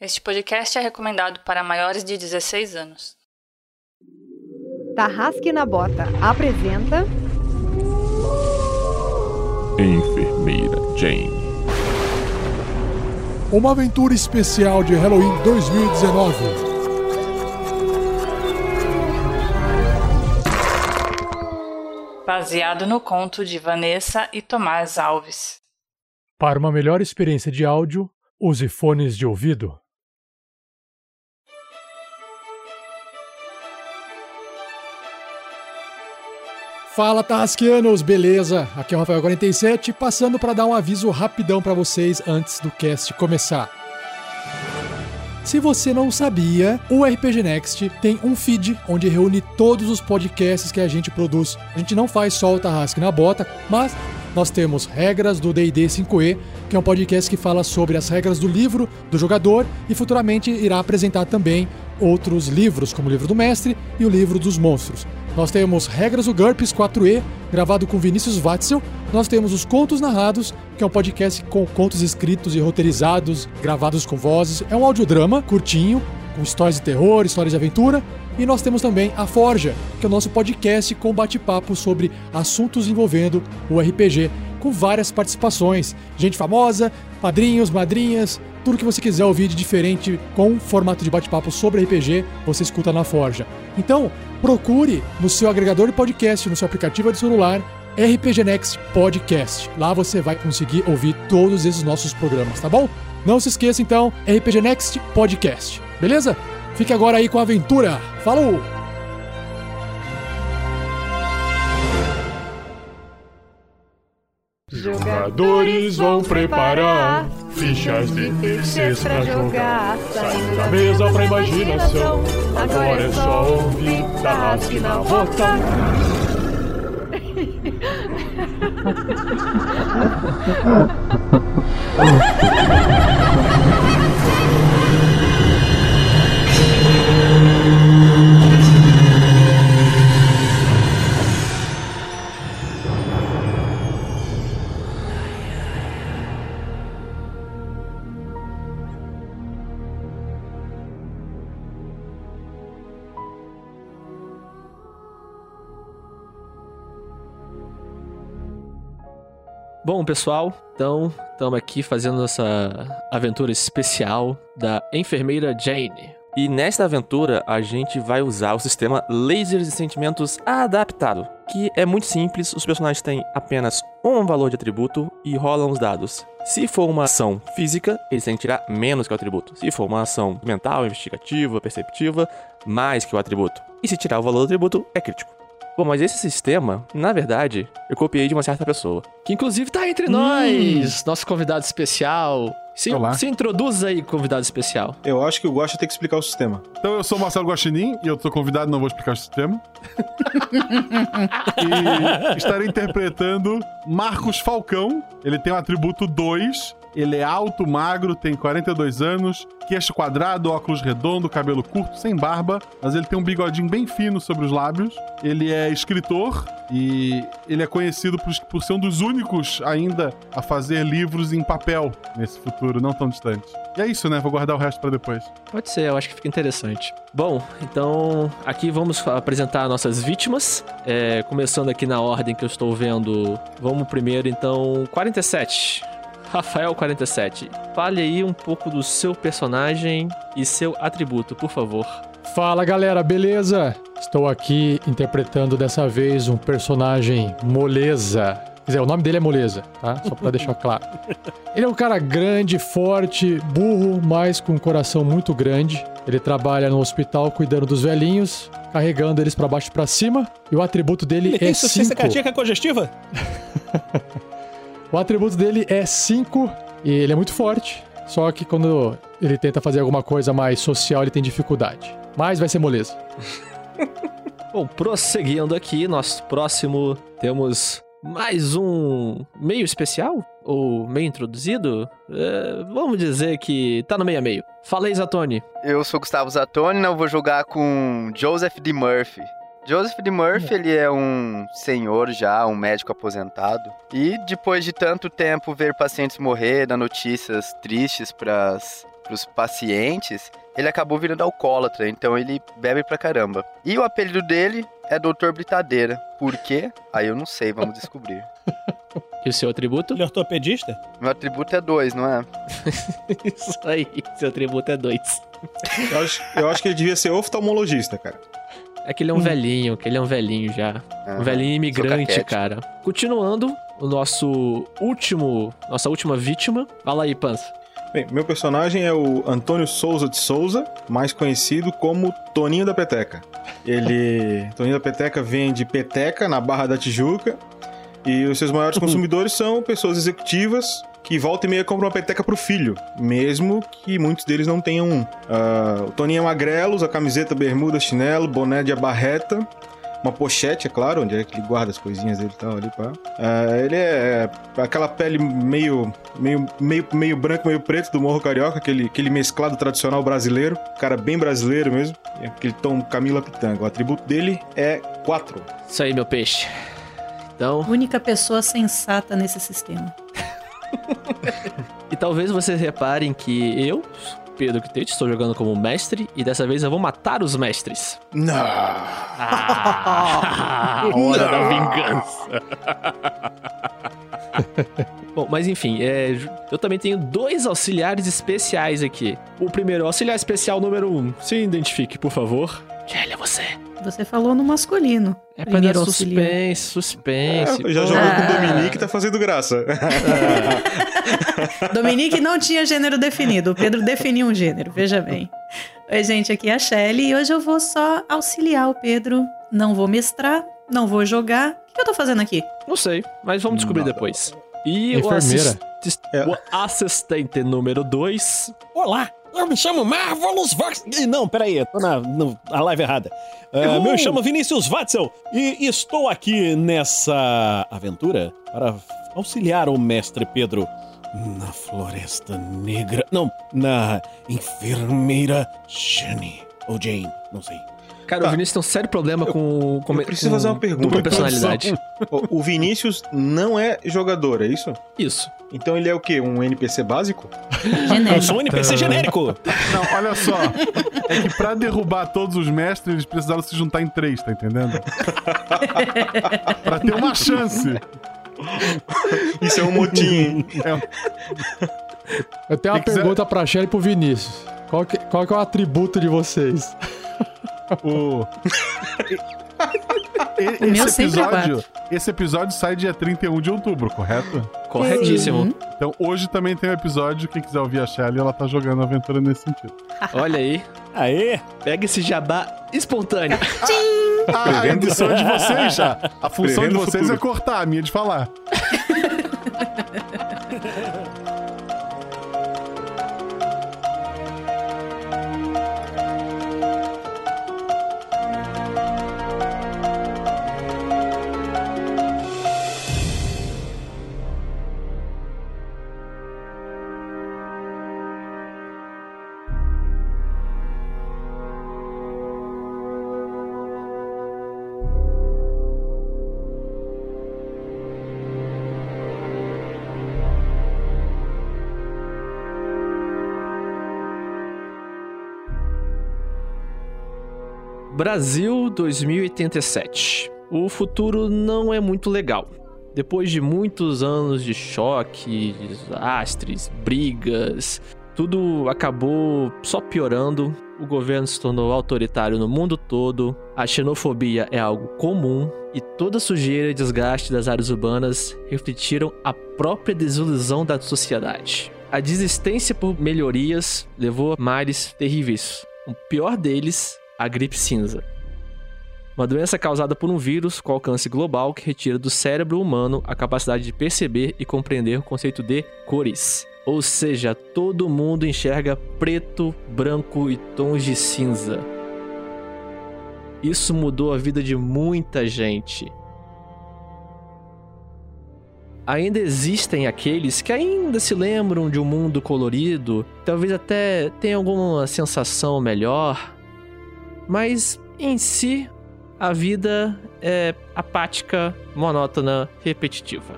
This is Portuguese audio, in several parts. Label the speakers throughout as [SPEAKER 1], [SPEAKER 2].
[SPEAKER 1] Este podcast é recomendado para maiores de 16 anos.
[SPEAKER 2] Tarrasque na Bota apresenta.
[SPEAKER 3] Enfermeira Jane.
[SPEAKER 4] Uma aventura especial de Halloween 2019.
[SPEAKER 1] Baseado no conto de Vanessa e Tomás Alves.
[SPEAKER 4] Para uma melhor experiência de áudio, use fones de ouvido. Fala Tarrasqueanos, beleza? Aqui é o Rafael47, passando para dar um aviso rapidão para vocês antes do cast começar. Se você não sabia, o RPG Next tem um feed onde reúne todos os podcasts que a gente produz. A gente não faz só o Tarrasque na Bota, mas nós temos Regras do D&D 5e, que é um podcast que fala sobre as regras do livro do jogador e futuramente irá apresentar também outros livros, como o livro do mestre e o livro dos monstros. Nós temos Regras do GURPS 4E, gravado com Vinícius Watzel. Nós temos os Contos Narrados, que é um podcast com contos escritos e roteirizados, gravados com vozes. É um audiodrama curtinho, com histórias de terror, histórias de aventura. E nós temos também a Forja, que é o nosso podcast com bate-papo sobre assuntos envolvendo o RPG, com várias participações, gente famosa, padrinhos, madrinhas, tudo que você quiser ouvir de diferente com formato de bate-papo sobre RPG, você escuta na Forja. Então, procure no seu agregador de podcast, no seu aplicativo de celular, RPG Next Podcast. Lá você vai conseguir ouvir todos esses nossos programas, tá bom? Não se esqueça então, RPG Next Podcast. Beleza? Fique agora aí com a aventura. Falou!
[SPEAKER 3] Jogadores vão preparar fichas de terceiros pra jogar. Saindo da mesa pra imaginação. Agora é só ouvir Tarrasque na Bota.
[SPEAKER 5] Bom, pessoal, então estamos aqui fazendo essa aventura especial da enfermeira Jane.
[SPEAKER 6] E nesta aventura a gente vai usar o sistema Lasers de Sentimentos adaptado, que é muito simples, os personagens têm apenas um valor de atributo e rolam os dados. Se for uma ação física, eles têm que tirar menos que o atributo. Se for uma ação mental, investigativa, perceptiva, mais que o atributo. E se tirar o valor do atributo, é crítico. Bom, mas esse sistema, na verdade, eu copiei de uma certa pessoa.
[SPEAKER 5] Que inclusive tá entre nós, nosso convidado especial. Se,
[SPEAKER 7] Olá.
[SPEAKER 5] se introduz aí, convidado especial.
[SPEAKER 7] Eu acho que o Guaxa tem que explicar o sistema.
[SPEAKER 3] Então eu sou o Marcelo Guaxinim e eu sou convidado, não vou explicar o sistema. e estarei interpretando Marcos Falcão. Ele tem o atributo 2. Ele é alto, magro, tem 42 anos, queixo quadrado, óculos redondo, cabelo curto, sem barba, mas ele tem um bigodinho bem fino sobre os lábios. Ele é escritor e ele é conhecido por, por ser um dos únicos ainda a fazer livros em papel nesse futuro não tão distante. E é isso, né? Vou guardar o resto pra depois.
[SPEAKER 5] Pode ser, eu acho que fica interessante. Bom, então aqui vamos apresentar nossas vítimas. É, começando aqui na ordem que eu estou vendo. Vamos primeiro, então, 47. Rafael 47. Fale aí um pouco do seu personagem e seu atributo, por favor.
[SPEAKER 4] Fala galera, beleza? Estou aqui interpretando dessa vez um personagem moleza. Quer dizer, o nome dele é Moleza, tá? Só pra deixar claro. Ele é um cara grande, forte, burro, mas com um coração muito grande. Ele trabalha no hospital cuidando dos velhinhos, carregando eles pra baixo e pra cima. E o atributo dele é 5.
[SPEAKER 8] cardíaca congestiva?
[SPEAKER 4] O atributo dele é 5 e ele é muito forte. Só que quando ele tenta fazer alguma coisa mais social, ele tem dificuldade. Mas vai ser moleza.
[SPEAKER 5] Bom, prosseguindo aqui, nosso próximo temos mais um meio especial? Ou meio introduzido? É, vamos dizer que tá no meio a meio. Fala aí, Zatoni.
[SPEAKER 9] Eu sou Gustavo Zatoni, eu vou jogar com Joseph D. Murphy. Joseph D. Murphy, ele é um senhor já, um médico aposentado. E depois de tanto tempo ver pacientes morrer, dar notícias tristes para pros pacientes, ele acabou virando alcoólatra, então ele bebe pra caramba. E o apelido dele é Doutor Britadeira. Por quê? Aí eu não sei, vamos descobrir.
[SPEAKER 5] E o seu atributo?
[SPEAKER 8] Ele é ortopedista?
[SPEAKER 9] Meu atributo é dois, não é?
[SPEAKER 5] Isso aí, seu atributo é dois.
[SPEAKER 7] Eu acho, eu acho que ele devia ser oftalmologista, cara.
[SPEAKER 5] É que ele é um velhinho, que ele é um velhinho já. Um velhinho imigrante, cara. Continuando, o nosso último. Nossa última vítima. Fala aí, Pança.
[SPEAKER 7] Bem, meu personagem é o Antônio Souza de Souza, mais conhecido como Toninho da Peteca. Ele. Toninho da Peteca vende peteca na Barra da Tijuca. E os seus maiores consumidores são pessoas executivas que volta e meia compram uma peteca pro filho, mesmo que muitos deles não tenham um. Ah, o Toninho é magrelo, usa camiseta, bermuda, chinelo, boné de abarreta, uma pochete, é claro, onde é que ele guarda as coisinhas dele e tal ali, pá. Ah, ele é aquela pele meio, meio, meio, meio branco, meio preto do Morro Carioca, aquele, aquele mesclado tradicional brasileiro, cara bem brasileiro mesmo, é aquele tom Camila Pitanga. O atributo dele é 4.
[SPEAKER 5] Isso aí, meu peixe. Então,
[SPEAKER 10] Única pessoa sensata nesse sistema.
[SPEAKER 5] e talvez vocês reparem que eu, Pedro Quitete, estou jogando como mestre e dessa vez eu vou matar os mestres.
[SPEAKER 7] Não!
[SPEAKER 5] Ah, hora da vingança. Bom, mas enfim, é, eu também tenho dois auxiliares especiais aqui. O primeiro, auxiliar especial número um. Se identifique, por favor. Gélia, você.
[SPEAKER 10] Você falou no masculino.
[SPEAKER 5] É pra dar
[SPEAKER 10] auxiliar.
[SPEAKER 5] suspense, suspense.
[SPEAKER 7] É, já
[SPEAKER 5] pô.
[SPEAKER 7] jogou com o
[SPEAKER 10] Ah.
[SPEAKER 7] Dominique e tá fazendo graça.
[SPEAKER 10] Dominique não tinha gênero definido. O Pedro definiu um gênero, veja bem. Oi, gente, aqui é a Shelly e hoje eu vou só auxiliar o Pedro. Não vou mestrar, não vou jogar. O que eu tô fazendo aqui?
[SPEAKER 5] Não sei, mas vamos descobrir
[SPEAKER 7] Nada.
[SPEAKER 5] depois. E o,
[SPEAKER 4] Enfermeira.
[SPEAKER 5] assist-
[SPEAKER 7] É.
[SPEAKER 5] o assistente número 2.
[SPEAKER 8] Olá, eu me chamo Marvelous Vox... Não, peraí, eu tô na, na live errada. Ah,
[SPEAKER 5] Errou!
[SPEAKER 8] me chamo Vinícius Watzel e estou aqui nessa aventura para auxiliar o mestre Pedro na Floresta Negra. Não, na Enfermeira Jane. Ou Jane, não sei.
[SPEAKER 5] Cara,
[SPEAKER 7] Tá.
[SPEAKER 5] o Vinícius tem um sério problema com, com
[SPEAKER 7] eu preciso
[SPEAKER 5] com
[SPEAKER 7] fazer uma pergunta.
[SPEAKER 5] Dupla personalidade.
[SPEAKER 7] o Vinícius não é jogador, é isso?
[SPEAKER 5] Isso.
[SPEAKER 7] Então ele é o quê? Um NPC básico?
[SPEAKER 8] Eu
[SPEAKER 10] Genérico.
[SPEAKER 8] sou um NPC genérico.
[SPEAKER 3] Não, olha só. É que pra derrubar todos os mestres, eles precisaram se juntar em três, tá entendendo? pra ter uma chance.
[SPEAKER 7] Isso é um motim?
[SPEAKER 3] É,
[SPEAKER 4] Eu tenho uma
[SPEAKER 3] Quem quiser-
[SPEAKER 4] pergunta pra Shelly e pro Vinícius. Qual que, qual que é o atributo de vocês?
[SPEAKER 3] O... Esse
[SPEAKER 10] é
[SPEAKER 3] episódio, esse episódio sai dia 31 de outubro, correto?
[SPEAKER 5] Corretíssimo.
[SPEAKER 10] Uhum.
[SPEAKER 3] Então hoje também tem um episódio, quem quiser ouvir a Shelly, ela tá jogando aventura nesse sentido.
[SPEAKER 5] Olha aí.
[SPEAKER 8] Aê!
[SPEAKER 5] Pega esse jabá espontâneo.
[SPEAKER 3] Ah, a edição é de vocês já. A função de
[SPEAKER 7] Prevendo o
[SPEAKER 3] vocês é cortar, a minha é de falar.
[SPEAKER 5] Brasil 2087. O futuro não é muito legal. Depois de muitos anos de choque, desastres, brigas, tudo acabou só piorando. O governo se tornou autoritário no mundo todo, a xenofobia é algo comum e toda sujeira e desgaste das áreas urbanas refletiram a própria desilusão da sociedade. A desistência por melhorias levou a males terríveis. O pior deles, a gripe cinza. Uma doença causada por um vírus com alcance global que retira do cérebro humano a capacidade de perceber e compreender o conceito de cores. Ou seja, todo mundo enxerga preto, branco e tons de cinza. Isso mudou a vida de muita gente. Ainda existem aqueles que ainda se lembram de um mundo colorido, talvez até tenham alguma sensação melhor, mas em si, a vida é apática, monótona, repetitiva.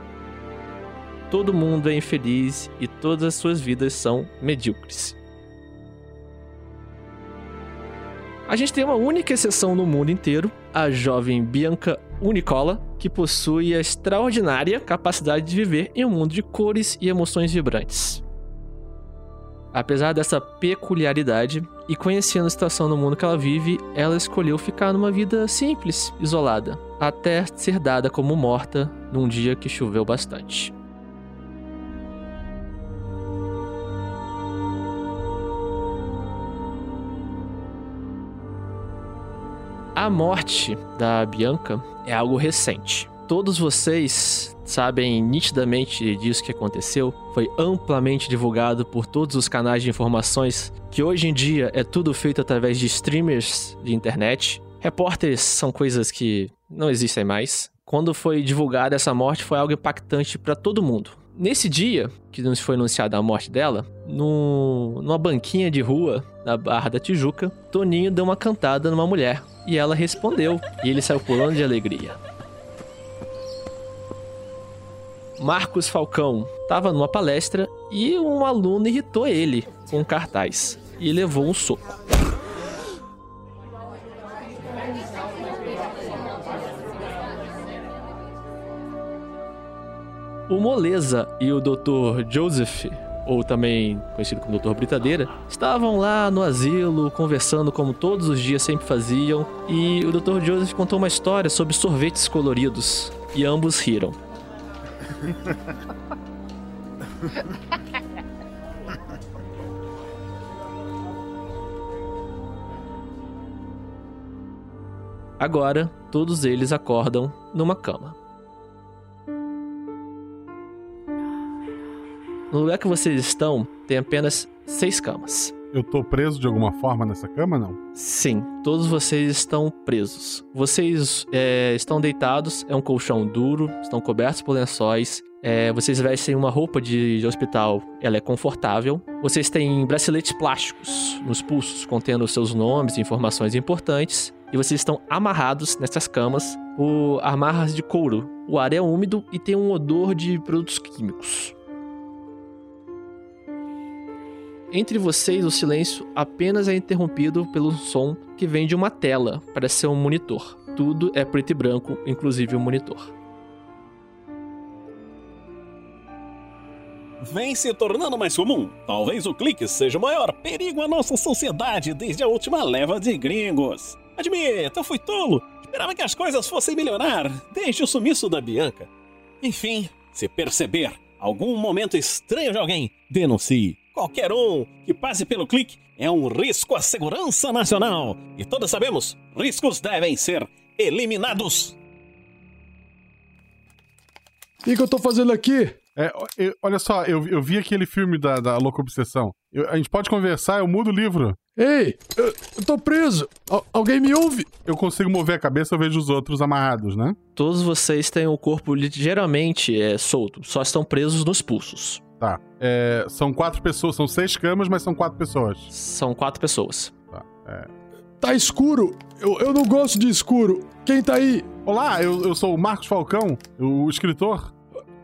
[SPEAKER 5] Todo mundo é infeliz e todas as suas vidas são medíocres. A gente tem uma única exceção no mundo inteiro, a jovem Bianca Unicola, que possui a extraordinária capacidade de viver em um mundo de cores e emoções vibrantes. Apesar dessa peculiaridade e conhecendo a situação no mundo que ela vive, ela escolheu ficar numa vida simples, isolada, até ser dada como morta num dia que choveu bastante. A morte da Bianca é algo recente. Todos vocês sabem nitidamente disso que aconteceu. Foi amplamente divulgado por todos os canais de informações, que hoje em dia é tudo feito através de streamers de internet. Repórteres são coisas que não existem mais. Quando foi divulgada essa morte, foi algo impactante para todo mundo. Nesse dia que nos foi anunciada a morte dela, no, numa banquinha de rua na Barra da Tijuca, Toninho deu uma cantada numa mulher e ela respondeu, e ele saiu pulando de alegria. Marcos Falcão estava numa palestra e um aluno irritou ele com um cartaz e levou um soco. O Moleza e o Dr. Joseph, ou também conhecido como Dr. Britadeira, estavam lá no asilo conversando como todos os dias sempre faziam, e o Dr. Joseph contou uma história sobre sorvetes coloridos, e ambos riram. Agora, todos eles acordam numa cama. No lugar que vocês estão, tem apenas seis camas.
[SPEAKER 3] Eu tô preso de alguma forma nessa cama, não?
[SPEAKER 5] Sim, todos vocês estão presos. Vocês é, estão deitados, é um colchão duro, estão cobertos por lençóis. É, vocês vestem uma roupa de, de hospital, ela é confortável. Vocês têm braceletes plásticos nos pulsos, contendo seus nomes e informações importantes. E vocês estão amarrados nessas camas por amarras de couro. O ar é úmido e tem um odor de produtos químicos. Entre vocês, o silêncio apenas é interrompido pelo som que vem de uma tela, parece ser um monitor. Tudo é preto e branco, inclusive o monitor.
[SPEAKER 8] Vem se tornando mais comum. Talvez o clique seja o maior perigo à nossa sociedade desde a última leva de gringos. Admito, eu fui tolo. Esperava que as coisas fossem melhorar desde o sumiço da Bianca. Enfim, se perceber algum momento estranho de alguém, denuncie. Qualquer um que passe pelo clique é um risco à segurança nacional. E todos sabemos, riscos devem ser eliminados.
[SPEAKER 4] O que, que eu tô fazendo aqui?
[SPEAKER 3] É, eu- olha só, eu, eu vi aquele filme da, da Louca Obsessão. Eu- a gente pode conversar, eu mudo o livro.
[SPEAKER 4] Ei, eu, eu tô preso. Al- alguém me ouve?
[SPEAKER 3] Eu consigo mover a cabeça, eu vejo os outros amarrados, né?
[SPEAKER 5] Todos vocês têm o corpo ligeiramente é, solto, só estão presos nos pulsos.
[SPEAKER 3] Tá. É, são quatro pessoas, são seis camas, mas são quatro pessoas.
[SPEAKER 5] São quatro pessoas.
[SPEAKER 3] Tá. É.
[SPEAKER 4] Tá escuro. Eu, eu não gosto de escuro. Quem tá aí?
[SPEAKER 3] Olá, eu, eu sou o Marcos Falcão, o escritor.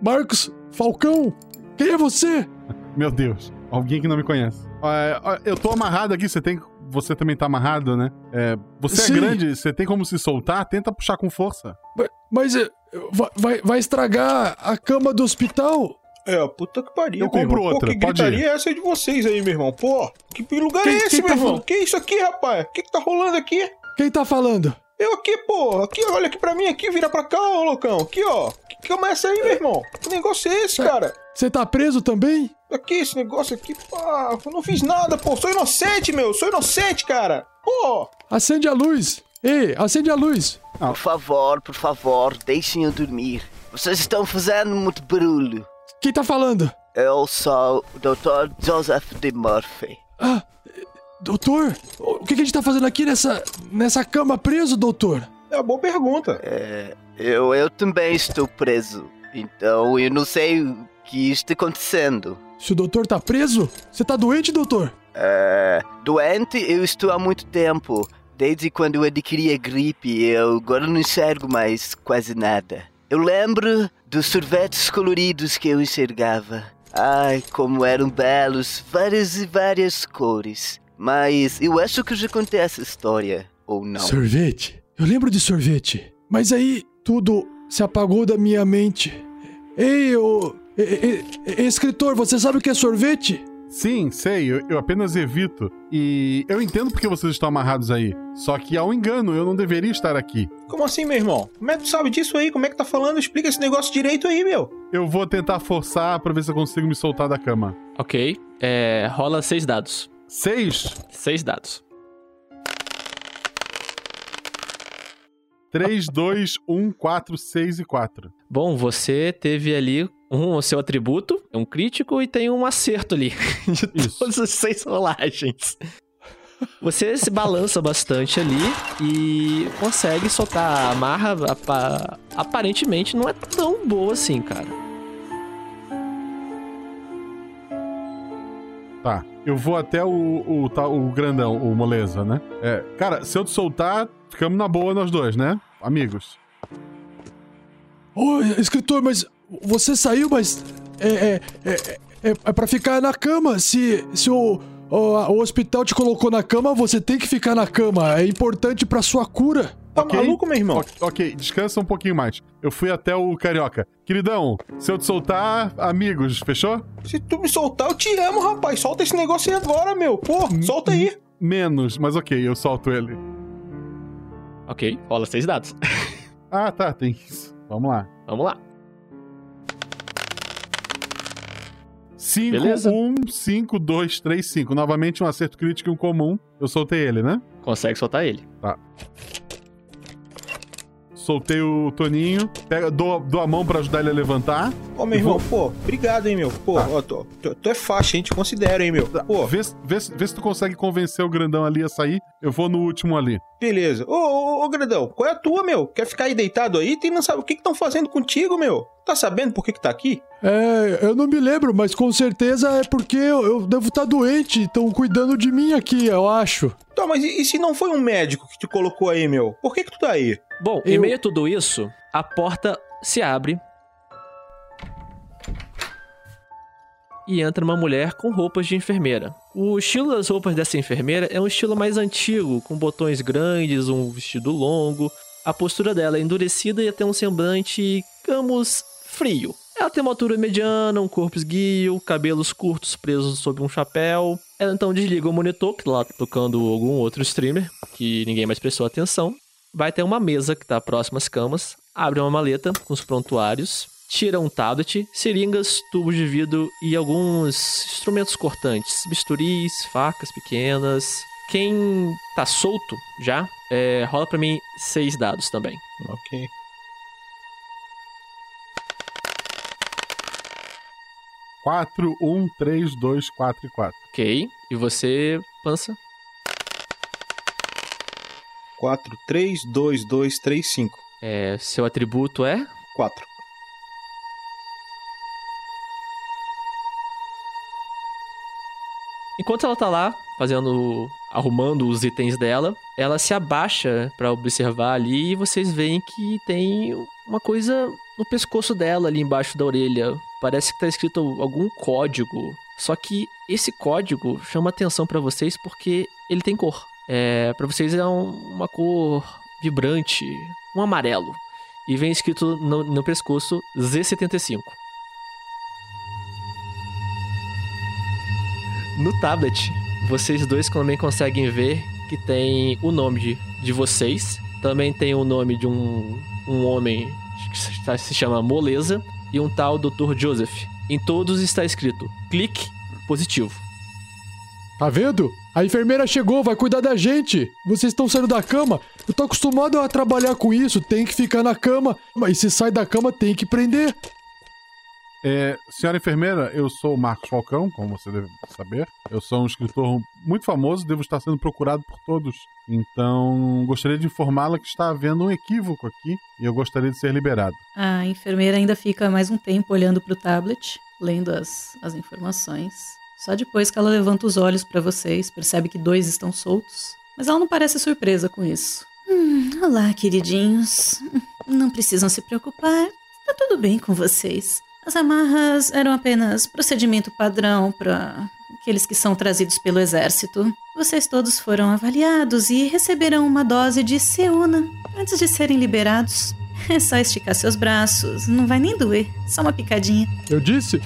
[SPEAKER 4] Marcos Falcão? Quem é você?
[SPEAKER 3] Meu Deus, alguém que não me conhece. É, eu tô amarrado aqui, você tem. Você também tá amarrado, né? É, você
[SPEAKER 4] Sim.
[SPEAKER 3] é grande, você tem como se soltar? Tenta puxar com força.
[SPEAKER 4] Mas, mas, é, vai, vai, vai estragar a cama do hospital?
[SPEAKER 7] É, puta que pariu.
[SPEAKER 3] Eu compro
[SPEAKER 7] irmão.
[SPEAKER 3] outra,
[SPEAKER 7] Pô, que
[SPEAKER 3] pode
[SPEAKER 7] gritaria é essa aí de vocês aí, meu irmão? Pô, que lugar
[SPEAKER 4] Quem-
[SPEAKER 7] é esse, meu
[SPEAKER 4] tá
[SPEAKER 7] irmão?
[SPEAKER 4] falando?
[SPEAKER 7] Que isso aqui, rapaz? O que, que tá rolando aqui?
[SPEAKER 4] Quem tá falando?
[SPEAKER 7] Eu aqui, pô. Aqui, olha aqui pra mim, aqui, vira pra cá, ô loucão. Aqui, ó. Que cama é essa aí, meu irmão? Que negócio é esse, cara?
[SPEAKER 4] Você tá preso também?
[SPEAKER 7] Aqui, esse negócio aqui, pá. Eu não fiz nada, pô. Sou inocente, meu. Sou inocente, cara. Pô.
[SPEAKER 4] Acende a luz. Ei, acende a luz.
[SPEAKER 11] Por favor, por favor, deixem eu dormir. Vocês estão fazendo muito barulho.
[SPEAKER 4] Quem tá falando?
[SPEAKER 11] Eu sou o Dr. Joseph D. Murphy.
[SPEAKER 4] Ah, doutor, o que, que a gente tá fazendo aqui nessa, nessa cama preso, doutor?
[SPEAKER 7] É uma boa pergunta.
[SPEAKER 11] É, eu, eu também estou preso. Então eu não sei o que está acontecendo.
[SPEAKER 4] Se o doutor tá preso, você tá doente, doutor?
[SPEAKER 11] É, doente eu estou há muito tempo. Desde quando eu adquiri a gripe, eu agora não enxergo mais quase nada. Eu lembro dos sorvetes coloridos que eu enxergava. Ai, como eram belos, várias e várias cores. Mas eu acho que já contei essa história, ou não?
[SPEAKER 4] Sorvete? Eu lembro de sorvete. Mas aí tudo se apagou da minha mente. Ei, ô. escritor, você sabe o que é sorvete?
[SPEAKER 3] Sim, sei, eu, eu apenas evito. E eu entendo porque vocês estão amarrados aí. Só que há um engano, eu não deveria estar aqui.
[SPEAKER 7] Como assim, meu irmão? Como é que tu sabe disso aí? Como é que tá falando? Explica esse negócio direito aí, meu.
[SPEAKER 3] Eu vou tentar forçar pra ver se eu consigo me soltar da cama.
[SPEAKER 5] Ok. É, rola seis dados.
[SPEAKER 3] Seis?
[SPEAKER 5] Seis dados.
[SPEAKER 3] 3, 2, 1, 4, 6 e 4.
[SPEAKER 5] Bom, você teve ali um o seu atributo, um crítico e tem um acerto ali de todas as seis rolagens. Você se balança bastante ali e consegue soltar a amarra. apa- aparentemente não é tão boa assim, cara.
[SPEAKER 3] Tá. Eu vou até o, o, tá- o grandão, o moleza, né? É, cara, se eu te soltar, ficamos na boa nós dois, né? Amigos.
[SPEAKER 4] Ô, escritor, mas você saiu, mas é, é, é, é, é pra ficar na cama. Se, se o, o, o hospital te colocou na cama, você tem que ficar na cama. É importante pra sua cura.
[SPEAKER 7] Tá maluco, meu irmão?
[SPEAKER 3] Ok, ok, descansa um pouquinho mais. Eu fui até o carioca. Queridão, se eu te soltar, amigos, fechou?
[SPEAKER 7] Se tu me soltar, eu te amo, rapaz. Solta esse negócio aí agora, meu. Pô, solta aí.
[SPEAKER 3] Menos, mas ok, eu solto ele.
[SPEAKER 5] Ok, rola seis dados.
[SPEAKER 3] Ah, tá, tem isso. Vamos lá.
[SPEAKER 5] Vamos lá.
[SPEAKER 3] 5,
[SPEAKER 5] Beleza.
[SPEAKER 3] 1, 5, 2, 3, 5. Novamente um acerto crítico e um comum. Eu soltei ele, né?
[SPEAKER 5] Consegue soltar ele.
[SPEAKER 3] Tá. Soltei o Toninho. Pega, dou, dou a mão pra ajudar ele a levantar.
[SPEAKER 7] Ô, meu irmão,
[SPEAKER 3] vou-
[SPEAKER 7] pô, obrigado, hein, meu. Pô, ó, tu, é faixa, hein? Te considero, hein, meu. Pô,
[SPEAKER 3] Vê, vê, vê se tu consegue convencer o grandão ali a sair. Eu vou no último ali.
[SPEAKER 7] Beleza. Ô, ô, ô, grandão, qual é a tua, meu? Quer ficar aí deitado aí? Tu não sabe o que estão fazendo contigo, meu? Tá sabendo por que que tá aqui?
[SPEAKER 4] É, eu não me lembro, mas com certeza é porque eu, eu devo estar doente. Estão cuidando de mim aqui, eu acho.
[SPEAKER 7] Tá, mas e, e se não foi um médico que te colocou aí, meu? Por que que tu tá aí?
[SPEAKER 5] Bom, em
[SPEAKER 4] Eu-
[SPEAKER 5] meio a tudo isso, a porta se abre. E entra uma mulher com roupas de enfermeira. O estilo das roupas dessa enfermeira é um estilo mais antigo, com botões grandes, um vestido longo. A postura dela é endurecida e até um semblante, digamos, frio. Ela tem uma altura mediana, um corpo esguio, cabelos curtos presos sob um chapéu. Ela então desliga o monitor, que tá lá tocando algum outro streamer, que ninguém mais prestou atenção vai ter uma mesa que tá próxima às camas, abre uma maleta com os prontuários, tira um tablet, seringas, tubos de vidro e alguns instrumentos cortantes, bisturis, facas pequenas. Quem tá solto já, é, rola pra mim seis dados também.
[SPEAKER 7] Ok.
[SPEAKER 3] Quatro, um, três, dois, quatro e quatro.
[SPEAKER 5] Ok. E você, Pança?
[SPEAKER 7] 4, 3, 2, 2, 3, 5.
[SPEAKER 5] É, seu atributo é?
[SPEAKER 7] 4.
[SPEAKER 5] Enquanto ela tá lá, fazendo. arrumando os itens dela, ela se abaixa pra observar ali e vocês veem que tem uma coisa no pescoço dela ali embaixo da orelha. Parece que tá escrito algum código. Só que esse código chama atenção pra vocês porque ele tem cor. É, para vocês é um- uma cor vibrante, um amarelo. E vem escrito no, no pescoço Z75. No tablet, vocês dois também conseguem ver que tem o nome de, de vocês. Também tem o nome de um, um homem que se- se chama Moleza e um tal Dr. Joseph. Em todos está escrito clique positivo.
[SPEAKER 4] Tá vendo? A enfermeira chegou, vai cuidar da gente. Vocês estão saindo da cama. Eu tô acostumado a trabalhar com isso, tem que ficar na cama. Mas se sai da cama, tem que prender.
[SPEAKER 3] É, senhora enfermeira, eu sou o Marcos Falcão, como você deve saber. Eu sou um escritor muito famoso, devo estar sendo procurado por todos. Então, gostaria de informá-la que está havendo um equívoco aqui e eu gostaria de ser liberado.
[SPEAKER 10] A enfermeira ainda fica mais um tempo olhando pro tablet, lendo as, as informações. Só depois que ela levanta os olhos pra vocês, percebe que dois estão soltos. Mas ela não parece surpresa com isso.
[SPEAKER 12] Hum, olá, queridinhos. Não precisam se preocupar. Tá tudo bem com vocês.
[SPEAKER 10] As amarras eram apenas procedimento padrão pra aqueles que são trazidos pelo exército. Vocês todos foram avaliados e receberão uma dose de Seuna antes de serem liberados. É só esticar seus braços, não vai nem doer, só uma picadinha.
[SPEAKER 4] Eu disse?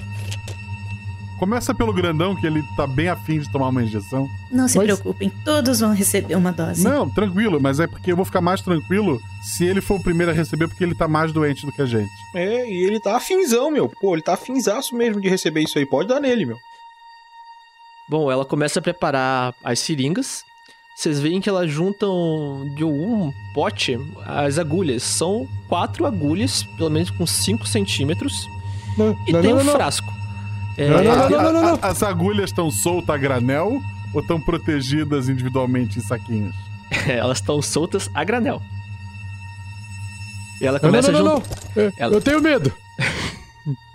[SPEAKER 3] Começa pelo grandão, que ele tá bem afim de tomar uma injeção.
[SPEAKER 10] Não se preocupem, todos vão receber uma dose.
[SPEAKER 3] Não, tranquilo, mas é porque eu vou ficar mais tranquilo se ele for o primeiro a receber, porque ele tá mais doente do que a gente.
[SPEAKER 7] É, e ele tá afinzão, meu. Pô, ele tá afinzaço mesmo de receber isso aí. Pode dar nele, meu.
[SPEAKER 5] Bom, ela começa a preparar as seringas. Vocês veem que elas juntam de um pote as agulhas. São quatro agulhas, pelo menos com 5 centímetros.
[SPEAKER 4] Não,
[SPEAKER 5] e
[SPEAKER 4] não,
[SPEAKER 5] tem
[SPEAKER 4] não,
[SPEAKER 5] um
[SPEAKER 4] não.
[SPEAKER 5] frasco. É,
[SPEAKER 3] A- a- a- As agulhas estão soltas a granel ou estão protegidas individualmente em saquinhos?
[SPEAKER 5] elas estão soltas a granel. E ela
[SPEAKER 4] Não, não,
[SPEAKER 5] começa
[SPEAKER 4] não, não,
[SPEAKER 5] a
[SPEAKER 4] não.
[SPEAKER 5] juntar.
[SPEAKER 4] É, Eu tenho medo.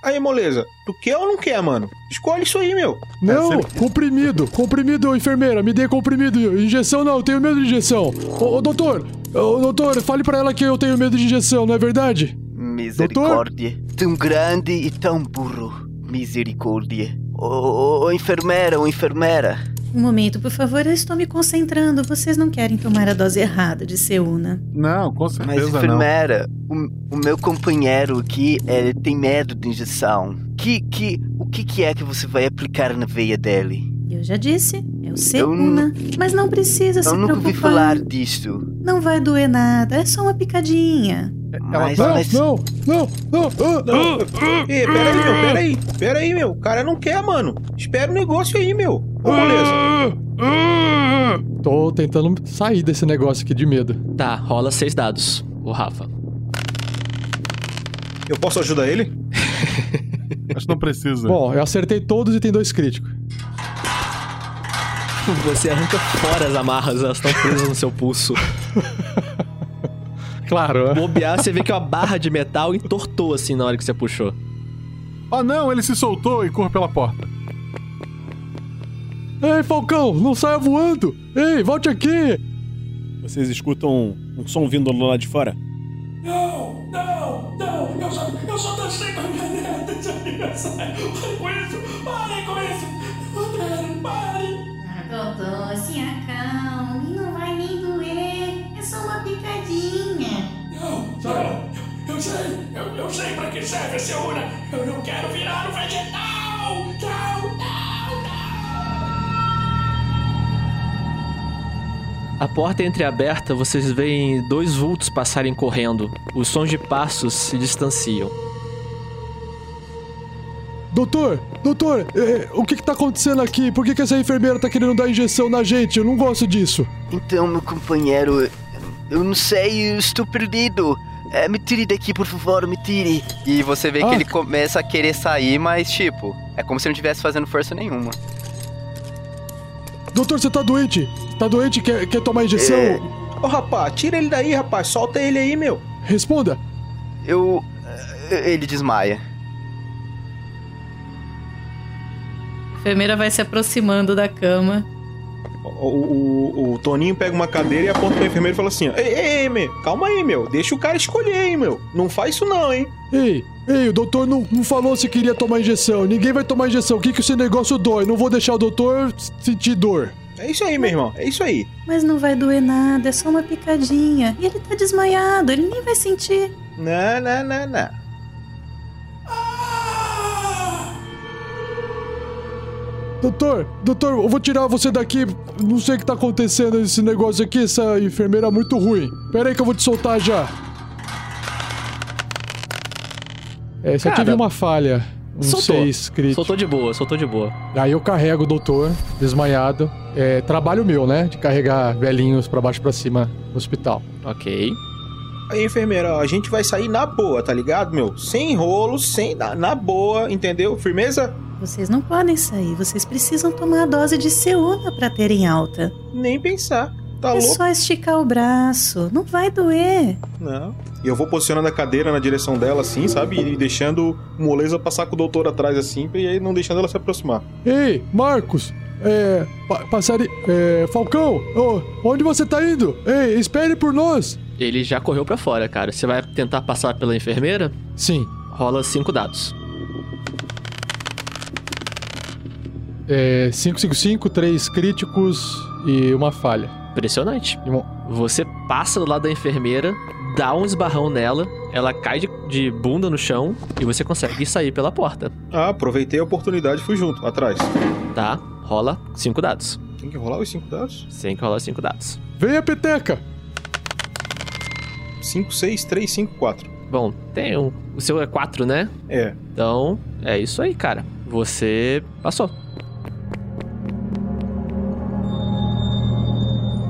[SPEAKER 7] Aí, moleza, tu quer ou não quer, mano? Escolhe isso aí, meu.
[SPEAKER 4] Não, comprimido. Comprimido, enfermeira. Me dê comprimido. Injeção não, eu tenho medo de injeção. Ô, ô, doutor. Ô, doutor, fale pra ela que eu tenho medo de injeção, não é verdade?
[SPEAKER 11] Misericórdia. Tão grande e tão burro. Misericórdia. Ô, ô, ô, enfermeira, ô, enfermeira.
[SPEAKER 10] Um momento, por favor, eu estou me concentrando. Vocês não querem tomar a dose errada de Seuna.
[SPEAKER 3] Não, com
[SPEAKER 11] Mas,
[SPEAKER 3] certeza não.
[SPEAKER 11] enfermeira, o, o meu companheiro aqui, ele tem medo de injeção. Que, que, o que, que é que você vai aplicar na veia dele?
[SPEAKER 10] Eu já disse, é o Seuna. Mas não precisa se
[SPEAKER 11] Eu nunca ouvi
[SPEAKER 10] preocupar.
[SPEAKER 11] falar disso.
[SPEAKER 10] Não vai doer nada, é só uma picadinha.
[SPEAKER 11] Mas,
[SPEAKER 4] não,
[SPEAKER 11] mas-
[SPEAKER 4] não, não, não, ah,
[SPEAKER 7] Não.
[SPEAKER 4] ah.
[SPEAKER 7] Ê, pera aí, meu, pera aí. Pera aí, meu. O cara não quer, mano. Espera o negócio aí, meu. Ô, moleza.
[SPEAKER 4] Tô tentando sair desse negócio aqui de medo.
[SPEAKER 5] Tá, rola seis dados, o Rafa.
[SPEAKER 7] Eu posso ajudar ele?
[SPEAKER 3] Acho que não precisa.
[SPEAKER 4] Bom, eu acertei todos e tem dois críticos.
[SPEAKER 5] Você arranca fora as amarras, elas estão presas no seu pulso.
[SPEAKER 4] Claro.
[SPEAKER 5] Bobear, você vê que uma barra de metal entortou assim na hora que você puxou.
[SPEAKER 3] Oh não, ele se soltou e corre pela porta.
[SPEAKER 4] Ei, Falcão, não saia voando. Ei, volte aqui.
[SPEAKER 8] Vocês escutam um, um som vindo do lado de fora?
[SPEAKER 13] Não, não, não, eu só, eu só dancei com a minha neta de aniversário. Pare com isso, pare com isso. Quero, pare.
[SPEAKER 12] Dodô, se acalme, não vai nem doer. É só uma picadinha.
[SPEAKER 13] Não, eu, eu sei, eu, eu sei pra que serve esse Una. Eu não quero virar um vegetal. Não, não, não.
[SPEAKER 5] A porta é entreaberta, vocês veem dois vultos passarem correndo. Os sons de passos se distanciam.
[SPEAKER 4] Doutor, doutor, é, o que que tá acontecendo aqui? Por que que essa enfermeira tá querendo dar injeção na gente? Eu não gosto disso.
[SPEAKER 11] Então, meu companheiro, eu não sei, eu estou perdido. É, me tire daqui, por favor, me tire.
[SPEAKER 9] E você vê que
[SPEAKER 4] Ah.
[SPEAKER 9] ele começa a querer sair, mas tipo, é como se não estivesse fazendo força nenhuma.
[SPEAKER 4] Doutor, você tá doente? Tá doente? Quer, quer tomar injeção?
[SPEAKER 11] É.
[SPEAKER 7] Ô, rapaz, tira ele daí, rapaz. Solta ele aí, meu.
[SPEAKER 4] Responda.
[SPEAKER 9] Eu. eh, Ele desmaia.
[SPEAKER 10] A enfermeira vai se aproximando da cama.
[SPEAKER 7] O, o, o- Toninho pega uma cadeira e aponta pra enfermeira e fala assim: ó, Ei, ei, ei, meu, calma aí, meu. Deixa o cara escolher, hein, meu. Não faz isso não, hein.
[SPEAKER 4] Ei, ei, o doutor não, não falou se queria tomar injeção. Ninguém vai tomar injeção. O que que esse negócio dói? Não vou deixar o doutor sentir dor.
[SPEAKER 7] É isso aí, meu irmão. É isso aí.
[SPEAKER 10] Mas não vai doer nada, é só uma picadinha. E ele tá desmaiado, ele nem vai sentir.
[SPEAKER 7] Não, não, não, não.
[SPEAKER 4] Doutor, doutor, eu vou tirar você daqui. Não sei o que tá acontecendo esse negócio aqui. Essa enfermeira é muito ruim. Pera aí que eu vou te soltar já. É, só
[SPEAKER 5] Cara,
[SPEAKER 4] tive uma falha. Um
[SPEAKER 5] soltou.
[SPEAKER 4] 6 crítico.
[SPEAKER 5] Soltou de boa, soltou de boa.
[SPEAKER 4] Aí eu carrego o doutor, desmaiado. É trabalho meu, né? De carregar velhinhos pra baixo e pra cima no hospital.
[SPEAKER 5] Ok.
[SPEAKER 7] Aí, enfermeira, ó, a gente vai sair na boa, tá ligado, meu? Sem enrolo, sem. Na, na boa, entendeu? Firmeza?
[SPEAKER 10] Vocês não podem sair, vocês precisam tomar a dose de Seuna pra terem alta.
[SPEAKER 7] Nem pensar. Tá
[SPEAKER 10] é
[SPEAKER 7] louco?
[SPEAKER 10] só esticar o braço, não vai doer.
[SPEAKER 7] Não. E eu vou posicionando a cadeira na direção dela, assim, sabe? E deixando o moleza passar com o doutor atrás, assim, e aí não deixando ela se aproximar.
[SPEAKER 4] Ei, Marcos! É. Pa passari... É. Falcão! ô, onde você tá indo? Ei, espere por nós!
[SPEAKER 5] Ele já correu pra fora, cara. Você vai tentar passar pela enfermeira?
[SPEAKER 4] Sim.
[SPEAKER 5] Rola cinco dados.
[SPEAKER 4] É 555, 3 críticos e uma falha.
[SPEAKER 5] Impressionante.
[SPEAKER 4] E um-
[SPEAKER 5] Você passa do lado da enfermeira, dá um esbarrão nela, ela cai de, de bunda no chão e você consegue sair pela porta.
[SPEAKER 7] Ah, aproveitei a oportunidade e fui junto, atrás.
[SPEAKER 5] Tá? Rola cinco dados.
[SPEAKER 7] Tem que rolar os cinco dados?
[SPEAKER 5] Tem que rolar cinco dados.
[SPEAKER 4] Vem a peteca!
[SPEAKER 7] 5, 6, 3, 5, 4.
[SPEAKER 5] Bom, tem um. O seu é quatro, né?
[SPEAKER 7] É.
[SPEAKER 5] Então, é isso aí, cara. Você passou.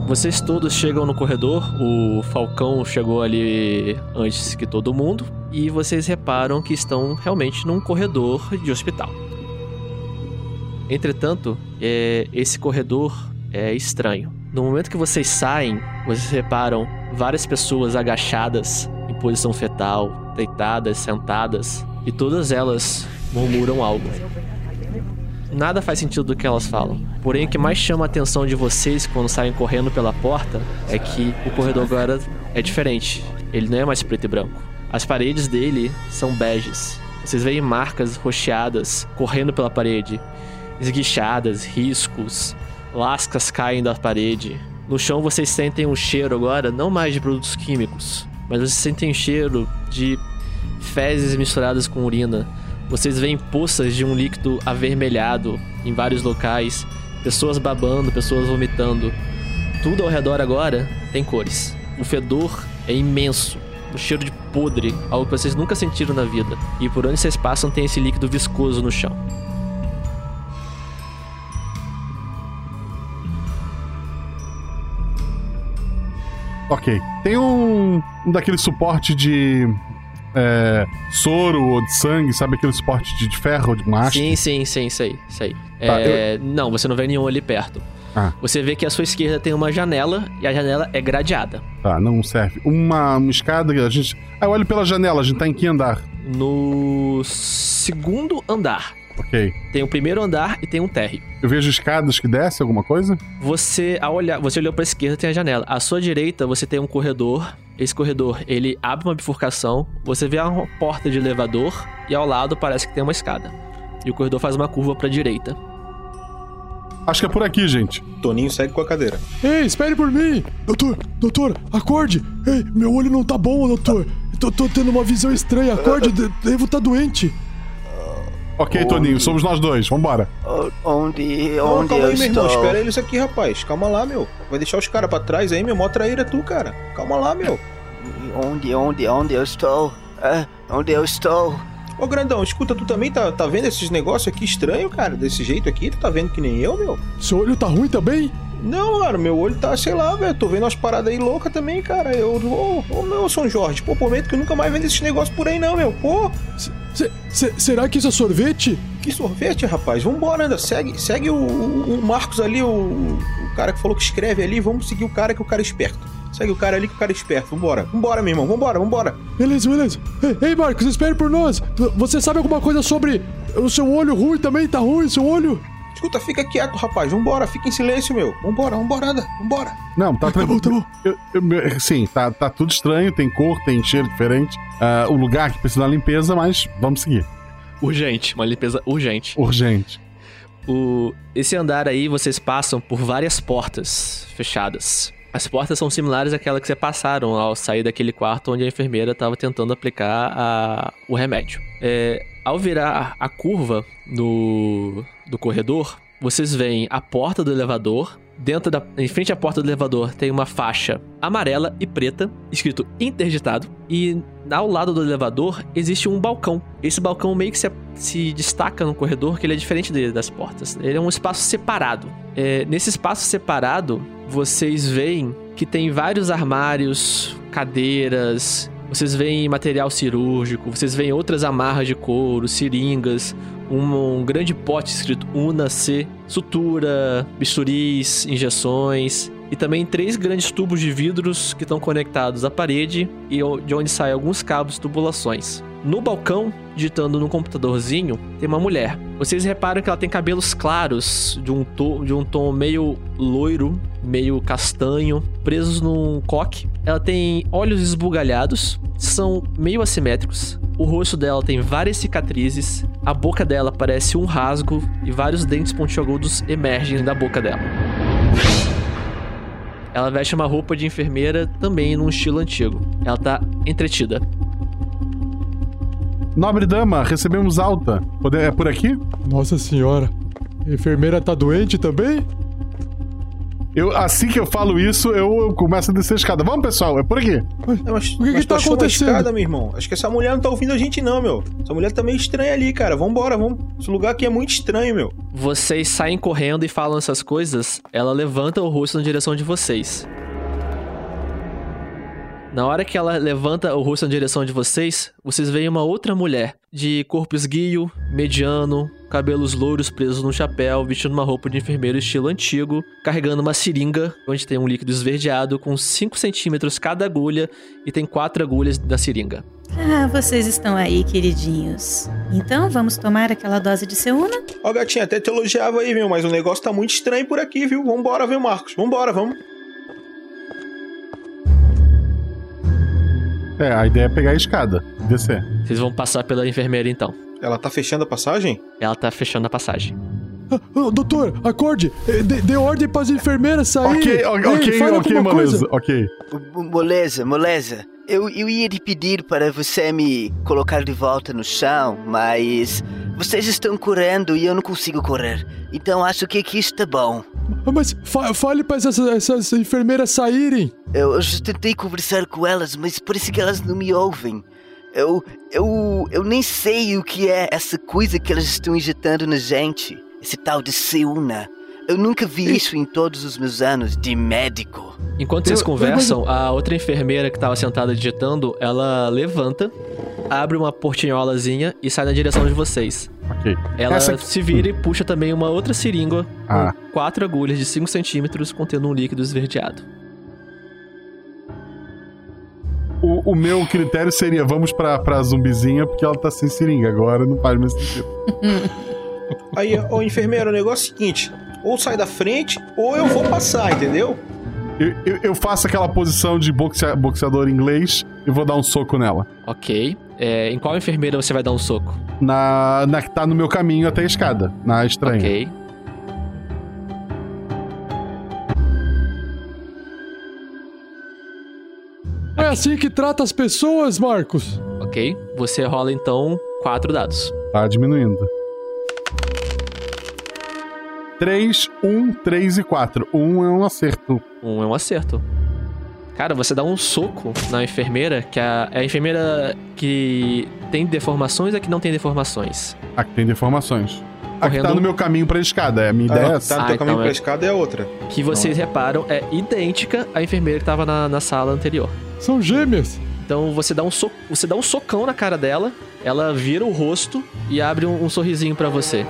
[SPEAKER 5] Vocês todos chegam no corredor, o Falcão chegou ali antes que todo mundo, e vocês reparam que estão realmente num corredor de hospital. Entretanto, é, esse corredor é estranho. No momento que vocês saem, vocês reparam várias pessoas agachadas, em posição fetal, deitadas, sentadas, e todas elas murmuram algo. Nada faz sentido do que elas falam. Porém, o que mais chama a atenção de vocês quando saem correndo pela porta é que o corredor agora é diferente. Ele não é mais preto e branco. As paredes dele são beges. Vocês veem marcas rocheadas correndo pela parede, esguichadas, riscos, lascas caem da parede. No chão vocês sentem um cheiro agora, não mais de produtos químicos, mas vocês sentem um cheiro de fezes misturadas com urina. Vocês veem poças de um líquido avermelhado em vários locais, pessoas babando, pessoas vomitando. Tudo ao redor agora tem cores. O fedor é imenso, o cheiro de podre, algo que vocês nunca sentiram na vida. E por onde vocês passam tem esse líquido viscoso no chão.
[SPEAKER 3] Ok. Tem um, um daquele suporte de é, soro ou de sangue, sabe aquele suporte de, de ferro, de macho?
[SPEAKER 5] Sim, sim, sim, isso aí, isso aí.
[SPEAKER 3] Tá,
[SPEAKER 5] É, Não, você não vê nenhum ali perto.
[SPEAKER 3] Ah.
[SPEAKER 5] Você vê que à sua esquerda tem uma janela e a janela é gradeada.
[SPEAKER 3] Tá, não serve. Uma, uma escada, a gente. Ah, eu olho pela janela, a gente tá em que andar?
[SPEAKER 5] No segundo andar.
[SPEAKER 3] Ok.
[SPEAKER 5] Tem o primeiro andar e tem um térreo.
[SPEAKER 3] Eu vejo escadas que descem, alguma coisa?
[SPEAKER 5] Você, ao olhar, você olhou pra esquerda tem a janela. À sua direita você tem um corredor. Esse corredor, ele abre uma bifurcação. Você vê uma porta de elevador e ao lado parece que tem uma escada. E o corredor faz uma curva pra direita.
[SPEAKER 3] Acho que é por aqui, gente.
[SPEAKER 7] Toninho segue com a cadeira.
[SPEAKER 4] Ei, espere por mim! Doutor, doutor, acorde! Ei, meu olho não tá bom, doutor! Eu Tô, tô tendo uma visão estranha, acorde, de- devo estar doente!
[SPEAKER 3] Ok, Toninho, somos nós dois, vambora.
[SPEAKER 11] Onde,
[SPEAKER 7] Não,
[SPEAKER 11] onde
[SPEAKER 7] calma
[SPEAKER 11] eu
[SPEAKER 7] aí, meu irmão. Espera eles aqui, rapaz. Calma lá, meu. Vai deixar os caras pra trás aí, meu. Mó traíra tu, cara. Calma lá, meu.
[SPEAKER 11] Onde, onde, onde eu estou? Ah, onde eu estou?
[SPEAKER 7] Ô, grandão, escuta, tu também tá, tá vendo esses negócios aqui estranho, cara? Desse jeito aqui? Tu tá vendo que nem eu, meu?
[SPEAKER 4] Seu olho tá ruim também?
[SPEAKER 7] Não, cara, meu olho tá, sei lá, velho. Tô vendo umas paradas aí loucas também, cara. Eu. Ô, ô, meu, São Jorge, pô, prometo que eu nunca mais vendo esses negócios por aí, não, meu. Pô.
[SPEAKER 4] Se- se- será que isso é sorvete?
[SPEAKER 7] Que sorvete, rapaz? Vambora, anda. Segue, segue o, o- o Marcos ali, o, o cara que falou que escreve ali. Vamos seguir o cara que o cara é esperto. Segue o cara ali que o cara é esperto. Vambora. Vambora, meu irmão. Vambora, vambora.
[SPEAKER 4] Beleza, beleza. Ei, ei, Marcos, espere por nós! Você sabe alguma coisa sobre o seu olho ruim também? Tá ruim seu olho?
[SPEAKER 7] Escuta, fica quieto, rapaz. Vambora, fica em silêncio, meu. Vambora, vambora, anda. Vambora.
[SPEAKER 3] Não, tá tranquilo. Tá bom, tá bom. sim, tá, tá tudo estranho, tem cor, tem cheiro diferente. Ah, o lugar que precisa da limpeza, mas vamos seguir.
[SPEAKER 5] Urgente, uma limpeza urgente.
[SPEAKER 3] Urgente.
[SPEAKER 5] O, esse andar aí, vocês passam por várias portas fechadas. As portas são similares àquela que vocês passaram ao sair daquele quarto onde a enfermeira estava tentando aplicar a- o remédio. É, ao virar a curva no, do corredor, vocês veem a porta do elevador. Dentro da, em frente à porta do elevador tem uma faixa amarela e preta, escrito interditado. E ao lado do elevador existe um balcão. Esse balcão meio que se, se destaca no corredor, que ele é diferente de- das portas. Ele é um espaço separado. É, nesse espaço separado, vocês veem que tem vários armários, cadeiras. Vocês veem material cirúrgico, vocês veem outras amarras de couro, seringas, um, um grande pote escrito Una C, sutura, bisturis, injeções e também três grandes tubos de vidros que estão conectados à parede e de onde saem alguns cabos e tubulações. No balcão, digitando no computadorzinho, tem uma mulher. Vocês reparam que ela tem cabelos claros, de um, to- de um tom meio loiro, meio castanho, presos num coque. Ela tem olhos esbugalhados, são meio assimétricos. O rosto dela tem várias cicatrizes, A boca dela parece um rasgo e vários dentes pontiagudos emergem da boca dela. Ela veste uma roupa de enfermeira também num estilo antigo. Ela tá entretida.
[SPEAKER 3] Nobre dama, recebemos alta. Pode- É por aqui?
[SPEAKER 4] Nossa senhora. A enfermeira tá doente também?
[SPEAKER 3] Eu, assim que eu falo isso, eu, eu começo a descer a escada. Vamos, pessoal, é por aqui.
[SPEAKER 7] Não, mas,
[SPEAKER 4] O que
[SPEAKER 7] mas
[SPEAKER 4] que tá acontecendo?
[SPEAKER 7] escada, meu irmão? Acho que essa mulher não tá ouvindo a gente, não, meu. Essa mulher tá meio estranha ali, cara. Vambora, vamos. Esse lugar aqui é muito estranho, meu.
[SPEAKER 5] Vocês saem correndo e falam essas coisas, ela levanta o rosto na direção de vocês. Na hora que ela levanta o rosto na direção de vocês, vocês veem uma outra mulher, de corpo esguio, mediano, cabelos louros presos no chapéu, vestindo uma roupa de enfermeiro estilo antigo, carregando uma seringa, onde tem um líquido esverdeado com 5 centímetros cada agulha e tem quatro agulhas na seringa.
[SPEAKER 10] Ah, vocês estão aí, queridinhos. Então vamos tomar aquela dose de Seuna?
[SPEAKER 7] Ó, gatinha, até te elogiava aí, meu, mas o negócio tá muito estranho por aqui, viu? Vambora, viu, Marcos? Vambora, vamos.
[SPEAKER 3] É, a ideia é pegar a escada, descer.
[SPEAKER 5] Vocês vão passar pela enfermeira então.
[SPEAKER 7] Ela tá fechando a passagem?
[SPEAKER 5] Ela tá fechando a passagem.
[SPEAKER 4] Ô, doutor, acorde! Eh, Dê, dê ordem pras enfermeiras saírem!
[SPEAKER 3] Ok, ok,
[SPEAKER 4] Ei,
[SPEAKER 3] ok,
[SPEAKER 4] fale
[SPEAKER 3] ok,
[SPEAKER 4] alguma
[SPEAKER 3] moleza. Ok.
[SPEAKER 11] Moleza, moleza. Eu, eu ia te pedir para você me colocar de volta no chão, mas vocês estão correndo e eu não consigo correr. Então acho que aqui está bom.
[SPEAKER 4] Mas fa- fale pra essas, essas enfermeiras saírem!
[SPEAKER 11] Eu, eu já tentei conversar com elas, mas parece que elas não me ouvem. Eu, eu, eu nem sei o que é essa coisa que elas estão injetando na gente. Esse tal de Seuna. Eu nunca vi isso em todos os meus anos de médico.
[SPEAKER 5] Enquanto vocês conversam, a outra enfermeira que tava sentada digitando, ela levanta, abre uma portinholazinha e sai na direção de vocês.
[SPEAKER 3] Ok.
[SPEAKER 5] Ela
[SPEAKER 3] Essa-
[SPEAKER 5] se vira e puxa também uma outra seringa
[SPEAKER 3] Ah.
[SPEAKER 5] com quatro agulhas de 5 centímetros contendo um líquido esverdeado.
[SPEAKER 3] O, o meu critério seria: vamos pra, pra zumbizinha, porque ela tá sem seringa. Agora não faz mais sentido.
[SPEAKER 7] Aí, ô enfermeiro, o negócio é o seguinte: ou sai da frente, ou eu vou passar, entendeu?
[SPEAKER 3] Eu, eu, eu faço aquela posição de boxea- boxeador inglês e vou dar um soco nela.
[SPEAKER 5] Ok. É, em qual enfermeira você vai dar um soco?
[SPEAKER 3] Na, na que tá no meu caminho até a escada, na estranha.
[SPEAKER 5] Ok.
[SPEAKER 4] É assim que trata as pessoas, Marcos?
[SPEAKER 5] Ok. Você rola então quatro dados.
[SPEAKER 3] Tá diminuindo. 3, 1, 3 e 4. 1 é um acerto.
[SPEAKER 5] Um é um acerto. Cara, você dá um soco na enfermeira, que a, é a enfermeira que tem deformações ou que não tem deformações?
[SPEAKER 3] Aqui tem deformações. Aqui tá
[SPEAKER 5] Correndo-
[SPEAKER 3] no meu caminho pra escada. É a minha
[SPEAKER 7] Ah,
[SPEAKER 3] ideia é
[SPEAKER 7] tá
[SPEAKER 3] essa.
[SPEAKER 7] no teu
[SPEAKER 5] Ah,
[SPEAKER 7] caminho
[SPEAKER 5] então
[SPEAKER 7] pra
[SPEAKER 5] é-
[SPEAKER 7] escada é outra.
[SPEAKER 5] Que vocês reparam é idêntica à enfermeira que tava na, na sala anterior.
[SPEAKER 4] São gêmeas.
[SPEAKER 5] Então você dá um so, você dá um socão na cara dela, ela vira o rosto e abre um, um sorrisinho pra você.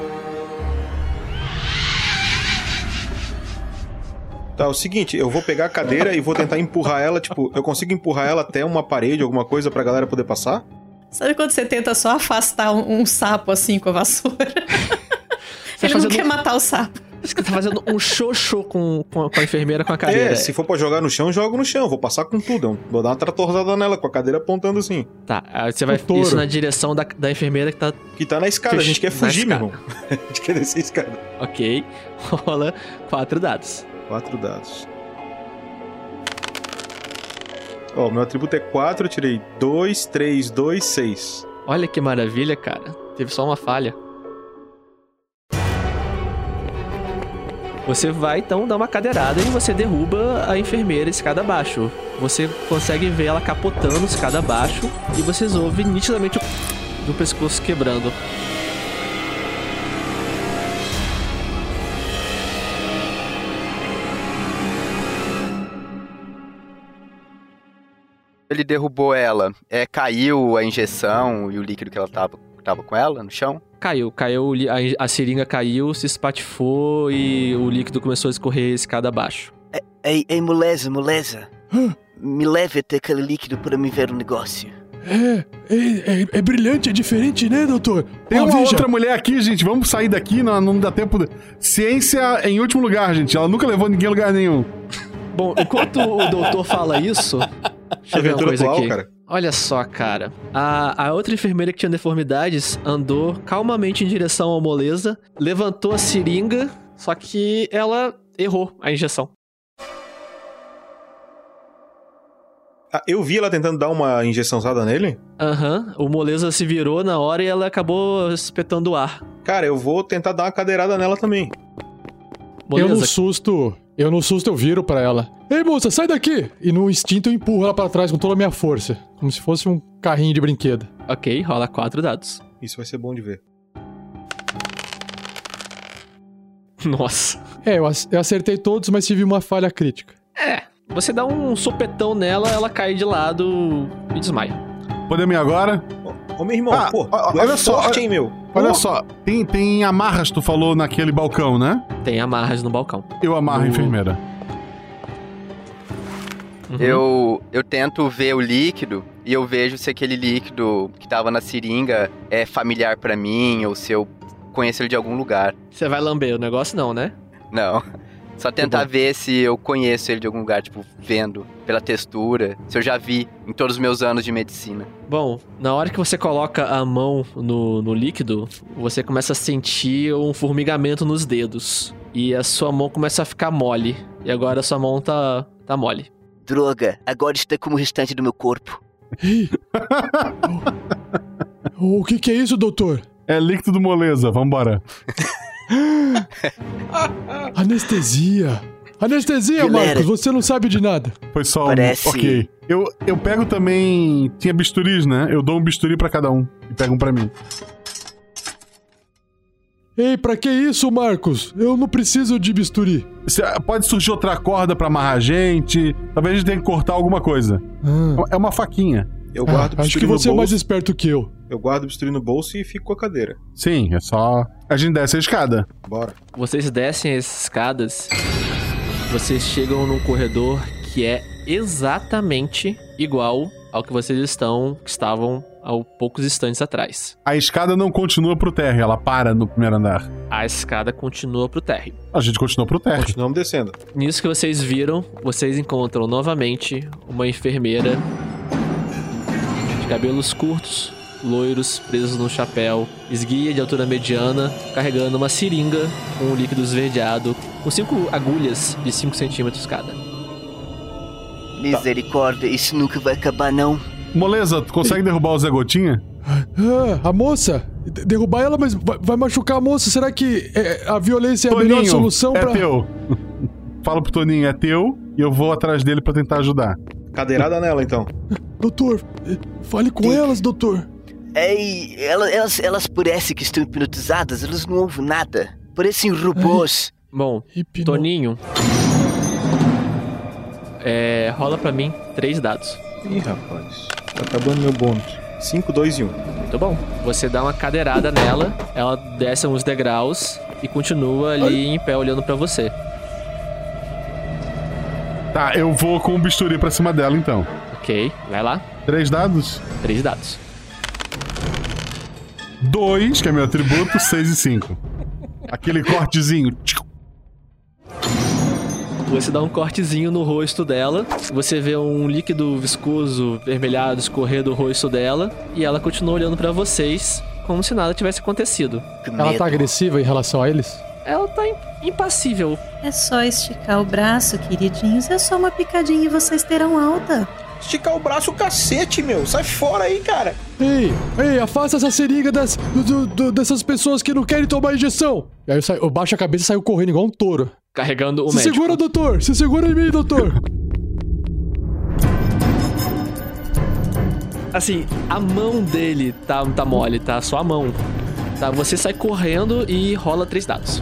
[SPEAKER 7] Tá, é o seguinte, eu vou pegar a cadeira e vou tentar empurrar ela, tipo, eu consigo empurrar ela até uma parede, alguma coisa pra galera poder passar?
[SPEAKER 10] Sabe quando você tenta só afastar um, um sapo assim com a vassoura?
[SPEAKER 5] Você
[SPEAKER 10] Ele
[SPEAKER 5] tá
[SPEAKER 10] não
[SPEAKER 5] fazendo-
[SPEAKER 10] quer matar o sapo.
[SPEAKER 5] Você tá fazendo um xoxô com, com, a- com a enfermeira com a cadeira.
[SPEAKER 7] É, se for pra jogar no chão, jogo no chão, vou passar com tudo. Vou dar uma tratorzada nela com a cadeira apontando assim.
[SPEAKER 5] Tá, aí você vai
[SPEAKER 7] touro.
[SPEAKER 5] isso na direção da, da enfermeira que tá.
[SPEAKER 7] Que tá na escada, a gente quer fugir, meu irmão. A gente quer descer a escada.
[SPEAKER 5] Ok. Rola quatro dados.
[SPEAKER 7] Quatro dados. Ó, meu atributo é 4, eu tirei 2, 3, 2, 6.
[SPEAKER 5] Olha que maravilha, cara. Teve só uma falha. Você vai então dar uma cadeirada e você derruba a enfermeira escada abaixo. Você consegue ver ela capotando escada abaixo e vocês ouvem nitidamente o do pescoço quebrando.
[SPEAKER 9] Ele derrubou ela. É, caiu a injeção e o líquido que ela tava, tava com ela no chão?
[SPEAKER 5] Caiu, caiu, a, a seringa caiu, se espatifou e o líquido começou a escorrer escada abaixo.
[SPEAKER 11] Ei, ei, moleza, moleza. Me leve até aquele líquido para me ver o negócio.
[SPEAKER 4] É, é, é, é brilhante, é diferente, né, doutor?
[SPEAKER 3] Tem uma
[SPEAKER 4] veja.
[SPEAKER 3] outra mulher aqui, gente. Vamos sair daqui, não, não dá tempo. de- Ciência em último lugar, gente. Ela nunca levou ninguém a lugar nenhum.
[SPEAKER 5] Bom, enquanto o doutor fala isso. Deixa eu ver coisa aqui.
[SPEAKER 7] cara.
[SPEAKER 5] Olha só, cara. A, a outra enfermeira que tinha deformidades andou calmamente em direção ao moleza, levantou a seringa, só que ela errou a injeção.
[SPEAKER 7] Ah, eu vi ela tentando dar uma injeçãozada nele.
[SPEAKER 5] Aham, o moleza se virou na hora e ela acabou espetando o ar.
[SPEAKER 7] Cara, eu vou tentar dar uma cadeirada nela também.
[SPEAKER 4] Eu no susto, eu no susto eu viro pra ela. Ei, moça, sai daqui! E no instinto eu empurro ela pra trás com toda a minha força, como se fosse um carrinho de brinquedo.
[SPEAKER 5] Ok, rola quatro dados.
[SPEAKER 7] Isso vai ser bom de ver.
[SPEAKER 5] Nossa.
[SPEAKER 4] É, eu ac- eu acertei todos, mas tive uma falha crítica.
[SPEAKER 5] É, você dá um sopetão nela, ela cai de lado e desmaia.
[SPEAKER 3] Podemos ir agora?
[SPEAKER 7] Ô, meu irmão,
[SPEAKER 3] Ah,
[SPEAKER 7] pô,
[SPEAKER 3] ó,
[SPEAKER 7] tu
[SPEAKER 3] olha
[SPEAKER 7] é
[SPEAKER 3] só,
[SPEAKER 7] forte,
[SPEAKER 3] olha-
[SPEAKER 7] hein, meu?
[SPEAKER 3] Olha só, tem, tem amarras, tu falou naquele balcão, né?
[SPEAKER 5] Tem amarras no balcão.
[SPEAKER 3] Eu amarro a enfermeira.
[SPEAKER 5] Uhum.
[SPEAKER 9] Eu, eu tento ver o líquido e eu vejo se aquele líquido que tava na seringa é familiar pra mim ou se eu conheço ele de algum lugar.
[SPEAKER 5] Você vai lamber o negócio não, né?
[SPEAKER 9] Não. Só tentar ver se eu conheço ele de algum lugar, tipo, vendo pela textura, se eu já vi em todos os meus anos de medicina.
[SPEAKER 5] Bom, na hora que você coloca a mão no, no líquido, você começa a sentir um formigamento nos dedos. E a sua mão começa a ficar mole. E agora a sua mão tá, tá mole.
[SPEAKER 11] Droga, agora está como o restante do meu corpo.
[SPEAKER 4] O que, que é isso, doutor?
[SPEAKER 3] É líquido do moleza, vambora.
[SPEAKER 4] Anestesia! Anestesia,
[SPEAKER 11] Galera.
[SPEAKER 4] Marcos, você não sabe de nada.
[SPEAKER 3] Foi só
[SPEAKER 11] Parece-
[SPEAKER 3] um. Ok. Eu, eu pego também. Tinha bisturis, né? Eu dou um bisturi pra cada um. E pego um pra mim.
[SPEAKER 4] Ei, pra que isso, Marcos? Eu não preciso de bisturi.
[SPEAKER 3] Se- Pode surgir outra corda pra amarrar a gente. Talvez a gente tenha que cortar alguma coisa.
[SPEAKER 4] Ah,
[SPEAKER 3] É uma faquinha.
[SPEAKER 7] Eu guardo o
[SPEAKER 4] acho que você é mais esperto que eu.
[SPEAKER 7] Eu guardo o bisturi no bolso e fico com a cadeira.
[SPEAKER 3] Sim, é só. A gente desce a escada.
[SPEAKER 7] Bora.
[SPEAKER 5] Vocês descem as escadas, vocês chegam num corredor que é exatamente igual ao que vocês estão, que estavam há poucos instantes atrás.
[SPEAKER 3] A escada não continua pro térreo, ela para no primeiro andar.
[SPEAKER 5] A escada continua pro térreo.
[SPEAKER 3] A gente continua pro térreo.
[SPEAKER 7] Continuamos descendo.
[SPEAKER 5] Nisso que vocês viram, vocês encontram novamente uma enfermeira de cabelos curtos, loiros, presos no chapéu, esguia de altura mediana, carregando uma seringa com um líquido esverdeado, com cinco agulhas de 5 centímetros cada.
[SPEAKER 11] Misericórdia, isso nunca vai acabar, não.
[SPEAKER 3] Moleza, tu consegue derrubar o Zé Gotinha?
[SPEAKER 4] Ah, a moça? De- Derrubar ela, mas vai, vai machucar a moça. Será que é, a violência é a melhor solução
[SPEAKER 3] é
[SPEAKER 4] pra.
[SPEAKER 3] teu. Fala pro Toninho, é teu, e eu vou atrás dele pra tentar ajudar.
[SPEAKER 7] Cadeirada nela, então.
[SPEAKER 4] Doutor, fale com elas, doutor.
[SPEAKER 11] Ei, ela- elas, elas parecem que estão hipnotizadas, elas não ouvem nada. Parecem robôs.
[SPEAKER 5] Bom,
[SPEAKER 4] Hipno-
[SPEAKER 5] Toninho. É, rola pra mim três dados.
[SPEAKER 7] Ih, rapaz. Tá acabando meu bônus. 5, 2 e 1.
[SPEAKER 5] Muito bom. Você dá uma cadeirada nela, ela desce uns degraus e continua ali em pé olhando pra você.
[SPEAKER 3] Tá, eu vou com o bisturi pra cima dela então.
[SPEAKER 5] Ok, vai lá.
[SPEAKER 3] Três dados?
[SPEAKER 5] Três dados.
[SPEAKER 3] Dois, que é meu atributo, seis e cinco. Aquele cortezinho.
[SPEAKER 5] Você dá um cortezinho no rosto dela, você vê um líquido viscoso vermelhado escorrer do rosto dela e ela continua olhando pra vocês como se nada tivesse acontecido.
[SPEAKER 4] Ela tá agressiva em relação a eles?
[SPEAKER 5] Ela tá im- impassível.
[SPEAKER 10] É só esticar o braço, queridinhos. É só uma picadinha e vocês terão alta.
[SPEAKER 13] Esticar o braço, o cacete, meu. Sai fora aí, cara.
[SPEAKER 4] Ei, ei, afasta essa seringa das, do- do- do- dessas pessoas que não querem tomar injeção. E aí eu, saio, eu baixo a cabeça e saio correndo igual um touro.
[SPEAKER 5] Carregando o
[SPEAKER 4] se
[SPEAKER 5] médico.
[SPEAKER 4] segura, doutor! Se segura em mim, doutor!
[SPEAKER 5] Assim, a mão dele tá, tá mole, tá? Só a mão. Tá, você sai correndo e rola três dados.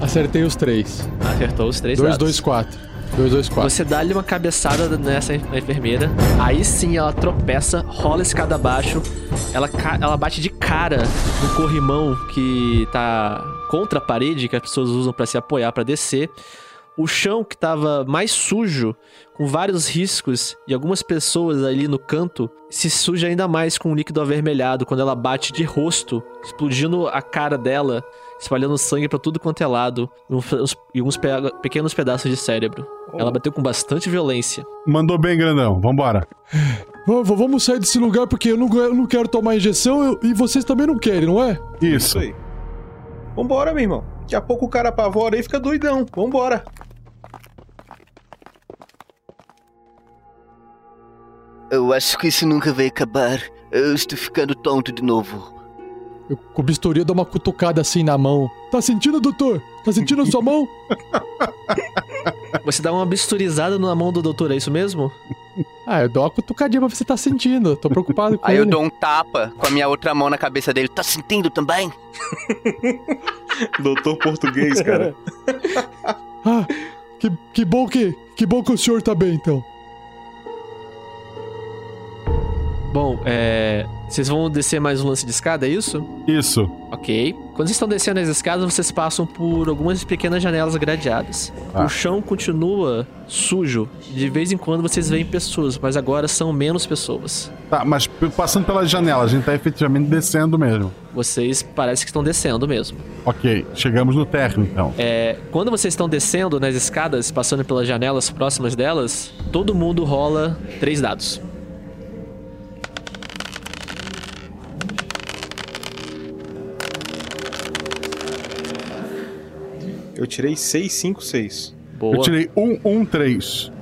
[SPEAKER 4] Acertei os três.
[SPEAKER 5] Acertou os três
[SPEAKER 4] 2,
[SPEAKER 5] dados.
[SPEAKER 4] 2, 4. 2, 2, 4.
[SPEAKER 5] Você dá-lhe uma cabeçada nessa enfermeira. Aí sim ela tropeça, rola escada abaixo. Ela, ela bate de cara no corrimão que tá contra a parede, que as pessoas usam pra se apoiar pra descer. O chão que tava mais sujo, com vários riscos e algumas pessoas ali no canto, se suja ainda mais com um líquido avermelhado quando ela bate de rosto, explodindo a cara dela, espalhando sangue pra tudo quanto é lado e uns pe- pequenos pedaços de cérebro. Ela bateu com bastante violência.
[SPEAKER 3] Mandou bem, grandão. Vambora.
[SPEAKER 4] Vamos sair desse lugar porque eu não, eu não quero tomar injeção eu- e vocês também não querem, não é?
[SPEAKER 3] Isso.
[SPEAKER 7] aí. Vambora, meu irmão. Daqui a pouco o cara apavora e fica doidão. Vambora.
[SPEAKER 11] Eu acho que isso nunca vai acabar. Eu estou ficando tonto de novo.
[SPEAKER 4] Eu com o bisturi eu dou uma cutucada assim na mão. Tá sentindo, doutor? Tá sentindo a sua mão?
[SPEAKER 5] Você dá uma bisturizada na mão do doutor, é isso mesmo?
[SPEAKER 4] Ah, eu dou uma cutucadinha pra ver se tá sentindo. Tô preocupado com
[SPEAKER 9] Aí eu
[SPEAKER 4] ele.
[SPEAKER 9] dou um tapa com a minha outra mão na cabeça dele.
[SPEAKER 11] Tá sentindo também?
[SPEAKER 7] Doutor português, cara.
[SPEAKER 4] Ah, que, que bom que. Que bom que o senhor tá bem, então.
[SPEAKER 5] Bom, é. Vocês vão descer mais um lance de escada, é isso?
[SPEAKER 3] Isso.
[SPEAKER 5] Ok. Quando vocês estão descendo as escadas, vocês passam por algumas pequenas janelas gradeadas.
[SPEAKER 3] Ah.
[SPEAKER 5] O chão continua sujo. De vez em quando vocês veem pessoas, mas agora são menos pessoas.
[SPEAKER 3] Tá, mas passando pela janela, a gente tá efetivamente descendo mesmo.
[SPEAKER 5] Vocês parecem que estão descendo mesmo.
[SPEAKER 3] Ok, chegamos no térreo então.
[SPEAKER 5] É, quando vocês estão descendo nas escadas, passando pelas janelas próximas delas, todo mundo rola três dados.
[SPEAKER 7] Eu tirei 6, 5, 6.
[SPEAKER 5] Boa.
[SPEAKER 3] Eu tirei 1, 1, 3.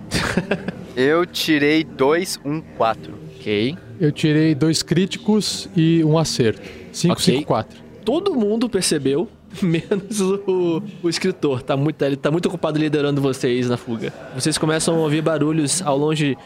[SPEAKER 9] Eu tirei 2, 1, 4.
[SPEAKER 5] Ok.
[SPEAKER 4] Eu tirei dois críticos e um acerto. 5,
[SPEAKER 5] Ok.
[SPEAKER 4] 5, 4.
[SPEAKER 5] Todo mundo percebeu, menos o, o escritor. Tá muito, ele tá muito ocupado liderando vocês na fuga. Vocês começam a ouvir barulhos ao longe.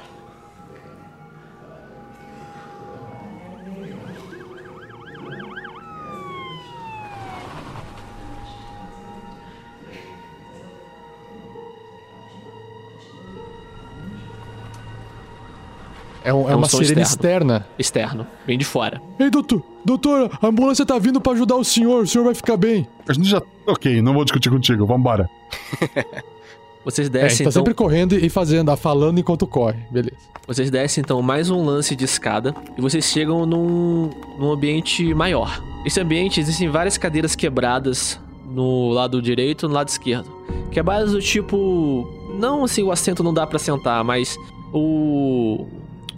[SPEAKER 4] É, um- é
[SPEAKER 5] É um
[SPEAKER 4] uma sirene
[SPEAKER 5] externo.
[SPEAKER 4] externa.
[SPEAKER 5] Externo, bem de fora.
[SPEAKER 4] Ei, doutor, doutor, a ambulância tá vindo pra ajudar o senhor, o senhor vai ficar bem.
[SPEAKER 3] A gente já. Ok, não vou discutir contigo, vambora.
[SPEAKER 5] Vocês
[SPEAKER 4] É, a gente
[SPEAKER 5] descem
[SPEAKER 4] tá
[SPEAKER 5] então.
[SPEAKER 4] sempre correndo e fazendo, falando enquanto corre. Beleza.
[SPEAKER 5] Vocês descem então mais um lance de escada e vocês chegam num, num ambiente maior. Esse ambiente existem várias cadeiras quebradas no lado direito e no lado esquerdo. Quebradas do tipo. Não assim, o assento não dá pra sentar, mas o.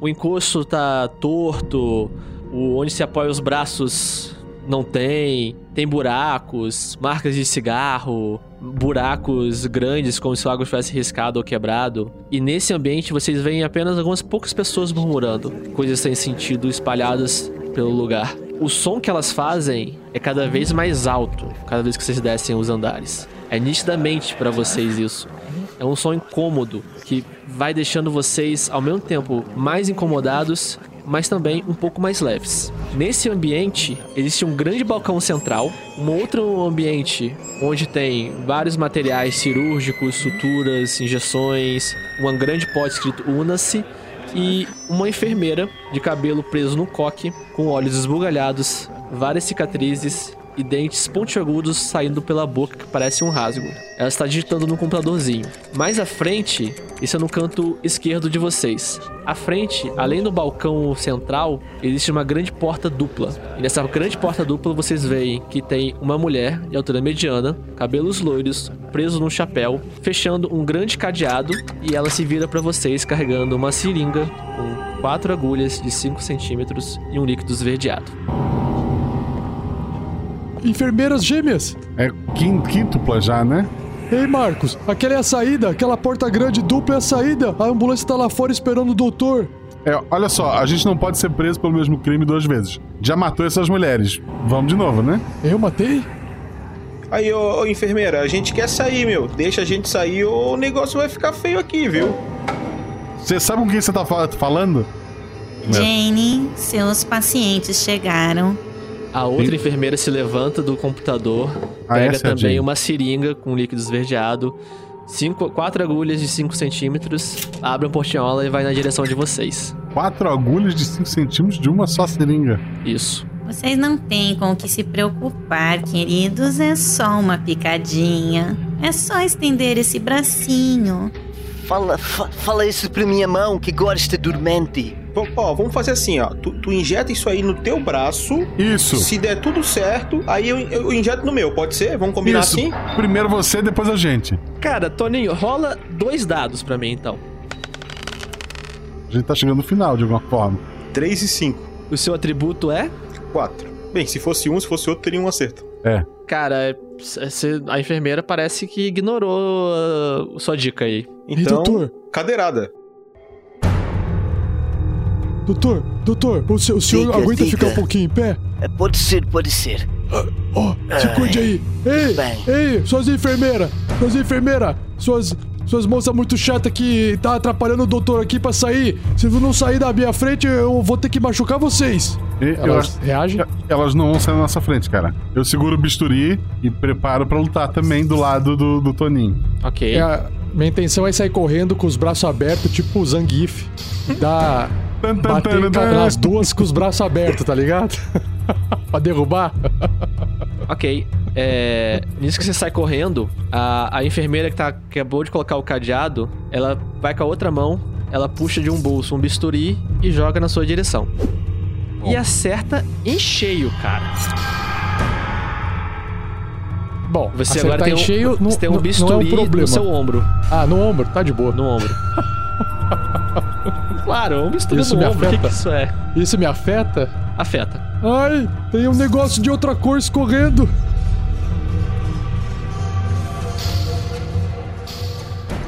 [SPEAKER 5] O encosto tá torto, o onde se apoia os braços não tem, tem buracos, marcas de cigarro, buracos grandes como se algo tivesse riscado ou quebrado. E nesse ambiente vocês veem apenas algumas poucas pessoas murmurando, coisas sem sentido espalhadas pelo lugar. O som que elas fazem é cada vez mais alto, cada vez que vocês descem os andares. É nitidamente pra vocês isso. É um som incômodo que vai deixando vocês ao mesmo tempo mais incomodados, mas também um pouco mais leves. Nesse ambiente existe um grande balcão central, um outro ambiente onde tem vários materiais cirúrgicos, suturas, injeções, um grande pote escrito Una-se e uma enfermeira de cabelo preso no coque, com olhos esbugalhados, várias cicatrizes e dentes pontiagudos saindo pela boca que parece um rasgo. Ela está digitando no computadorzinho. Mais à frente, isso é no canto esquerdo de vocês. À frente, além do balcão central, existe uma grande porta dupla. E nessa grande porta dupla vocês veem que tem uma mulher de altura mediana, cabelos loiros, preso num chapéu, fechando um grande cadeado e ela se vira para vocês carregando uma seringa com quatro agulhas de 5 centímetros e um líquido esverdeado.
[SPEAKER 4] Enfermeiras gêmeas.
[SPEAKER 3] É quíntupla já, né?
[SPEAKER 4] Ei, Marcos, aquela é a saída, aquela porta grande dupla é a saída. A ambulância tá lá fora esperando o doutor.
[SPEAKER 3] É, olha só, a gente não pode ser preso pelo mesmo crime duas vezes. Já matou essas mulheres. Vamos de novo, né?
[SPEAKER 4] Eu matei?
[SPEAKER 7] Aí, ô, ô, enfermeira, a gente quer sair, meu. Deixa a gente sair ou o negócio vai ficar feio aqui, viu?
[SPEAKER 3] Você sabe com quem você tá fal- falando?
[SPEAKER 12] Jane, seus pacientes chegaram.
[SPEAKER 5] A outra enfermeira se levanta do computador,
[SPEAKER 3] Ah,
[SPEAKER 5] pega
[SPEAKER 3] é
[SPEAKER 5] também
[SPEAKER 3] Jane.
[SPEAKER 5] uma seringa com líquido esverdeado, cinco, quatro agulhas de 5 centímetros, abre a portinhola e vai na direção de vocês.
[SPEAKER 3] Quatro agulhas de 5 centímetros de uma só seringa.
[SPEAKER 5] Isso.
[SPEAKER 12] Vocês não têm com o que se preocupar, queridos. É só uma picadinha. É só estender esse bracinho.
[SPEAKER 11] Fala, fa- fala isso pra minha mão que agora está dormente.
[SPEAKER 7] Ó, vamos fazer assim, ó. Tu, tu injeta isso aí no teu braço.
[SPEAKER 3] Isso.
[SPEAKER 7] Se der tudo certo, aí eu, eu injeto no meu, pode ser? Vamos combinar
[SPEAKER 3] Isso.
[SPEAKER 7] assim?
[SPEAKER 3] Primeiro você, depois a gente.
[SPEAKER 5] Cara, Toninho, rola dois dados pra mim então.
[SPEAKER 3] A gente tá chegando no final, de alguma forma.
[SPEAKER 7] 3 e 5.
[SPEAKER 5] O seu atributo é?
[SPEAKER 7] 4. Bem, se fosse um, se fosse outro, teria um acerto.
[SPEAKER 3] É.
[SPEAKER 5] Cara, é- cê- a enfermeira parece que ignorou uh, sua dica aí.
[SPEAKER 7] Então,
[SPEAKER 4] doutor?
[SPEAKER 7] cadeirada.
[SPEAKER 4] Doutor, doutor, o, se- o senhor
[SPEAKER 11] Diga,
[SPEAKER 4] aguenta
[SPEAKER 11] diga.
[SPEAKER 4] ficar um pouquinho em pé?
[SPEAKER 11] É, Pode ser, pode ser.
[SPEAKER 4] Ó, se
[SPEAKER 11] Ai.
[SPEAKER 4] cuide aí. Ei,
[SPEAKER 11] Bem.
[SPEAKER 4] ei, suas enfermeiras, suas enfermeiras, suas, suas moças muito chatas que tá atrapalhando o doutor aqui pra sair. Se não sair da minha frente, eu vou ter que machucar vocês.
[SPEAKER 3] E- eu
[SPEAKER 4] Elas
[SPEAKER 3] acho-
[SPEAKER 4] reagem?
[SPEAKER 3] Elas não vão sair na nossa frente, cara. Eu seguro o bisturi e preparo pra lutar também do lado do, do Toninho.
[SPEAKER 5] Ok.
[SPEAKER 4] É, minha intenção é sair correndo com os braços abertos, tipo o Zangief. Dá. Bater nas duas com os braços abertos, tá ligado? pra derrubar.
[SPEAKER 5] Ok. É, nisso que você sai correndo, a, a enfermeira que tá, que acabou de colocar o cadeado, ela vai com a outra mão, ela puxa de um bolso um bisturi e joga na sua direção. E acerta em cheio, cara.
[SPEAKER 4] Bom,
[SPEAKER 5] Você agora tem
[SPEAKER 4] em
[SPEAKER 5] um,
[SPEAKER 4] cheio não,
[SPEAKER 5] você tem um
[SPEAKER 4] não-
[SPEAKER 5] bisturi
[SPEAKER 4] não é um problema.
[SPEAKER 5] no seu ombro.
[SPEAKER 4] Ah, no ombro, tá de boa.
[SPEAKER 5] No ombro. claro, um bisturi
[SPEAKER 4] Isso
[SPEAKER 5] no
[SPEAKER 4] me
[SPEAKER 5] ombro. O que,
[SPEAKER 4] afeta?
[SPEAKER 5] que isso é?
[SPEAKER 4] Isso me afeta?
[SPEAKER 5] Afeta.
[SPEAKER 4] Ai, tem um negócio de outra cor escorrendo.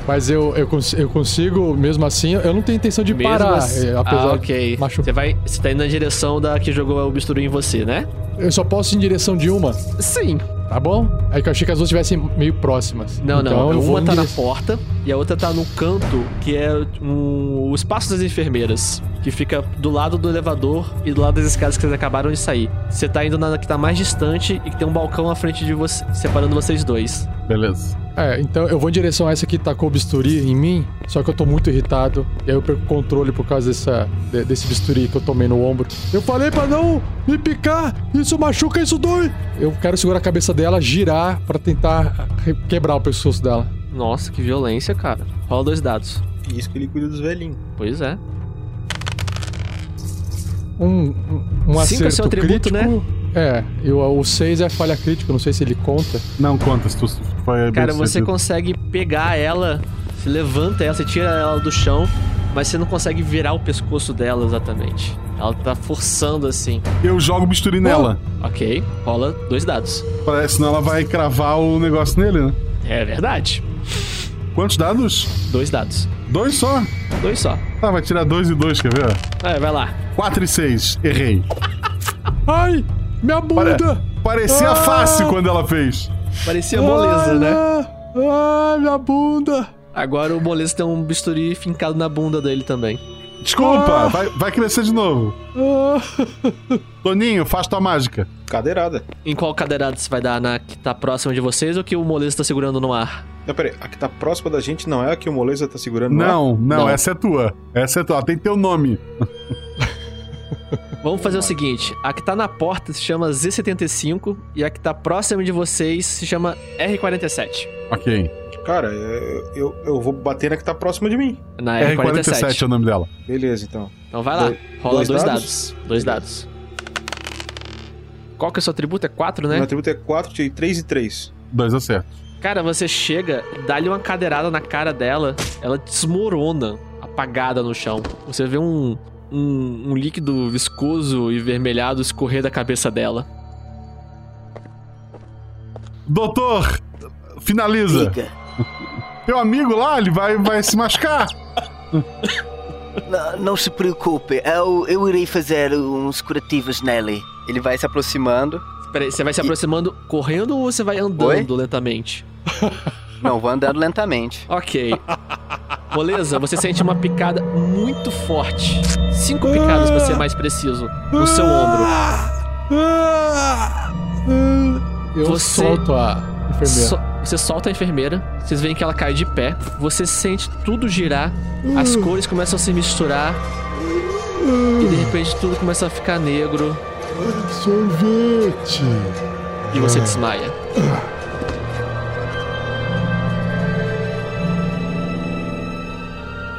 [SPEAKER 4] Mas eu, eu, cons- eu consigo, mesmo assim, eu não tenho intenção de
[SPEAKER 5] Mesmo
[SPEAKER 4] parar.
[SPEAKER 5] assim-
[SPEAKER 4] é, apesar
[SPEAKER 5] ah, ok.
[SPEAKER 4] de
[SPEAKER 5] Você vai. Você tá indo na direção da que jogou o bisturi em você, né?
[SPEAKER 4] Eu só posso ir em direção de uma,
[SPEAKER 5] Sim.
[SPEAKER 4] Tá bom? É que eu achei que as duas estivessem meio próximas.
[SPEAKER 5] Não,
[SPEAKER 4] então
[SPEAKER 5] não.
[SPEAKER 4] eu
[SPEAKER 5] Uma tá na porta e a outra tá no canto, que é um- o espaço das enfermeiras, que fica do lado do elevador e do lado das escadas que vocês acabaram de sair. Você tá indo na que tá mais distante e que tem um balcão à frente de você, separando vocês dois.
[SPEAKER 3] Beleza.
[SPEAKER 4] É, então eu vou em direção a essa que tacou o bisturi em mim, só que eu tô muito irritado. E aí eu perco o controle por causa dessa, de- desse bisturi que eu tomei no ombro. Eu falei pra não me picar! Isso machuca, isso dói! Eu quero segurar a cabeça dela, girar pra tentar quebrar o pescoço dela.
[SPEAKER 5] Nossa, que violência, cara. Rola dois dados.
[SPEAKER 7] E isso que ele cuida dos velhinhos.
[SPEAKER 5] Pois é.
[SPEAKER 4] Um, um, um
[SPEAKER 5] Cinco é
[SPEAKER 4] acerto
[SPEAKER 5] seu atributo,
[SPEAKER 4] crítico.
[SPEAKER 5] né?
[SPEAKER 4] É, e o 6 é falha crítica, não sei se ele conta.
[SPEAKER 3] Não conta se tu foi bem
[SPEAKER 5] Cara, você consegue pegar ela, você levanta ela, você tira ela do chão, mas você não consegue virar o pescoço dela exatamente. Ela tá forçando assim.
[SPEAKER 3] Eu jogo o bisturi nela.
[SPEAKER 5] Ok, rola dois dados.
[SPEAKER 3] Parece senão ela vai cravar o negócio nele, né?
[SPEAKER 5] É verdade.
[SPEAKER 3] Quantos dados?
[SPEAKER 5] Dois dados.
[SPEAKER 3] Dois só?
[SPEAKER 5] Dois só.
[SPEAKER 3] Tá, vai tirar dois e dois, quer ver?
[SPEAKER 5] É, vai lá.
[SPEAKER 3] Quatro e seis. Errei.
[SPEAKER 4] Ai, minha bunda!
[SPEAKER 3] Parecia
[SPEAKER 4] Ah!
[SPEAKER 3] fácil quando ela fez.
[SPEAKER 5] Parecia moleza, né?
[SPEAKER 4] Ai, minha bunda!
[SPEAKER 5] Agora o moleza tem um bisturi fincado na bunda dele também.
[SPEAKER 3] Desculpa,
[SPEAKER 4] Ah!
[SPEAKER 3] vai, vai crescer de novo.
[SPEAKER 4] Ah.
[SPEAKER 3] Toninho, faz tua mágica.
[SPEAKER 7] Cadeirada.
[SPEAKER 5] Em qual cadeirada você vai dar? Na que tá próxima de vocês ou que o moleza tá segurando no ar?
[SPEAKER 7] Não, peraí. A que tá próxima da gente não é a que o Moleza tá segurando no ar?
[SPEAKER 3] Não, não,
[SPEAKER 5] Não.
[SPEAKER 3] essa é tua. Essa é tua. Ela tem teu nome.
[SPEAKER 5] Vamos fazer o seguinte: a que tá na porta se chama Z75 e a que tá próxima de vocês se chama R47.
[SPEAKER 3] Ok.
[SPEAKER 7] Cara, eu, eu, eu vou bater na que tá próxima de mim.
[SPEAKER 5] Na
[SPEAKER 3] R47 é
[SPEAKER 5] R47.
[SPEAKER 3] o nome dela.
[SPEAKER 7] Beleza, então.
[SPEAKER 5] Então vai lá,
[SPEAKER 7] Dois-
[SPEAKER 5] rola
[SPEAKER 7] dois
[SPEAKER 5] dois,
[SPEAKER 7] dados?
[SPEAKER 5] dados? Dois dados. Qual que é o seu atributo? É 4, né?
[SPEAKER 7] Meu atributo é 4, tirei 3 e 3.
[SPEAKER 3] Dois acertos.
[SPEAKER 5] Cara, você chega, dá-lhe uma cadeirada na cara dela, ela desmorona, apagada no chão. Você vê um, um, um líquido viscoso e vermelhado escorrer da cabeça dela.
[SPEAKER 3] Doutor, finaliza.
[SPEAKER 11] Diga.
[SPEAKER 3] Teu amigo lá, ele vai, vai se machucar.
[SPEAKER 11] Não, não se preocupe, eu, eu irei fazer uns curativos nele.
[SPEAKER 9] Ele vai se aproximando.
[SPEAKER 5] Peraí, você vai se aproximando correndo ou você vai andando
[SPEAKER 9] Oi?
[SPEAKER 5] lentamente?
[SPEAKER 9] Não, vou andando lentamente.
[SPEAKER 5] Ok. Moleza, você sente uma picada muito forte. Cinco picadas pra ser mais preciso. No seu ombro.
[SPEAKER 4] Eu
[SPEAKER 5] Você-
[SPEAKER 4] solto a enfermeira.
[SPEAKER 5] So- você solta a enfermeira, vocês veem que ela cai de pé, você sente tudo girar, as cores começam a se misturar e de repente tudo começa a ficar negro
[SPEAKER 4] Sorvete!
[SPEAKER 5] e você desmaia.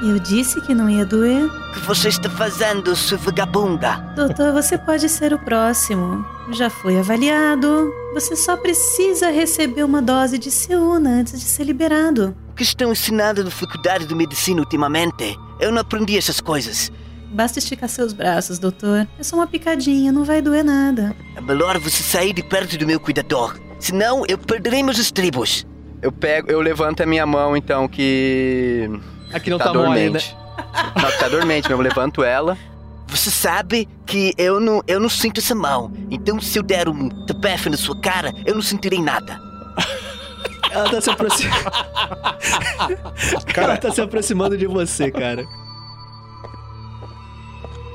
[SPEAKER 10] Eu disse que não ia doer.
[SPEAKER 11] O que você está fazendo, sua vagabunda?
[SPEAKER 10] Doutor, você pode ser o próximo. Já foi avaliado. Você só precisa receber uma dose de Seuna antes de ser liberado.
[SPEAKER 11] O que estão ensinando na faculdade de medicina ultimamente? Eu não aprendi essas coisas.
[SPEAKER 10] Basta esticar seus braços, doutor. É só uma picadinha, não vai doer nada.
[SPEAKER 11] É melhor você sair de perto do meu cuidador. Senão eu perderei meus estribos.
[SPEAKER 9] Eu pego, eu levanto a minha mão, então, que.
[SPEAKER 5] Aqui não tá, mole, né?
[SPEAKER 9] Não, tá dormente, mesmo. Eu levanto ela.
[SPEAKER 11] Você sabe que eu não, eu não sinto essa mão. Então se eu der um tapefe na sua cara, eu não sentirei nada.
[SPEAKER 5] Ela tá se aproximando. Ela tá se aproximando de você, cara.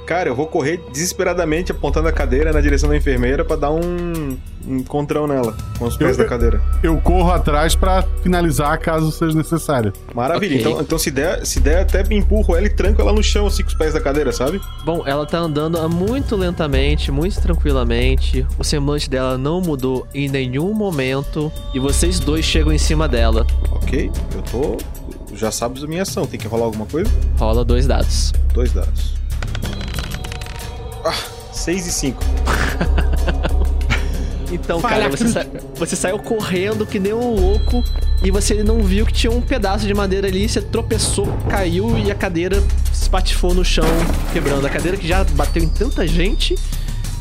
[SPEAKER 7] Cara, eu vou correr desesperadamente apontando a cadeira na direção da enfermeira pra dar um um encontrão nela, com os pés
[SPEAKER 3] Eu-
[SPEAKER 7] da cadeira.
[SPEAKER 3] Eu corro atrás pra finalizar caso seja necessário.
[SPEAKER 7] Maravilha.
[SPEAKER 5] Ok.
[SPEAKER 7] Então, então se der, se der, até empurro ela e tranco ela no chão, assim, com os pés da cadeira, sabe?
[SPEAKER 5] Bom, ela tá andando muito lentamente, muito tranquilamente. O semblante dela não mudou em nenhum momento. E vocês dois chegam em cima dela.
[SPEAKER 7] Ok, eu tô. Já sabes a minha ação. Tem que rolar alguma coisa?
[SPEAKER 5] Rola dois dados.
[SPEAKER 7] Dois dados. Ah, seis e cinco.
[SPEAKER 5] Então,
[SPEAKER 7] Falha
[SPEAKER 5] cara, você, sa- você saiu correndo que nem um louco e você não viu que tinha um pedaço de madeira ali, você tropeçou, caiu e a cadeira se espatifou no chão, quebrando. A cadeira que já bateu em tanta gente,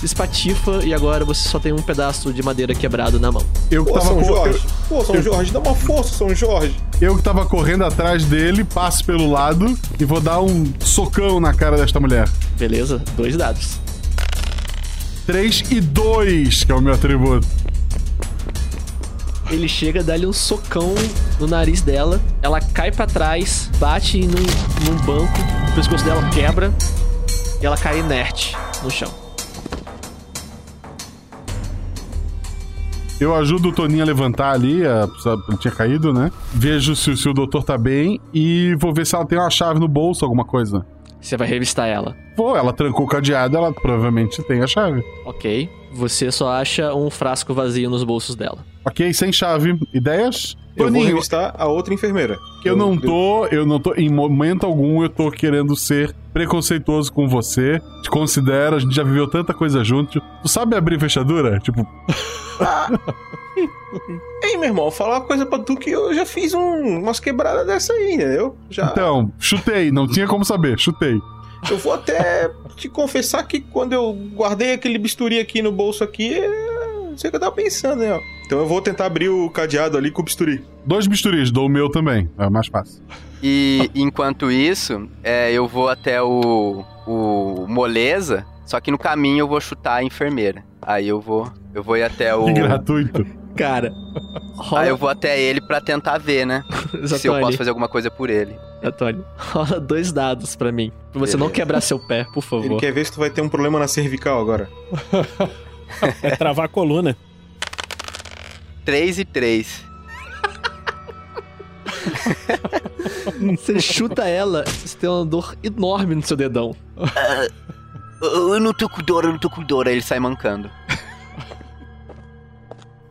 [SPEAKER 5] espatifa e agora você só tem um pedaço de madeira quebrado na mão.
[SPEAKER 3] Eu que
[SPEAKER 7] Pô,
[SPEAKER 3] tava
[SPEAKER 7] São
[SPEAKER 3] co-
[SPEAKER 7] Jorge.
[SPEAKER 3] eu-
[SPEAKER 7] Pô, São
[SPEAKER 3] eu-
[SPEAKER 7] Jorge, dá uma força, São Jorge.
[SPEAKER 3] Eu que tava correndo atrás dele, passo pelo lado e vou dar um socão na cara desta mulher.
[SPEAKER 5] Beleza? Dois dados.
[SPEAKER 3] 3 e 2, que é o meu atributo.
[SPEAKER 5] Ele chega, dá-lhe um socão no nariz dela. Ela cai pra trás, bate num, num banco, o pescoço dela quebra e ela cai inerte no chão.
[SPEAKER 3] Eu ajudo o Toninho a levantar ali, a, ele tinha caído, né? Vejo se, se o doutor tá bem e vou ver se ela tem uma chave no bolso, alguma coisa.
[SPEAKER 5] Você vai revistar ela.
[SPEAKER 3] Pô, ela trancou o cadeado, ela provavelmente tem a chave.
[SPEAKER 5] Ok. Você só acha um frasco vazio nos bolsos dela.
[SPEAKER 3] Ok, sem chave. Ideias?
[SPEAKER 7] Eu vou
[SPEAKER 3] Toninho,
[SPEAKER 7] revistar a outra enfermeira.
[SPEAKER 3] eu não tô, eu não tô, em momento algum eu tô querendo ser preconceituoso com você. Te considero, a gente já viveu tanta coisa junto. Tu sabe abrir fechadura? Tipo,
[SPEAKER 7] Ei, meu irmão, falar uma coisa pra tu que eu já fiz um, umas quebradas dessa aí, entendeu? Já.
[SPEAKER 3] então, chutei, não tinha como saber, chutei.
[SPEAKER 7] Eu vou até te confessar que quando eu guardei aquele bisturi aqui no bolso aqui, é, não sei o que eu tava pensando, né? Então eu vou tentar abrir o cadeado ali com o bisturi.
[SPEAKER 3] Dois bisturis, dou o meu também, é mais fácil.
[SPEAKER 9] E enquanto isso, é, eu vou até o, o Moleza, só que no caminho eu vou chutar a enfermeira. Aí eu vou, eu vou ir até o.
[SPEAKER 3] Que gratuito.
[SPEAKER 5] Cara,
[SPEAKER 9] Aí eu vou até ele pra tentar ver, né? se eu posso fazer alguma coisa por ele.
[SPEAKER 5] Antônio, rola dois dados pra mim. Pra você não
[SPEAKER 7] Beleza.
[SPEAKER 5] quebrar seu pé, por favor.
[SPEAKER 7] Ele quer ver se tu vai ter um problema na cervical agora.
[SPEAKER 8] É travar a coluna.
[SPEAKER 9] 3 e 3.
[SPEAKER 5] Você chuta ela, você tem uma dor enorme no seu dedão.
[SPEAKER 11] Ah, eu não tô com dor, eu não tô com dor.
[SPEAKER 9] Aí ele sai mancando.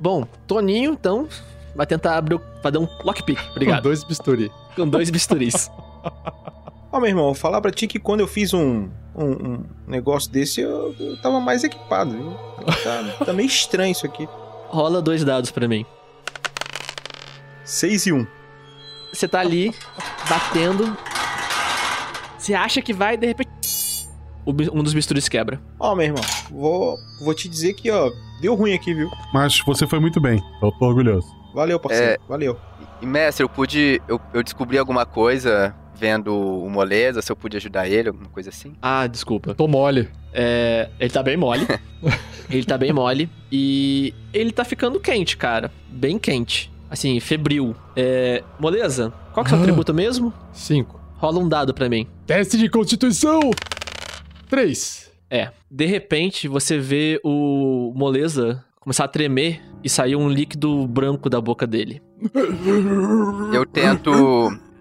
[SPEAKER 5] Bom, Toninho, então, vai tentar abrir o. Vai dar um lockpick. Obrigado.
[SPEAKER 4] Com dois bisturi.
[SPEAKER 5] Com dois bisturis.
[SPEAKER 7] Ó, meu irmão, falar pra ti que quando eu fiz um, um, um negócio desse, eu, eu tava mais equipado, viu? Tá, tá meio estranho isso aqui.
[SPEAKER 5] Rola dois dados pra mim.
[SPEAKER 7] 6 e 1. Um.
[SPEAKER 5] Você tá ali, batendo. Você acha que vai, de repente. Um dos bisturis quebra.
[SPEAKER 7] Ó, meu irmão, vou, vou te dizer que, ó, deu ruim aqui, viu?
[SPEAKER 3] Mas você foi muito bem, eu tô orgulhoso.
[SPEAKER 7] Valeu, parceiro,
[SPEAKER 9] É.
[SPEAKER 7] valeu.
[SPEAKER 9] E mestre, eu pude. Eu, eu descobri alguma coisa vendo o Moleza, se eu pude ajudar ele, alguma coisa assim.
[SPEAKER 5] Ah, desculpa.
[SPEAKER 4] Tô mole.
[SPEAKER 5] É, ele tá bem mole. ele tá bem mole. E ele tá ficando quente, cara. Bem quente. Assim, febril. É. Moleza, qual que é o seu
[SPEAKER 4] Ah.
[SPEAKER 5] atributo mesmo?
[SPEAKER 4] Cinco.
[SPEAKER 5] Rola um dado pra mim.
[SPEAKER 4] Teste de constituição. Três.
[SPEAKER 5] É. De repente, você vê o Moleza começar a tremer e sair um líquido branco da boca dele.
[SPEAKER 9] Eu tento.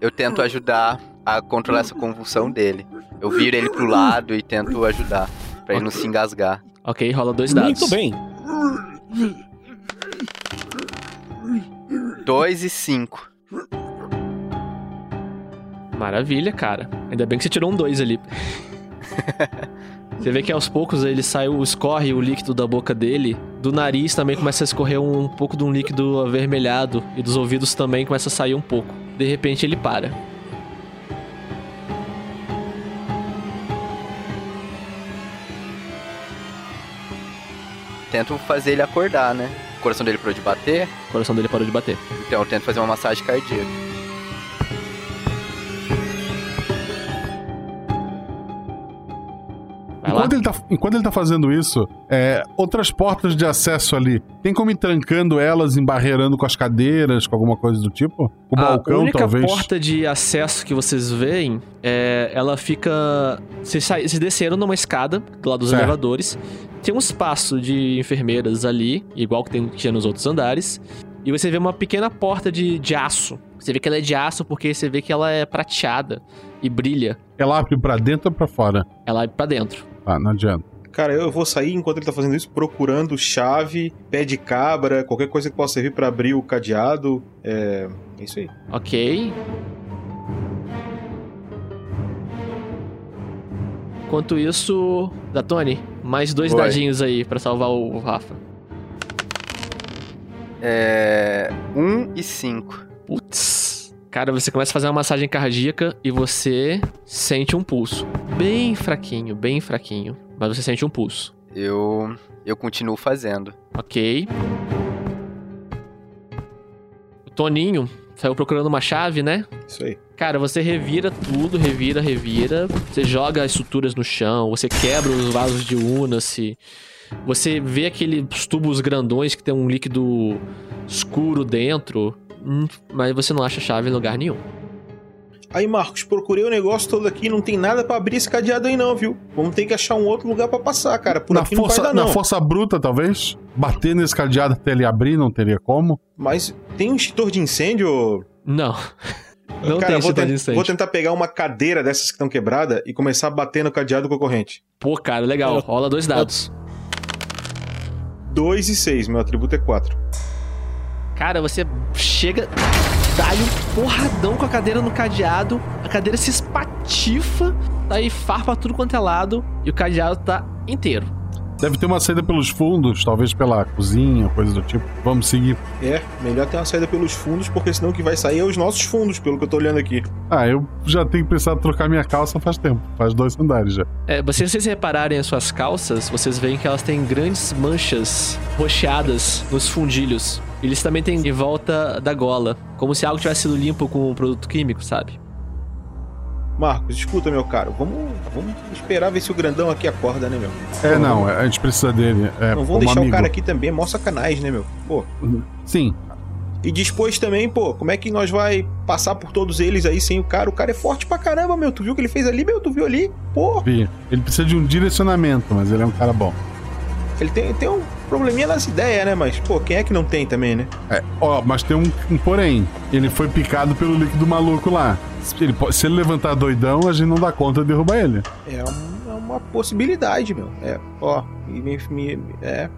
[SPEAKER 9] Eu tento ajudar a controlar essa convulsão dele. Eu viro ele pro lado e tento ajudar. Pra ele não se engasgar.
[SPEAKER 5] Ok, rola dois dados.
[SPEAKER 8] Muito bem.
[SPEAKER 9] 2 e 5.
[SPEAKER 5] Maravilha, cara. Ainda bem que você tirou um 2 ali. Você vê que aos poucos ele saiu, escorre o líquido da boca dele, do nariz também começa a escorrer um, pouco de um líquido avermelhado e dos ouvidos também começa a sair um pouco. De repente ele para.
[SPEAKER 9] Tento fazer ele acordar, né? O coração dele parou de bater.
[SPEAKER 5] O coração dele parou de bater.
[SPEAKER 9] Então eu tento fazer uma massagem cardíaca.
[SPEAKER 3] Enquanto ele, tá, enquanto ele tá fazendo isso, é, outras portas de acesso ali, tem como ir trancando elas, embarreirando com as cadeiras, com alguma coisa do tipo? O
[SPEAKER 5] a
[SPEAKER 3] balcão,
[SPEAKER 5] única
[SPEAKER 3] talvez?
[SPEAKER 5] porta de acesso que vocês veem, é, ela fica... Vocês, sa- vocês desceram numa escada, do lado dos
[SPEAKER 3] Certo.
[SPEAKER 5] elevadores. Tem um espaço de enfermeiras ali, igual que tem, tinha nos outros andares. E você vê uma pequena porta de, de aço. Você vê que ela é de aço porque você vê que ela é prateada e brilha.
[SPEAKER 3] Ela abre pra dentro ou pra fora?
[SPEAKER 5] Ela abre pra dentro.
[SPEAKER 3] Ah, não adianta.
[SPEAKER 7] Cara, eu vou sair enquanto ele tá fazendo isso, procurando chave, pé de cabra, qualquer coisa que possa servir pra abrir o cadeado. É. É isso aí.
[SPEAKER 5] Ok. Enquanto isso, Datone, mais dois
[SPEAKER 9] Oi.
[SPEAKER 5] dadinhos aí pra salvar o Rafa.
[SPEAKER 9] É. 1 e 5.
[SPEAKER 5] Putz. Cara, você começa a fazer uma massagem cardíaca e você sente um pulso. Bem fraquinho, bem fraquinho. Mas você sente um pulso.
[SPEAKER 9] Eu. Eu continuo fazendo.
[SPEAKER 5] Ok. O Toninho saiu procurando uma chave, né?
[SPEAKER 7] Isso aí.
[SPEAKER 5] Cara, você revira tudo, revira, revira. Você joga as estruturas no chão, você quebra os vasos de Unace. Você vê aqueles tubos grandões que tem um líquido escuro dentro. Hum, mas você não acha chave em lugar nenhum.
[SPEAKER 7] Aí, Marcos, procurei o negócio todo aqui, não tem nada pra abrir esse cadeado aí não, viu? Vamos ter que achar um outro lugar pra passar, cara. Por
[SPEAKER 3] na
[SPEAKER 7] aqui
[SPEAKER 3] força,
[SPEAKER 7] não vai dar
[SPEAKER 3] na
[SPEAKER 7] não.
[SPEAKER 3] força bruta, talvez? Bater nesse cadeado até ele abrir, não teria como?
[SPEAKER 7] Mas tem um extintor de incêndio?
[SPEAKER 5] Não. Não
[SPEAKER 7] cara,
[SPEAKER 5] tem
[SPEAKER 7] vou,
[SPEAKER 5] extintor
[SPEAKER 7] ten-
[SPEAKER 5] de incêndio.
[SPEAKER 7] vou tentar pegar uma cadeira dessas que estão quebradas e começar a bater no cadeado com a corrente.
[SPEAKER 5] Pô, cara, legal. Rola dois dados.
[SPEAKER 7] 2 e 6, meu atributo é 4.
[SPEAKER 5] Cara, você chega, dá-lhe um porradão com a cadeira no cadeado, a cadeira se espatifa, daí farpa tudo quanto é lado e o cadeado tá inteiro.
[SPEAKER 3] Deve ter uma saída pelos fundos, talvez pela cozinha, coisa do tipo. Vamos seguir.
[SPEAKER 7] É, melhor ter uma saída pelos fundos, porque senão o que vai sair é os nossos fundos, pelo que eu tô olhando aqui.
[SPEAKER 3] Ah, eu já tenho pensado trocar minha calça faz tempo. Faz dois andares já.
[SPEAKER 5] É, se vocês repararem as suas calças, vocês veem que elas têm grandes manchas rocheadas nos fundilhos. Eles também têm em volta da gola, como se algo tivesse sido limpo com um produto químico, sabe?
[SPEAKER 7] Marcos, escuta, meu caro, vamos, vamos esperar ver se o grandão aqui acorda, né, meu?
[SPEAKER 3] É,
[SPEAKER 7] Pô,
[SPEAKER 3] não, a gente precisa dele. É,
[SPEAKER 7] Não vamos deixar
[SPEAKER 3] amigo.
[SPEAKER 7] o cara aqui também, é mó sacanagem, né, meu? Pô.
[SPEAKER 3] Sim.
[SPEAKER 7] E depois também, pô, como é que nós vai passar por todos eles aí sem o cara? O cara é forte pra caramba, meu. Tu viu o que ele fez ali, meu? Tu viu ali? Pô,
[SPEAKER 3] Vi. Ele precisa de um direcionamento, mas ele é um cara bom.
[SPEAKER 7] Ele tem, tem um probleminha nas ideias, né? Mas, pô, quem é que não tem também, né?
[SPEAKER 3] É, ó, mas tem um, um porém. Ele foi picado pelo líquido maluco lá. Se ele, se ele levantar doidão, a gente não dá conta de derrubar ele.
[SPEAKER 7] É, um- é uma possibilidade, meu. É, ó, e me, me- é.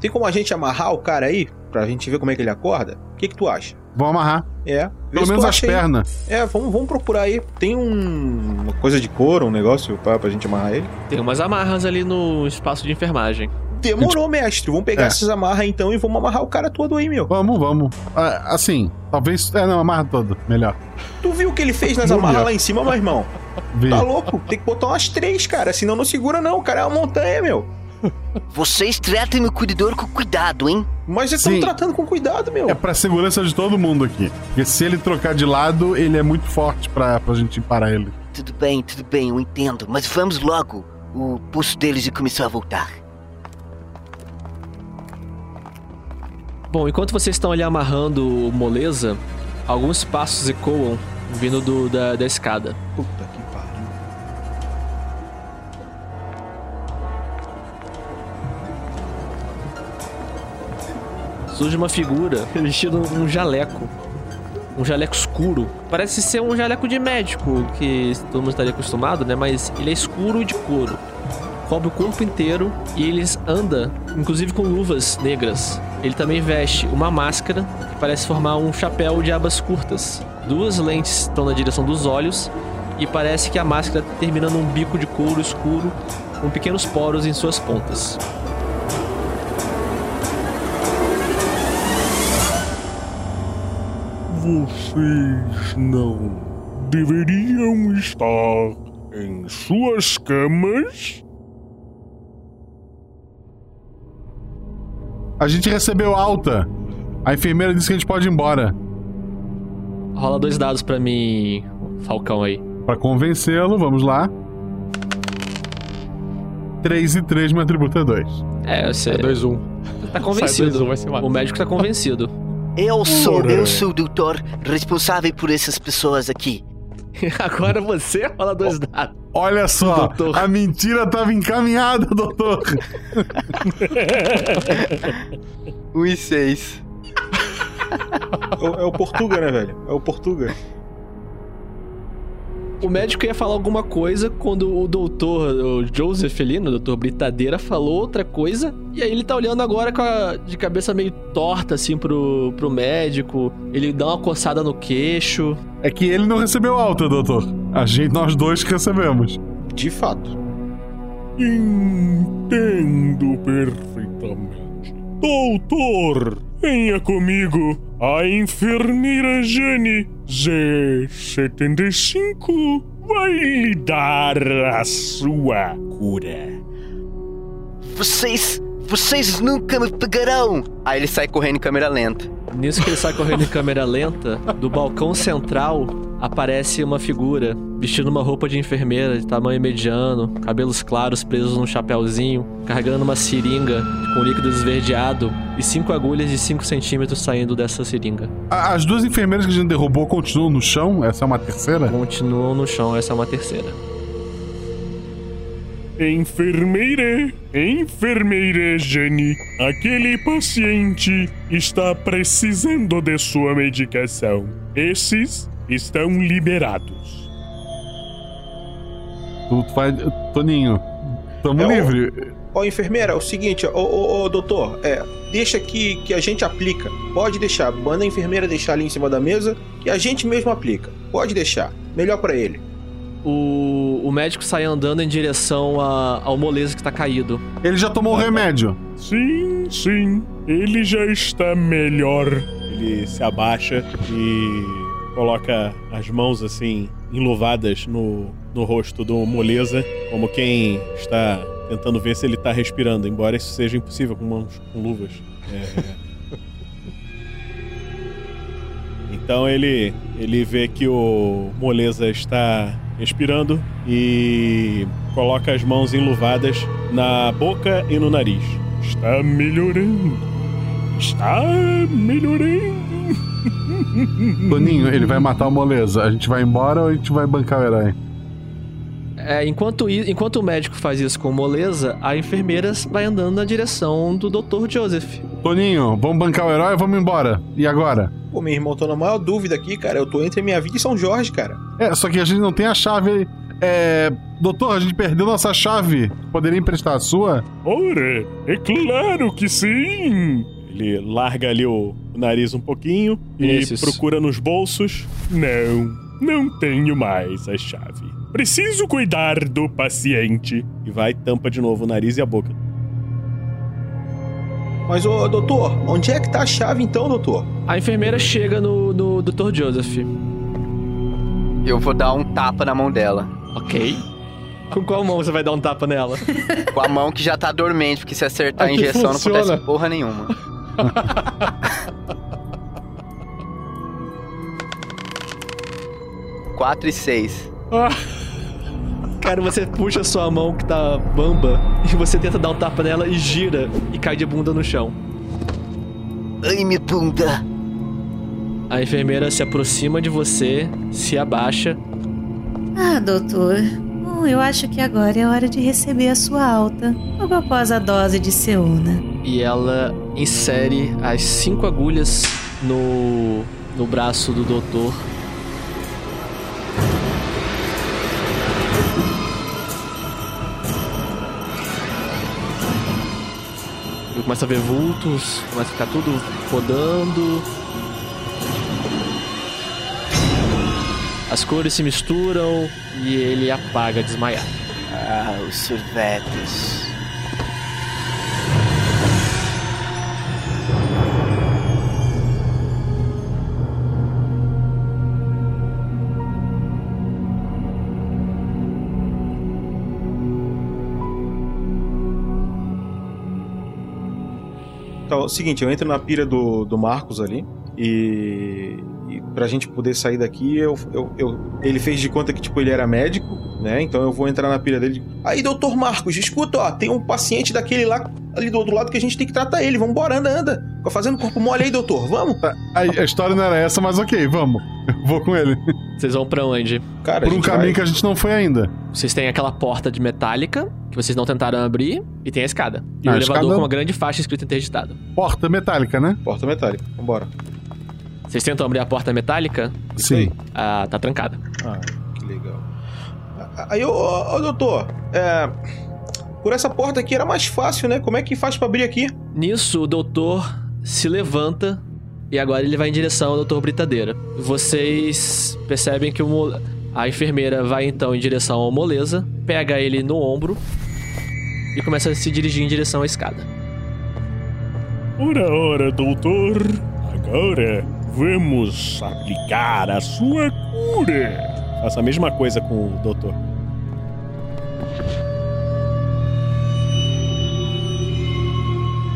[SPEAKER 7] Tem como a gente amarrar o cara aí, pra gente ver como é que ele acorda? O que que tu acha?
[SPEAKER 3] Vamos amarrar.
[SPEAKER 7] É. vê
[SPEAKER 3] Pelo menos as pernas.
[SPEAKER 7] É, vamos, vamos procurar aí. Tem um, uma coisa de couro, um negócio pra, pra gente amarrar ele?
[SPEAKER 5] Tem umas amarras ali no espaço de enfermagem.
[SPEAKER 7] Demorou, mestre. Vamos pegar
[SPEAKER 3] É.
[SPEAKER 7] essas amarras então e vamos amarrar o cara todo aí, meu.
[SPEAKER 3] Vamos, vamos. Ah, assim, talvez. É, não, amarra todo. Melhor.
[SPEAKER 7] Tu viu o que ele fez nas amarras lá em cima, meu irmão?
[SPEAKER 3] Vi.
[SPEAKER 7] Tá louco? Tem que botar umas três, cara. Senão não segura, não. O cara é uma montanha, meu.
[SPEAKER 11] Vocês tratem meu cuidador com cuidado, hein?
[SPEAKER 7] Mas já estamos
[SPEAKER 3] Sim.
[SPEAKER 7] tratando com cuidado, meu.
[SPEAKER 3] É pra segurança de todo mundo aqui. Porque se ele trocar de lado, ele é muito forte pra, pra gente parar ele.
[SPEAKER 11] Tudo bem, tudo bem, eu entendo. Mas vamos logo. O pulso deles já começou a voltar.
[SPEAKER 5] Bom, enquanto vocês estão ali amarrando o moleza, alguns passos ecoam vindo do- da, da escada.
[SPEAKER 7] Puta que pariu.
[SPEAKER 5] Surge uma figura vestindo um jaleco. Um jaleco escuro. Parece ser um jaleco de médico, que todo mundo estaria acostumado, né? Mas ele é escuro e de couro. Cobre o corpo inteiro e eles anda, inclusive com luvas negras. Ele também veste uma máscara que parece formar um chapéu de abas curtas. Duas lentes estão na direção dos olhos e parece que a máscara termina num bico de couro escuro com pequenos poros em suas pontas.
[SPEAKER 13] Vocês não deveriam estar em suas camas?
[SPEAKER 3] A gente recebeu alta. A enfermeira disse que a gente pode ir embora.
[SPEAKER 5] Rola dois dados pra mim, Falcão aí.
[SPEAKER 3] Pra convencê-lo, vamos lá. 3 e 3, meu atributo é 2.
[SPEAKER 5] É, você.
[SPEAKER 4] É 2-1.
[SPEAKER 5] Tá convencido.
[SPEAKER 4] Sai 2-1, vai ser
[SPEAKER 5] o médico tá convencido.
[SPEAKER 11] Eu sou, eu sou o doutor responsável por essas pessoas aqui.
[SPEAKER 5] Agora você rola dois dados.
[SPEAKER 3] Olha só,
[SPEAKER 5] Doutor.
[SPEAKER 3] a mentira tava encaminhada, doutor.
[SPEAKER 9] 1 e 6.
[SPEAKER 7] É o- é o Portuga, né, velho? É o Portuga.
[SPEAKER 5] O médico ia falar alguma coisa quando o doutor, o Joseph ali, o doutor Britadeira, falou outra coisa. E aí ele tá olhando agora com a, de cabeça meio torta, assim, pro, pro médico. Ele dá uma coçada no queixo.
[SPEAKER 3] É que ele não recebeu alta, doutor. A gente, nós dois que recebemos.
[SPEAKER 7] De fato.
[SPEAKER 13] Entendo perfeitamente. Doutor, venha comigo. A enfermeira Jane Z75 vai lhe dar a sua cura.
[SPEAKER 11] Vocês, vocês nunca me pegarão.
[SPEAKER 9] Aí ele sai correndo em câmera lenta.
[SPEAKER 5] Nisso que ele sai correndo em câmera lenta, do balcão central aparece uma figura vestindo uma roupa de enfermeira de tamanho mediano, cabelos claros presos num chapéuzinho, carregando uma seringa com líquido esverdeado e cinco agulhas de 5 centímetros saindo dessa seringa.
[SPEAKER 3] As duas enfermeiras que a gente derrubou continuam no chão? Essa é uma terceira?
[SPEAKER 5] Continuam no chão, essa é uma terceira.
[SPEAKER 13] Enfermeira, enfermeira Jane, aquele paciente está precisando de sua medicação. Esses estão liberados.
[SPEAKER 3] Tu vai. Toninho, tamo
[SPEAKER 7] É o-
[SPEAKER 3] livre.
[SPEAKER 7] Ó, enfermeira, é o seguinte, ó, ô, ô, doutor, é, deixa que, que a gente aplica. Pode deixar, manda a enfermeira deixar ali em cima da mesa, que a gente mesmo aplica. Pode deixar, melhor pra ele.
[SPEAKER 5] O, o médico sai andando em direção a- ao moleza que tá caído.
[SPEAKER 3] Ele já tomou o remédio.
[SPEAKER 13] Sim, sim, ele já está melhor.
[SPEAKER 8] Ele se abaixa e coloca as mãos assim, enluvadas no, no rosto do moleza, como quem está tentando ver se ele tá respirando, embora isso seja impossível com mãos com luvas. É. Então ele ele vê que o moleza está respirando e coloca as mãos enluvadas na boca e no nariz.
[SPEAKER 13] Está melhorando. Está melhorando.
[SPEAKER 3] Toninho, ele vai matar o moleza. A gente vai embora ou a gente vai bancar o herói?
[SPEAKER 5] É, enquanto, enquanto o médico faz isso com moleza, a enfermeira vai andando na direção do Dr. Joseph.
[SPEAKER 3] Toninho, vamos bancar o herói ou vamos embora? E agora?
[SPEAKER 7] Pô, meu irmão, tô na maior dúvida aqui, cara. Eu tô entre minha vida e São Jorge, cara.
[SPEAKER 3] É, só que a gente não tem a chave. É. Doutor, a gente perdeu nossa chave. Poderia emprestar a sua?
[SPEAKER 13] Ora, é claro que sim.
[SPEAKER 8] Ele larga ali o, o nariz um pouquinho e
[SPEAKER 5] Vinícius.
[SPEAKER 8] procura nos bolsos.
[SPEAKER 13] Não, não tenho mais a chave. Preciso cuidar do paciente.
[SPEAKER 8] E vai tampa de novo o nariz e a boca.
[SPEAKER 7] Mas, ô, doutor, onde é que tá a chave então, doutor?
[SPEAKER 5] A enfermeira chega no, no Dr. Joseph.
[SPEAKER 9] Eu vou dar um tapa na mão dela.
[SPEAKER 5] Ok. Com qual mão você vai dar um tapa nela?
[SPEAKER 9] Com a mão que já tá dormente, porque se acertar a
[SPEAKER 4] Aqui
[SPEAKER 9] injeção
[SPEAKER 4] funciona.
[SPEAKER 9] não acontece porra nenhuma. Quatro e seis.
[SPEAKER 5] Cara, você puxa sua mão que tá bamba e você tenta dar um tapa nela e gira e cai de bunda no chão.
[SPEAKER 11] Ai, minha bunda.
[SPEAKER 5] A enfermeira se aproxima de você, se abaixa.
[SPEAKER 12] Ah, doutor. Bom, eu acho que agora é hora de receber a sua alta. Logo após a dose de Seuna.
[SPEAKER 5] e ela insere as cinco agulhas no, no braço do doutor. Começa a ver vultos, começa a ficar tudo rodando. As cores se misturam e ele apaga desmaiado.
[SPEAKER 11] Ah, os sorvetes.
[SPEAKER 7] Seguinte, eu entro na pira do, do Marcos ali e, e pra gente poder sair daqui, eu, eu, eu- ele fez de conta que tipo ele era médico, né? Então eu vou entrar na pira dele. Aí, doutor Marcos, escuta, ó, tem um paciente daquele lá ali do outro lado que a gente tem que tratar ele. Vambora, anda, anda. Fica fazendo corpo mole aí, doutor. Vamos?
[SPEAKER 3] A, a história não era essa, mas ok, vamos. Eu vou com ele.
[SPEAKER 5] Vocês vão pra onde?
[SPEAKER 7] Cara,
[SPEAKER 3] Por um caminho que a gente não foi ainda.
[SPEAKER 5] Vocês têm aquela porta de metálica que vocês não tentaram abrir e tem a escada. E
[SPEAKER 3] Ah,
[SPEAKER 5] o elevador
[SPEAKER 3] escada-
[SPEAKER 5] com uma grande faixa escrita interditado.
[SPEAKER 3] Porta metálica, né?
[SPEAKER 7] Porta metálica. Vambora.
[SPEAKER 5] Vocês tentam abrir a porta metálica?
[SPEAKER 3] Sim.
[SPEAKER 5] Ah, tá trancada.
[SPEAKER 7] Ah, que legal. Aí, ô, ô, doutor, é. Por essa porta aqui era mais fácil, né? Como é que faz pra abrir aqui?
[SPEAKER 5] Nisso, o doutor se levanta e agora ele vai em direção ao doutor Britadeira. Vocês percebem que o a enfermeira vai então em direção ao moleza, pega ele no ombro e começa a se dirigir em direção à escada.
[SPEAKER 8] Ora, ora, doutor. Agora vamos aplicar a sua cura. Faça a mesma coisa com o doutor.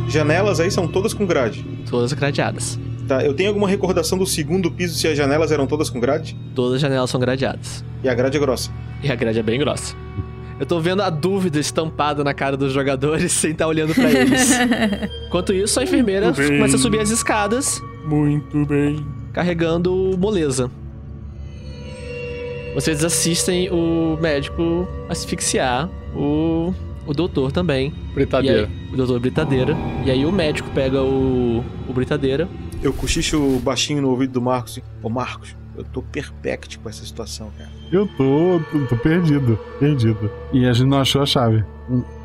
[SPEAKER 7] Janelas aí são todas com grade.
[SPEAKER 5] Todas gradeadas.
[SPEAKER 7] Tá, eu tenho alguma recordação do segundo piso se as janelas eram todas com grade?
[SPEAKER 5] Todas as janelas são gradeadas.
[SPEAKER 7] E a grade é grossa.
[SPEAKER 5] E a grade é bem grossa. Eu tô vendo a dúvida estampada na cara dos jogadores sem estar olhando pra eles. Enquanto isso, a enfermeira começa a subir as escadas,
[SPEAKER 8] Muito bem.
[SPEAKER 5] carregando moleza. Vocês assistem o médico asfixiar o, o doutor também.
[SPEAKER 4] Britadeira.
[SPEAKER 5] Aí- o doutor Britadeira. E aí o médico pega o, o Britadeira.
[SPEAKER 7] Eu cochicho baixinho no ouvido do Marcos. Ô Marcos, eu tô perplexo com essa situação, cara.
[SPEAKER 3] Eu tô, tô, tô perdido, perdido. E a gente não achou a chave.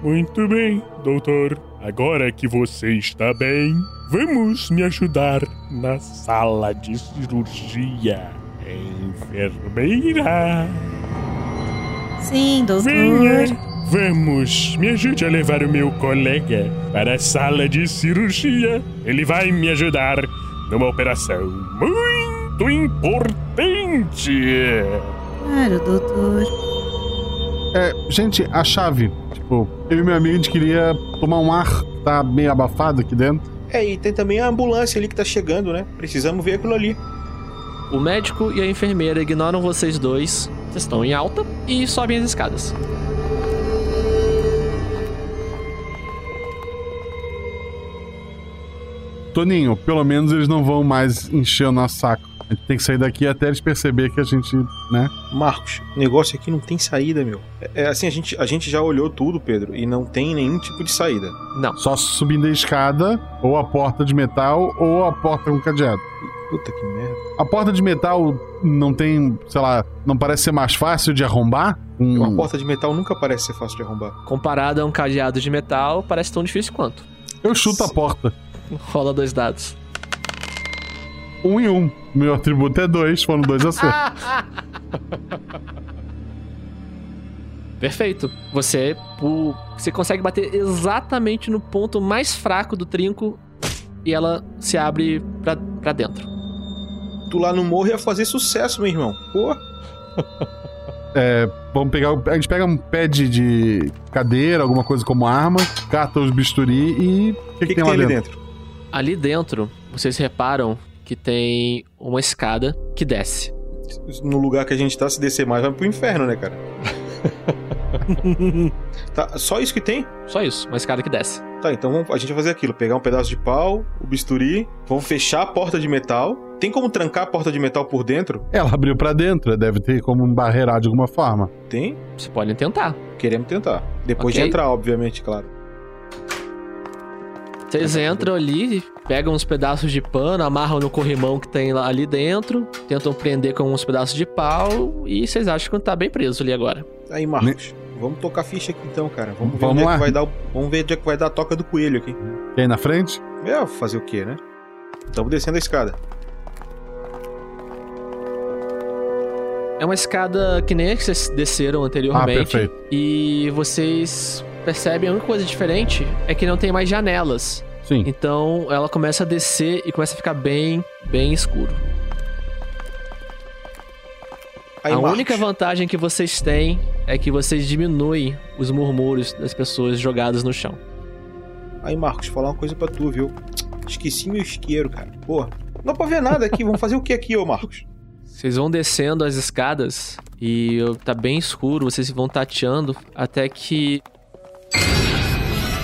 [SPEAKER 8] Muito bem, doutor. Agora que você está bem, vamos me ajudar na sala de cirurgia. Enfermeira.
[SPEAKER 12] Sim, doutor.
[SPEAKER 8] Venha. Vamos, me ajude a levar o meu colega para a sala de cirurgia. Ele vai me ajudar numa operação muito importante.
[SPEAKER 12] Claro, doutor.
[SPEAKER 3] É, gente, a chave. Tipo, eu e meu amigo a gente queria tomar um ar. Tá meio abafado aqui dentro.
[SPEAKER 7] É, e tem também a ambulância ali que tá chegando, né? Precisamos ver aquilo ali.
[SPEAKER 5] O médico e a enfermeira ignoram vocês dois. Vocês estão em alta e sobem as escadas.
[SPEAKER 3] Toninho, pelo menos eles não vão mais encher o nosso saco. A gente tem que sair daqui até eles perceber que a gente, né?
[SPEAKER 7] Marcos, o negócio aqui não tem saída, meu. É, é assim, a gente, a gente já olhou tudo, Pedro, e não tem nenhum tipo de saída.
[SPEAKER 5] Não.
[SPEAKER 3] Só subindo a escada, ou a porta de metal, ou a porta com cadeado.
[SPEAKER 7] Puta que merda.
[SPEAKER 3] A porta de metal não tem, sei lá, não parece ser mais fácil de arrombar? Um-
[SPEAKER 7] Uma porta de metal nunca parece ser fácil de arrombar.
[SPEAKER 5] Comparado a um cadeado de metal, parece tão difícil quanto.
[SPEAKER 3] Eu chuto a porta.
[SPEAKER 5] Rola dois dados.
[SPEAKER 3] Um em um. Meu atributo é dois, foram dois acertos.
[SPEAKER 5] Perfeito. Você, você consegue bater exatamente no ponto mais fraco do trinco e ela se abre pra, pra dentro.
[SPEAKER 7] Tu lá no morro ia fazer sucesso, meu irmão. Pô.
[SPEAKER 3] É, vamos pegar. o- A gente pega um pé de, de cadeira, alguma coisa como arma, cata os bisturi e. O que, que, tem lá dentro?
[SPEAKER 5] Ali dentro, vocês reparam que tem uma escada que desce.
[SPEAKER 7] No lugar que a gente tá, se descer mais, vai pro inferno, né, cara? tá, só isso que tem?
[SPEAKER 5] Só isso, uma escada que desce.
[SPEAKER 7] Tá, então vamos- a gente vai fazer aquilo: pegar um pedaço de pau, o bisturi, vamos fechar a porta de metal. Tem como trancar a porta de metal por dentro?
[SPEAKER 3] Ela abriu pra dentro, deve ter como um barreirar de alguma forma.
[SPEAKER 7] Tem?
[SPEAKER 5] Você pode tentar.
[SPEAKER 7] Queremos tentar. Depois
[SPEAKER 5] Ok.
[SPEAKER 7] de entrar, obviamente, claro.
[SPEAKER 5] Vocês entram ali, pegam uns pedaços de pano, amarram no corrimão que tem lá ali dentro, tentam prender com uns pedaços de pau e vocês acham que tá bem preso ali agora.
[SPEAKER 7] Aí, Marcos, vamos tocar ficha aqui então, cara. Vamos ver
[SPEAKER 3] Vamos
[SPEAKER 7] onde é
[SPEAKER 3] lá.
[SPEAKER 7] que vai dar. Vamos ver onde é que vai dar a toca do coelho aqui.
[SPEAKER 3] E aí na frente?
[SPEAKER 7] É, fazer o quê, né? Estamos descendo a escada.
[SPEAKER 5] É uma escada que nem a que vocês desceram anteriormente.
[SPEAKER 3] Ah, perfeito.
[SPEAKER 5] E vocês percebem a única coisa diferente é que não tem mais janelas.
[SPEAKER 3] Sim.
[SPEAKER 5] Então ela começa a descer e começa a ficar bem, bem escuro.
[SPEAKER 7] Aí,
[SPEAKER 5] a única vantagem que vocês têm é que vocês diminuem os murmúrios das pessoas jogadas no chão.
[SPEAKER 7] Aí, Marcos, falar uma coisa pra tu, viu? Esqueci meu isqueiro, cara. Porra. Não dá pra ver nada aqui. Vamos fazer o que aqui, ô Marcos?
[SPEAKER 5] Vocês vão descendo as escadas e tá bem escuro, vocês vão tateando até que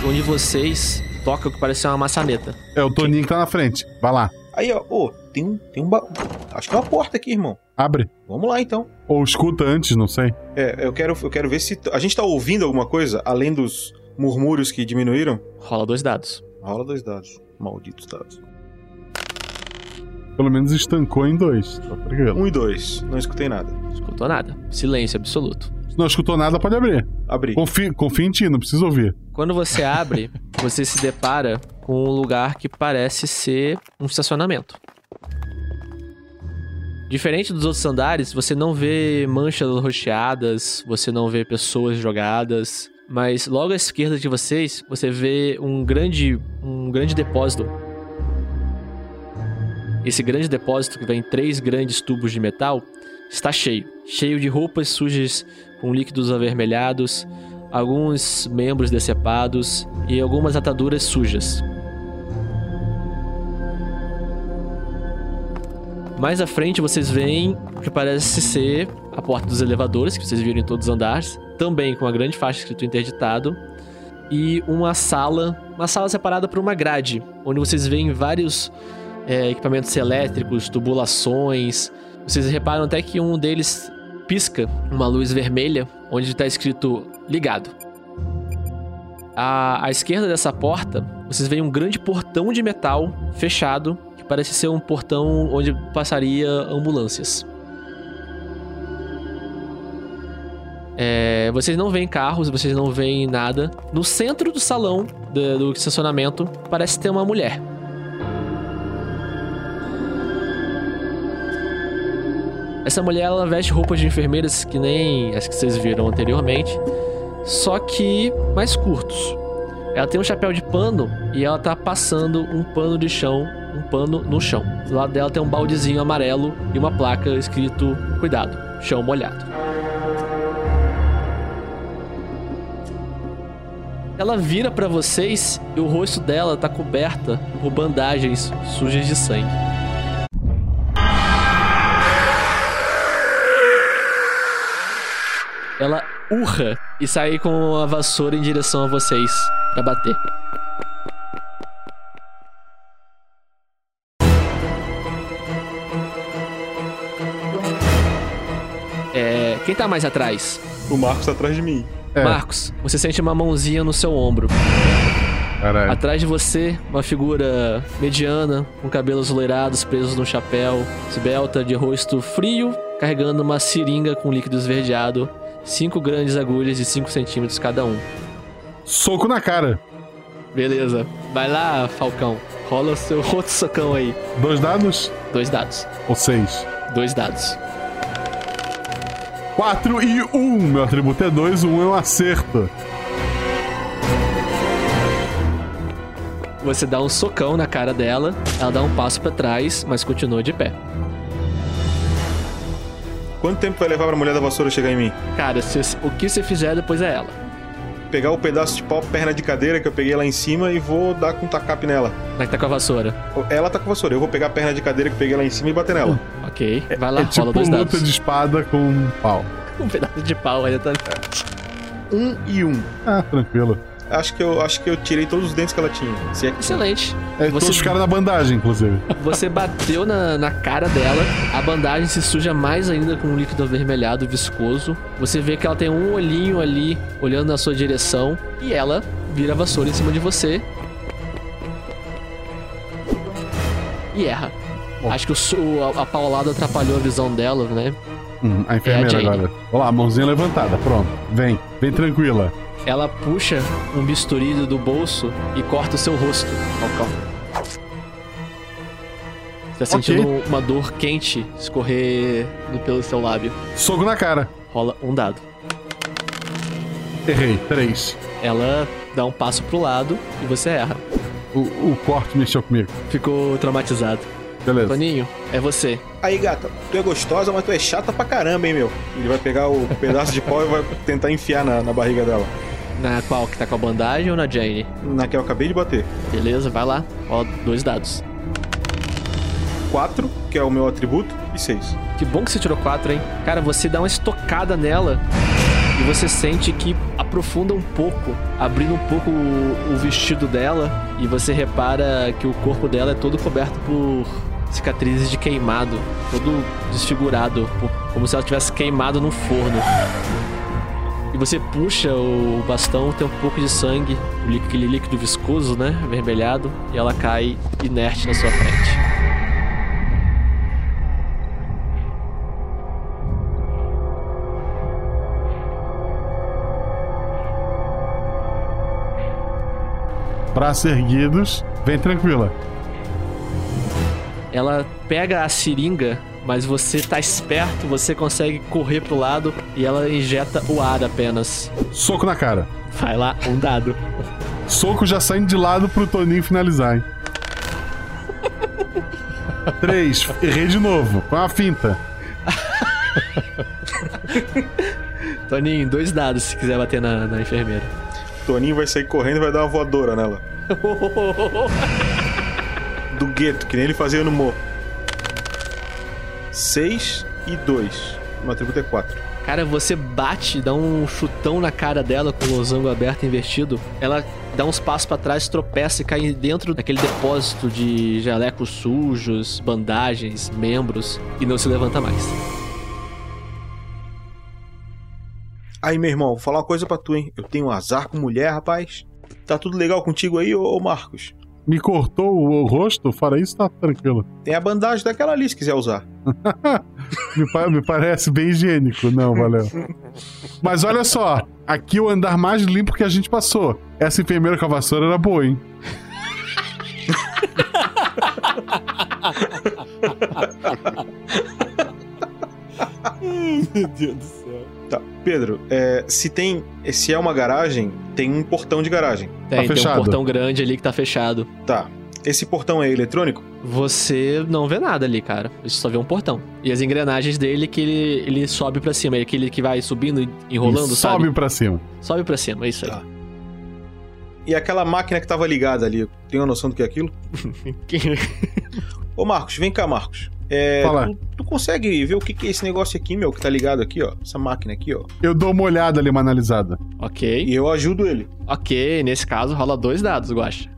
[SPEAKER 5] onde vocês toca o que parece ser uma maçaneta.
[SPEAKER 3] É o Toninho que tá na frente. Vai lá.
[SPEAKER 7] Aí, ó, ô, tem um. Tem um ba... Acho que é uma porta aqui, irmão.
[SPEAKER 3] Abre.
[SPEAKER 7] Vamos lá então.
[SPEAKER 3] Ou escuta antes, não sei.
[SPEAKER 7] É, eu quero, eu quero ver se. A gente tá ouvindo alguma coisa, além dos murmúrios que diminuíram?
[SPEAKER 5] Rola dois dados.
[SPEAKER 7] Rola dois dados. Malditos dados.
[SPEAKER 3] Pelo menos estancou em dois. Tá.
[SPEAKER 7] Um e dois. Não escutei nada.
[SPEAKER 5] Escutou nada. Silêncio absoluto.
[SPEAKER 3] Não escutou nada, pode abrir.
[SPEAKER 7] Abrir.
[SPEAKER 3] Confia, confia em ti, não precisa ouvir.
[SPEAKER 5] Quando você abre, você se depara com um lugar que parece ser um estacionamento. Diferente dos outros andares, você não vê manchas rocheadas, você não vê pessoas jogadas, mas logo à esquerda de vocês, você vê um grande, um grande depósito. Esse grande depósito, que vem em três grandes tubos de metal, está cheio. Cheio de roupas sujas com líquidos avermelhados, alguns membros decepados e algumas ataduras sujas. Mais à frente vocês veem o que parece ser a porta dos elevadores, que vocês viram em todos os andares, também com uma grande faixa escrito interditado, e uma sala, uma sala separada por uma grade, onde vocês veem vários é, equipamentos elétricos, tubulações. Vocês reparam até que um deles pisca uma luz vermelha, onde está escrito ligado. À, à esquerda dessa porta, vocês veem um grande portão de metal fechado, que parece ser um portão onde passaria ambulâncias. É, vocês não veem carros, vocês não veem nada. No centro do salão do, do estacionamento parece ter uma mulher. Essa mulher ela veste roupas de enfermeiras que nem as que vocês viram anteriormente, só que mais curtos. Ela tem um chapéu de pano e ela tá passando um pano de chão, um pano no chão. Do lado dela tem um baldezinho amarelo e uma placa escrito cuidado, chão molhado. Ela vira pra vocês e o rosto dela tá coberta por bandagens sujas de sangue. Ela urra e sai com a vassoura em direção a vocês pra bater. É, quem tá mais atrás?
[SPEAKER 7] O Marcos tá atrás de mim.
[SPEAKER 3] É.
[SPEAKER 5] Marcos, você sente uma mãozinha no seu ombro.
[SPEAKER 3] Caralho.
[SPEAKER 5] Atrás de você, uma figura mediana, com cabelos loirados presos no chapéu, esbelta, de rosto frio, carregando uma seringa com líquido esverdeado, cinco grandes agulhas de 5 centímetros cada um.
[SPEAKER 3] Soco na cara.
[SPEAKER 5] Beleza. Vai lá, Falcão. Rola o seu outro socão aí.
[SPEAKER 3] Dois dados?
[SPEAKER 5] Dois dados.
[SPEAKER 3] Ou seis?
[SPEAKER 5] Dois dados.
[SPEAKER 3] Quatro e um. Meu atributo é dois, um é um acerto.
[SPEAKER 5] Você dá um socão na cara dela, ela dá um passo pra trás, mas continua de pé.
[SPEAKER 7] Quanto tempo vai levar pra mulher da vassoura chegar em mim?
[SPEAKER 5] Cara, se- o que você fizer depois é ela.
[SPEAKER 7] Pegar o pedaço de pau, perna de cadeira que eu peguei lá em cima e vou dar com um tacape nela.
[SPEAKER 5] Vai que tá com a vassoura.
[SPEAKER 7] Ela tá com a vassoura, eu vou pegar a perna de cadeira que eu peguei lá em cima e bater nela.
[SPEAKER 5] Ok. Vai lá,
[SPEAKER 3] é tipo
[SPEAKER 5] rola dois
[SPEAKER 3] luta
[SPEAKER 5] dados.
[SPEAKER 3] de espada com um pau.
[SPEAKER 5] Um pedaço de pau ainda tá.
[SPEAKER 7] Um e um.
[SPEAKER 3] Ah, tranquilo.
[SPEAKER 7] Acho que eu, acho que eu tirei todos os dentes que ela tinha. Se é que-
[SPEAKER 5] Excelente.
[SPEAKER 3] É todos os caras da bandagem, inclusive.
[SPEAKER 5] Você bateu na, na cara dela, a bandagem se suja mais ainda com um líquido avermelhado viscoso. Você vê que ela tem um olhinho ali olhando na sua direção e ela vira a vassoura em cima de você. E erra. Acho que o, a, a paulada atrapalhou a visão dela, né?
[SPEAKER 3] Hum, a
[SPEAKER 5] É a
[SPEAKER 3] enfermeira agora. Olha lá, mãozinha levantada. Pronto. Vem. Vem tranquila.
[SPEAKER 5] Ela puxa um bisturi do bolso e corta o seu rosto, Falcão. Tá sentindo uma dor quente escorrer pelo seu lábio.
[SPEAKER 3] Soco na cara.
[SPEAKER 5] Rola um dado.
[SPEAKER 3] Errei. Três.
[SPEAKER 5] Ela dá um passo pro lado e você erra.
[SPEAKER 3] O, o corte mexeu comigo.
[SPEAKER 5] Ficou traumatizado.
[SPEAKER 3] Beleza.
[SPEAKER 5] Toninho, é você.
[SPEAKER 7] Aí, gata, tu é gostosa, mas tu é chata pra caramba, hein, meu? Ele vai pegar o pedaço de pau e vai tentar enfiar na, na barriga dela.
[SPEAKER 5] Na qual? Que tá com a bandagem ou na Jane?
[SPEAKER 7] Na que eu acabei de bater.
[SPEAKER 5] Beleza, vai lá. Rola dois dados.
[SPEAKER 7] Quatro, que é o meu atributo, e seis.
[SPEAKER 5] Que bom que você tirou quatro, hein? Cara, você dá uma estocada nela e você sente que aprofunda um pouco, abrindo um pouco o, o vestido dela e você repara que o corpo dela é todo coberto por cicatrizes de queimado, todo desfigurado, como se ela tivesse queimado num forno. E você puxa o bastão, tem um pouco de sangue, aquele líquido viscoso, né? Avermelhado, e ela cai inerte na sua frente.
[SPEAKER 3] Braços erguidos. Vem tranquila.
[SPEAKER 5] Ela pega a seringa, mas você tá esperto, você consegue correr pro lado e ela injeta o ar apenas.
[SPEAKER 3] Soco na cara.
[SPEAKER 5] Vai lá, um dado.
[SPEAKER 3] Soco já saindo de lado pro Toninho finalizar, hein? Três. Errei de novo. Com a finta.
[SPEAKER 5] Toninho, dois dados se quiser bater na, na enfermeira.
[SPEAKER 7] Toninho vai sair correndo e vai dar uma voadora nela. Do gueto, que nem ele fazia no morro. 6 e 2. Meu atributo é 4.
[SPEAKER 5] Cara, você bate, dá um chutão na cara dela com o losango aberto invertido. Ela dá uns passos para trás, tropeça e cai dentro daquele depósito de jalecos sujos, bandagens, membros e não se levanta mais.
[SPEAKER 7] Aí, meu irmão, vou falar uma coisa pra tu, hein? Eu tenho um azar com mulher, rapaz. Tá tudo legal contigo aí, ô Marcos?
[SPEAKER 3] Me cortou o, rosto? Fora isso, tá tranquilo.
[SPEAKER 7] Tem a bandagem daquela ali, se quiser usar.
[SPEAKER 3] me, pa- me parece bem higiênico. Não, valeu. Mas olha só. Aqui o andar mais limpo que a gente passou. Essa enfermeira com a vassoura era boa, hein?
[SPEAKER 8] Meu Deus do céu.
[SPEAKER 7] Tá, Pedro, é, se tem. Se é uma garagem, tem um portão de garagem.
[SPEAKER 5] Tem, tem um portão grande ali que tá fechado.
[SPEAKER 7] Tá. Esse portão é eletrônico?
[SPEAKER 5] Você não vê nada ali, cara. Você só vê um portão. E as engrenagens dele que ele, ele sobe pra cima. É aquele que vai subindo e enrolando,
[SPEAKER 3] E
[SPEAKER 5] sabe?
[SPEAKER 3] sobe pra cima.
[SPEAKER 5] Sobe pra cima, é isso aí.
[SPEAKER 7] E aquela máquina que tava ligada ali, tem uma noção do que é aquilo? Ô Marcos, vem cá, Marcos. É,
[SPEAKER 3] Fala.
[SPEAKER 7] tu consegue ver o que, que é esse negócio aqui, meu, que tá ligado aqui, ó? Essa máquina aqui, ó.
[SPEAKER 3] Eu dou uma olhada ali, uma analisada.
[SPEAKER 5] Ok.
[SPEAKER 7] E eu ajudo ele.
[SPEAKER 5] Ok, nesse caso rola dois dados, Guacha.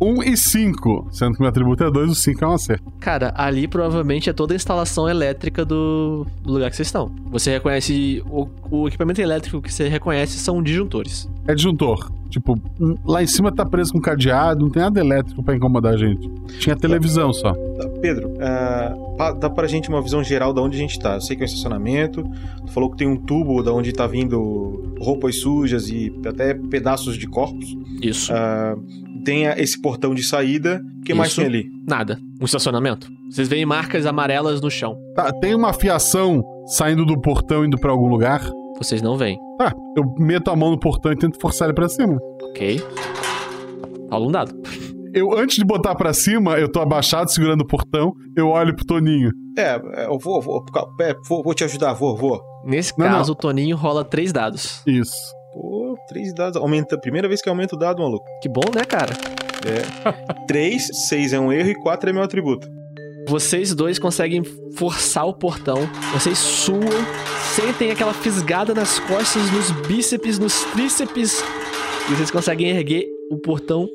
[SPEAKER 3] 1 e 5. Sendo que meu atributo é 2, o 5 é um acerto.
[SPEAKER 5] Cara, ali provavelmente é toda a instalação elétrica do, do lugar que vocês estão. Você reconhece. O, o equipamento elétrico que você reconhece são disjuntores.
[SPEAKER 3] É disjuntor. Tipo, lá em cima tá preso com cadeado, não tem nada elétrico pra incomodar a gente. Tinha televisão só.
[SPEAKER 7] Pedro, pa- dá pra gente uma visão geral de onde a gente tá. Eu sei que é um estacionamento. Tu falou que tem um tubo da onde tá vindo roupas sujas e até pedaços de corpos.
[SPEAKER 5] Isso.
[SPEAKER 7] Ah, tem esse portão de saída. O que mais
[SPEAKER 5] Isso.
[SPEAKER 7] tem ali?
[SPEAKER 5] Nada. Um estacionamento. Vocês veem marcas amarelas no chão.
[SPEAKER 3] Tá, tem uma fiação saindo do portão indo pra algum lugar?
[SPEAKER 5] Vocês não veem.
[SPEAKER 3] Tá, eu meto a mão no portão e tento forçar ele pra cima.
[SPEAKER 5] Ok. Rola um dado.
[SPEAKER 3] Eu, antes de botar pra cima, eu tô abaixado segurando o portão, eu olho pro Toninho.
[SPEAKER 7] É, é, eu vou, vou, é, vou, vou te ajudar, vou, vou.
[SPEAKER 5] Nesse
[SPEAKER 3] Não,
[SPEAKER 5] caso,
[SPEAKER 3] não.
[SPEAKER 5] o Toninho rola três dados.
[SPEAKER 3] Isso.
[SPEAKER 7] Pô, três dados. Aumenta. Primeira vez que aumenta o dado, maluco.
[SPEAKER 5] Que bom, né, cara?
[SPEAKER 7] É. três, seis é um erro e quatro é meu atributo.
[SPEAKER 5] Vocês dois conseguem forçar o portão. Vocês suam, sentem aquela fisgada nas costas, nos bíceps, nos tríceps. E vocês conseguem erguer o portão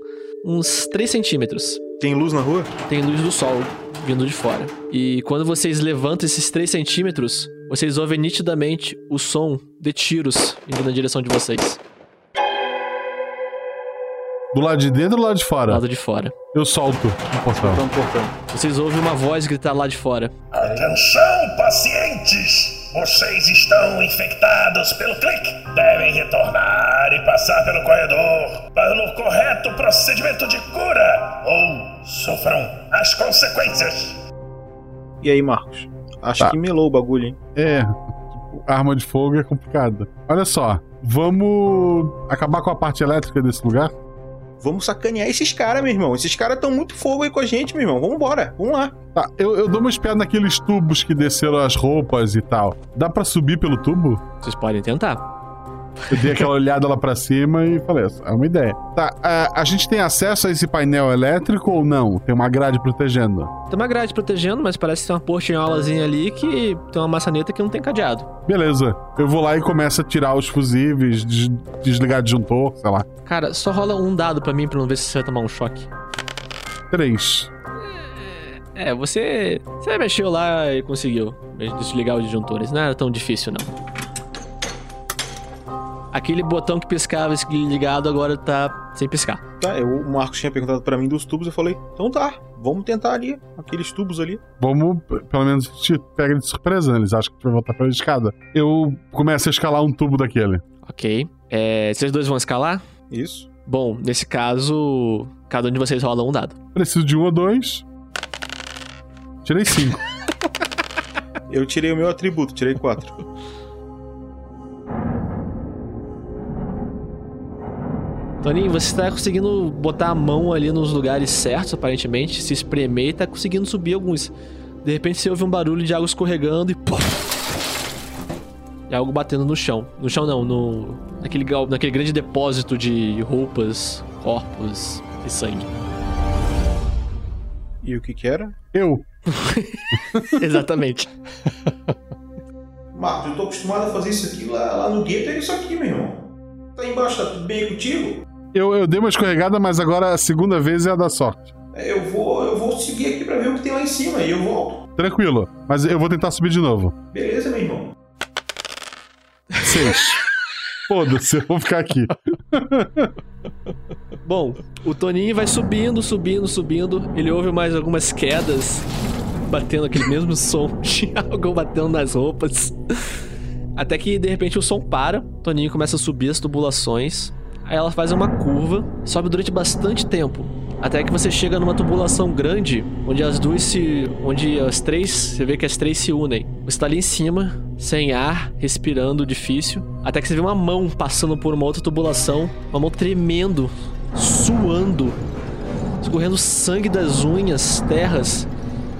[SPEAKER 5] uns 3 centímetros.
[SPEAKER 7] Tem luz na rua?
[SPEAKER 5] Tem luz do sol vindo de fora. E quando vocês levantam esses 3 centímetros, vocês ouvem nitidamente o som de tiros indo na direção de vocês.
[SPEAKER 3] Do lado de dentro ou do lado de
[SPEAKER 5] Do
[SPEAKER 3] fora?
[SPEAKER 5] lado de fora.
[SPEAKER 3] Eu solto o portão.
[SPEAKER 5] Vocês ouvem uma voz gritar lá de fora.
[SPEAKER 13] Atenção, pacientes! Vocês estão infectados pelo clique. Devem retornar e passar pelo corredor pelo correto procedimento de cura ou sofram as consequências.
[SPEAKER 7] E aí, Marcos? Acho
[SPEAKER 3] Tá.
[SPEAKER 7] que melou o bagulho, hein?
[SPEAKER 3] É, arma de fogo é complicado. Olha só, vamos acabar com a parte elétrica desse lugar?
[SPEAKER 7] Vamos sacanear esses caras, meu irmão. Esses caras estão muito fogo aí com a gente, meu irmão. Vambora, vamos lá.
[SPEAKER 3] Tá, eu, eu dou uma espiada naqueles tubos que desceram as roupas e tal. Dá pra subir pelo tubo?
[SPEAKER 5] Vocês podem tentar.
[SPEAKER 3] Eu dei aquela olhada lá pra cima e falei, é uma ideia. Tá, a, a gente tem acesso a esse painel elétrico ou não? Tem uma grade protegendo?
[SPEAKER 5] Tem uma grade protegendo, mas parece que tem uma portinholazinha ali que tem uma maçaneta que não tem cadeado.
[SPEAKER 3] Beleza, eu vou lá e começo a tirar os fusíveis, des- desligar disjuntor, sei lá.
[SPEAKER 5] Cara, só rola um dado pra mim pra não ver se você vai tomar um choque.
[SPEAKER 3] Três.
[SPEAKER 5] É, você. Você mexeu lá e conseguiu desligar os disjuntores. Não era tão difícil, não. Aquele botão que piscava ligado agora tá sem piscar.
[SPEAKER 7] Tá, eu, o Marcos tinha perguntado pra mim dos tubos, eu falei, então tá, vamos tentar ali, aqueles tubos ali.
[SPEAKER 3] Vamos, pelo menos, te pega de surpresa, né? Eles acham que tu vai voltar pela escada. Eu começo a escalar um tubo daquele.
[SPEAKER 5] Ok. É, vocês dois vão escalar?
[SPEAKER 7] Isso.
[SPEAKER 5] Bom, nesse caso, cada um de vocês rola um dado.
[SPEAKER 3] Preciso de um ou dois. Tirei cinco.
[SPEAKER 7] Eu tirei o meu atributo, tirei quatro.
[SPEAKER 5] Toninho, você tá conseguindo botar a mão ali nos lugares certos, aparentemente, se espremer e tá conseguindo subir alguns. De repente você ouve um barulho de algo escorregando e. E algo batendo no chão. No chão não, no. Naquele, gal- naquele grande depósito de roupas, corpos e sangue.
[SPEAKER 7] E o que que era?
[SPEAKER 3] Eu.
[SPEAKER 5] Exatamente.
[SPEAKER 7] Marcos, eu tô acostumado a fazer isso aqui lá, lá no gueto, é isso aqui, meu irmão. Tá embaixo, tá tudo bem contigo?
[SPEAKER 3] Eu, eu dei uma escorregada, mas agora a segunda vez é a da sorte.
[SPEAKER 7] É, Eu vou, eu vou seguir aqui pra ver o que tem lá em cima e eu volto.
[SPEAKER 3] Tranquilo, mas eu vou tentar subir de novo.
[SPEAKER 7] Beleza, meu irmão?
[SPEAKER 3] Seis. Foda-se, eu vou ficar aqui.
[SPEAKER 5] Bom, o Toninho vai subindo, subindo, subindo. Ele ouve mais algumas quedas, batendo aquele mesmo som de algo batendo nas roupas. Até que de repente o som para, o Toninho começa a subir as tubulações. Aí ela faz uma curva, sobe durante bastante tempo. Até que você chega numa tubulação grande, onde as duas se. onde as três. Você vê que as três se unem. Você tá ali em cima, sem ar, respirando difícil. Até que você vê uma mão passando por uma outra tubulação, uma mão tremendo, suando, escorrendo sangue das unhas, terras.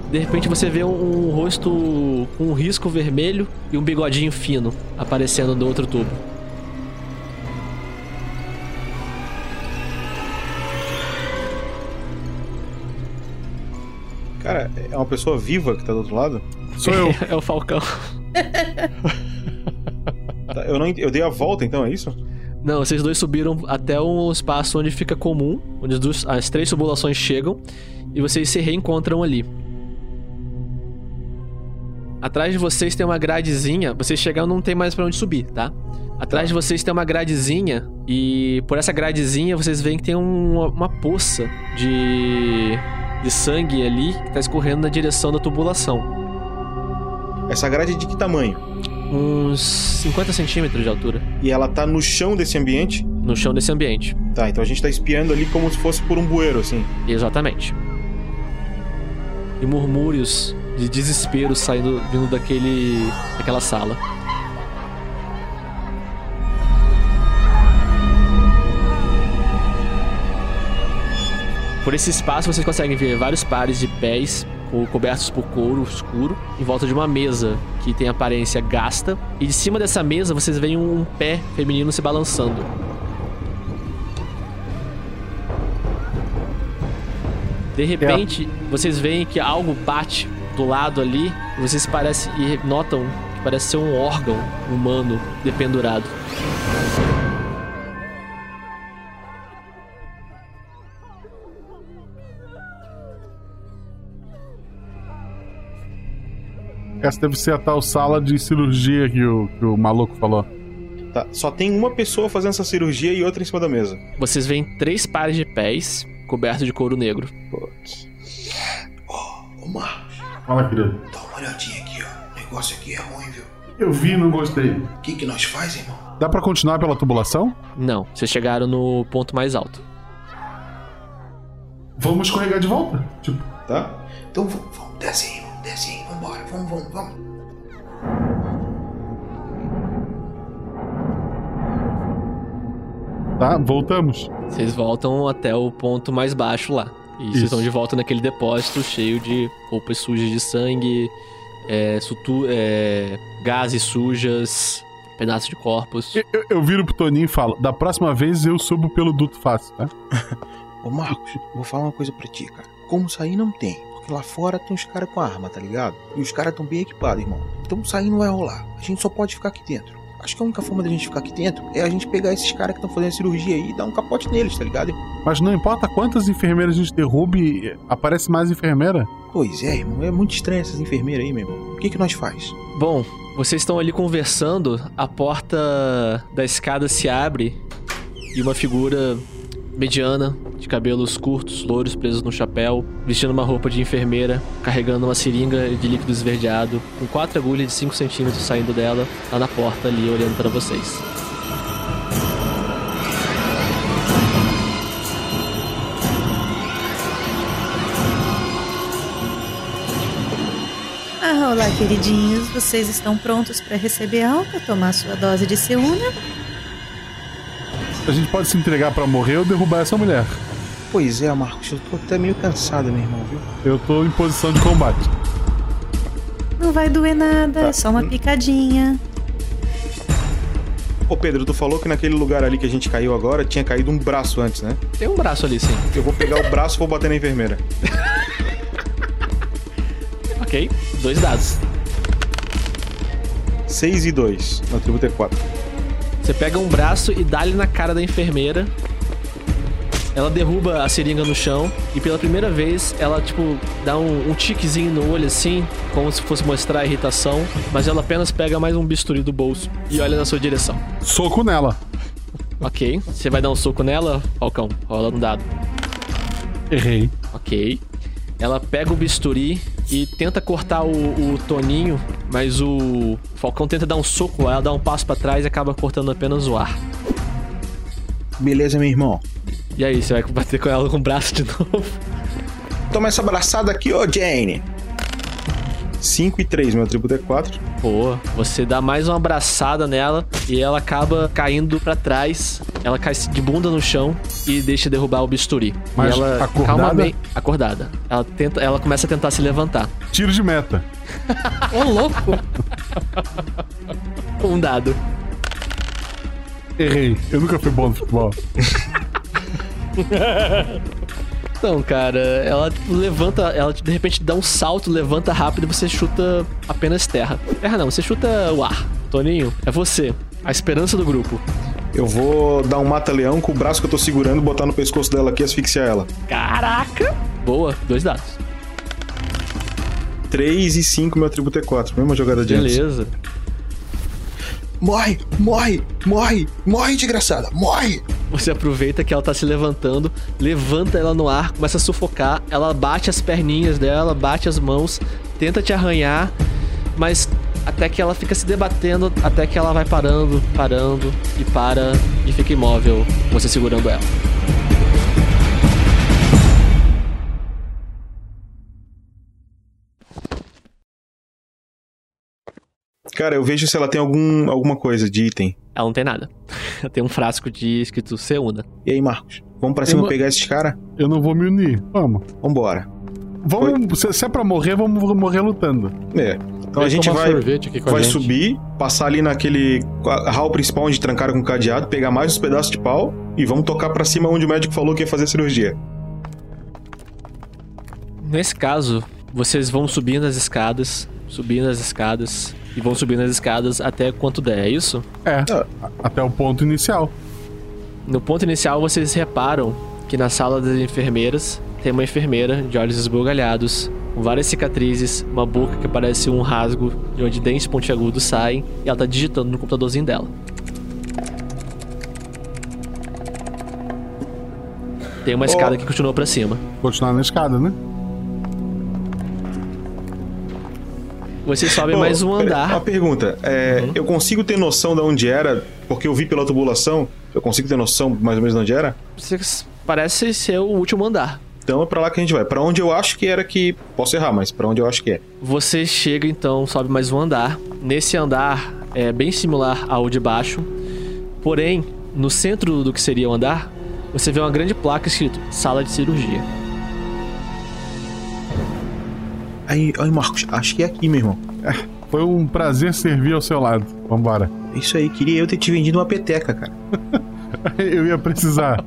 [SPEAKER 5] De repente você vê um, um rosto com um risco vermelho e um bigodinho fino aparecendo do outro tubo.
[SPEAKER 7] Cara, é uma pessoa viva que tá do outro lado?
[SPEAKER 3] Sou eu.
[SPEAKER 5] é o Falcão.
[SPEAKER 7] Tá, eu, não, eu dei a volta então, é isso?
[SPEAKER 5] Não, vocês dois subiram até um espaço onde fica comum, onde as, duas- as três tubulações chegam e vocês se reencontram ali. Atrás de vocês tem uma gradezinha, vocês chegaram não tem mais pra onde subir, tá? Atrás de vocês tem uma gradezinha e por essa gradezinha vocês veem que tem uma, uma poça de, de sangue ali que tá escorrendo na direção da tubulação.
[SPEAKER 7] Essa grade é de que tamanho?
[SPEAKER 5] Uns 50 centímetros de altura.
[SPEAKER 7] E ela tá no chão desse ambiente?
[SPEAKER 5] No chão desse ambiente.
[SPEAKER 7] Tá, então a gente tá espiando ali como se fosse por um bueiro, assim.
[SPEAKER 5] Exatamente. E murmúrios de desespero saindo vindo daquele daquela sala. Por esse espaço vocês conseguem ver vários pares de pés co- cobertos por couro escuro em volta de uma mesa que tem aparência gasta e de cima dessa mesa vocês veem um pé feminino se balançando. De repente, vocês veem que algo bate do lado ali e vocês parecem e notam que parece ser um órgão humano dependurado.
[SPEAKER 3] Essa deve ser a tal sala de cirurgia que o, que o maluco falou.
[SPEAKER 7] Tá, só tem uma pessoa fazendo essa cirurgia e outra em cima da mesa.
[SPEAKER 5] Vocês veem três pares de pés cobertos de couro negro.
[SPEAKER 7] Ô, Marcos,
[SPEAKER 3] Fala, querido.
[SPEAKER 7] dá uma olhadinha aqui, ó. O negócio aqui é ruim, viu?
[SPEAKER 3] Eu vi e não gostei.
[SPEAKER 7] O que que nós faz, irmão?
[SPEAKER 3] Dá pra continuar pela tubulação?
[SPEAKER 5] Não, vocês chegaram no ponto mais alto.
[SPEAKER 3] Vamos escorregar de volta. Tipo,
[SPEAKER 7] Tá?
[SPEAKER 14] Então vamos, vamos, desce aí, vamos, desce aí, vamos, vamos, vamos.
[SPEAKER 3] tá? Voltamos.
[SPEAKER 5] Vocês voltam até o ponto mais baixo lá. E vocês estão de volta naquele depósito cheio de roupas sujas de sangue, é, sutu é, gases sujas, pedaços de corpos.
[SPEAKER 3] Eu, eu viro pro Toninho e falo: da próxima vez eu subo pelo duto fácil, tá?
[SPEAKER 14] Ô Marcos, vou falar uma coisa pra ti, cara. Como sair não tem. Lá fora tem uns caras com arma, tá ligado? E os caras tão bem equipados, irmão. Então sair não vai rolar. A gente só pode ficar aqui dentro. Acho que a única forma da gente ficar aqui dentro é a gente pegar esses caras que estão fazendo cirurgia aí e dar um capote neles, tá ligado?
[SPEAKER 3] Mas não importa quantas enfermeiras a gente derrube, aparece mais enfermeira.
[SPEAKER 14] Pois é, irmão. É muito estranho essas enfermeiras aí, meu irmão. O que que nós faz?
[SPEAKER 5] Bom, vocês estão ali conversando, a porta da escada se abre e uma figura mediana, de cabelos curtos, louros, presos no chapéu, vestindo uma roupa de enfermeira, carregando uma seringa de líquido esverdeado, com quatro agulhas de 5 centímetros saindo dela, tá na porta ali olhando para vocês.
[SPEAKER 12] Ah, olá, queridinhos. Vocês estão prontos para receber alta, tomar sua dose de Seuna?
[SPEAKER 3] A gente pode se entregar pra morrer ou derrubar essa mulher.
[SPEAKER 14] Pois é, Marcos. Eu tô até meio cansado, meu irmão, viu?
[SPEAKER 3] Eu tô em posição de combate.
[SPEAKER 12] Não vai doer nada, é só uma picadinha.
[SPEAKER 7] Ô Pedro, tu falou que naquele lugar ali que a gente caiu agora tinha caído um braço antes, né?
[SPEAKER 5] Tem um braço ali, sim.
[SPEAKER 7] Eu vou pegar o braço e vou bater na enfermeira.
[SPEAKER 5] Ok, dois dados.
[SPEAKER 7] 6 e 2. No atributo é 4.
[SPEAKER 5] Você pega um braço e dá-lhe na cara da enfermeira. Ela derruba a seringa no chão e pela primeira vez ela, tipo, dá um, um tiquezinho no olho assim, como se fosse mostrar a irritação, mas ela apenas pega mais um bisturi do bolso e olha na sua direção.
[SPEAKER 3] Soco nela.
[SPEAKER 5] Ok. Você vai dar um soco nela, Falcão? Rola um dado.
[SPEAKER 3] Errei.
[SPEAKER 5] Ok. Ela pega o bisturi e tenta cortar o, o Toninho, mas o Falcão tenta dar um soco, ela dá um passo pra trás e acaba cortando apenas o ar.
[SPEAKER 14] Beleza, meu irmão.
[SPEAKER 5] E aí, você vai bater com ela com o braço de novo?
[SPEAKER 14] Toma essa abraçada aqui, ô Jane.
[SPEAKER 7] 5 e 3, meu atributo é 4.
[SPEAKER 5] Boa. Você dá mais uma abraçada nela e ela acaba caindo pra trás. Ela cai de bunda no chão e deixa derrubar o bisturi.
[SPEAKER 3] Mas
[SPEAKER 5] e ela
[SPEAKER 3] acordada?
[SPEAKER 5] calmamente acordada. Ela tenta, ela começa a tentar se levantar.
[SPEAKER 3] Tiro de meta.
[SPEAKER 5] Ô louco. um dado.
[SPEAKER 3] Errei. Eu nunca fui bom no futebol.
[SPEAKER 5] Então, cara, ela levanta, ela de repente dá um salto, levanta rápido e você chuta apenas terra. Terra não, você chuta o ar. Toninho, é você, a esperança do grupo.
[SPEAKER 7] Eu vou dar um mata-leão com o braço que eu tô segurando, botar no pescoço dela aqui e asfixiar ela.
[SPEAKER 5] Caraca! Boa, dois dados.
[SPEAKER 7] 3 e 5, meu atributo é 4. Mesma jogada de antes.
[SPEAKER 14] Morre, morre, morre, morre, desgraçada, morre!
[SPEAKER 5] Você aproveita que ela tá se levantando, levanta ela no ar, começa a sufocar, ela bate as perninhas dela, bate as mãos, tenta te arranhar, mas até que ela fica se debatendo, até que ela vai parando, parando e para e fica imóvel, você segurando ela.
[SPEAKER 7] Cara, eu vejo se ela tem algum, alguma coisa de item.
[SPEAKER 5] Ela não tem nada. Ela tem um frasco de escrito Seuna.
[SPEAKER 7] E aí, Marcos? Vamos pra cima
[SPEAKER 3] não-
[SPEAKER 7] pegar esses caras?
[SPEAKER 3] Eu não vou me unir. Vamos.
[SPEAKER 7] Vambora.
[SPEAKER 3] Vamos, se, se é pra morrer, vamos morrer lutando.
[SPEAKER 7] É. Então a gente vai,
[SPEAKER 4] a
[SPEAKER 7] vai
[SPEAKER 4] gente.
[SPEAKER 7] subir, passar ali naquele hall principal onde trancaram com cadeado, pegar mais uns pedaços de pau e vamos tocar pra cima onde o médico falou que ia fazer a cirurgia.
[SPEAKER 5] Nesse caso, vocês vão subindo as escadas, subindo as escadas e vão subindo as escadas até quanto der, é isso?
[SPEAKER 3] É, até o ponto inicial.
[SPEAKER 5] No ponto inicial, vocês reparam que na sala das enfermeiras tem uma enfermeira de olhos esbugalhados, com várias cicatrizes, uma boca que parece um rasgo de onde dentes pontiagudos saem, e ela tá digitando no computadorzinho dela. Tem uma escada que continua pra cima.
[SPEAKER 3] Continuar na escada, né?
[SPEAKER 5] Vocês sobem
[SPEAKER 7] Ô,
[SPEAKER 5] mais um andar.
[SPEAKER 7] Uma pergunta. É, Eu consigo ter noção de onde era, porque eu vi pela tubulação. Eu consigo ter noção mais ou menos de onde era?
[SPEAKER 5] Parece ser o último andar.
[SPEAKER 7] Então é pra lá que a gente vai. Pra onde eu acho que era que. Posso errar, mas pra onde eu acho que é.
[SPEAKER 5] Você chega então, sobe mais um andar. Nesse andar é bem similar ao de baixo. Porém, no centro do que seria o andar, você vê uma grande placa escrito Sala de Cirurgia.
[SPEAKER 14] Aí, aí, Marcos, acho que é aqui, meu irmão.
[SPEAKER 3] Foi um prazer servir ao seu lado. Vambora.
[SPEAKER 14] Isso aí, queria eu ter te vendido uma peteca, cara.
[SPEAKER 3] eu ia precisar.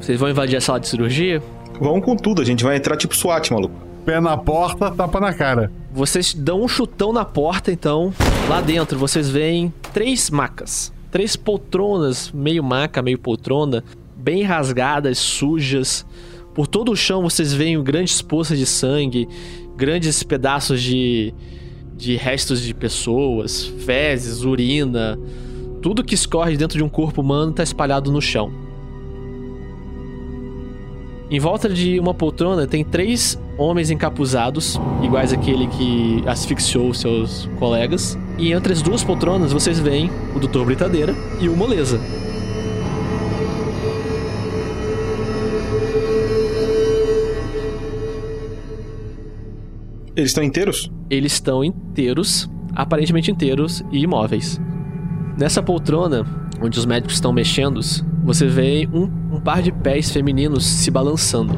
[SPEAKER 5] Vocês vão invadir a sala de cirurgia?
[SPEAKER 7] Vamos com tudo, a gente vai entrar tipo SWAT, maluco.
[SPEAKER 3] Pé na porta, tapa na cara.
[SPEAKER 5] Vocês dão um chutão na porta, então. Lá dentro vocês veem três macas. Três poltronas, meio maca, meio poltrona, bem rasgadas, sujas. Por todo o chão vocês veem grandes poças de sangue, grandes pedaços de, de restos de pessoas, fezes, urina. Tudo que escorre dentro de um corpo humano está espalhado no chão. Em volta de uma poltrona tem três homens encapuzados, iguais àquele que asfixiou seus colegas. E entre as duas poltronas vocês veem o Dr. Britadeira e o Moleza.
[SPEAKER 7] Eles estão inteiros?
[SPEAKER 5] Eles estão inteiros, aparentemente inteiros e imóveis. Nessa poltrona, onde os médicos estão mexendo, você vê um, um par de pés femininos se balançando.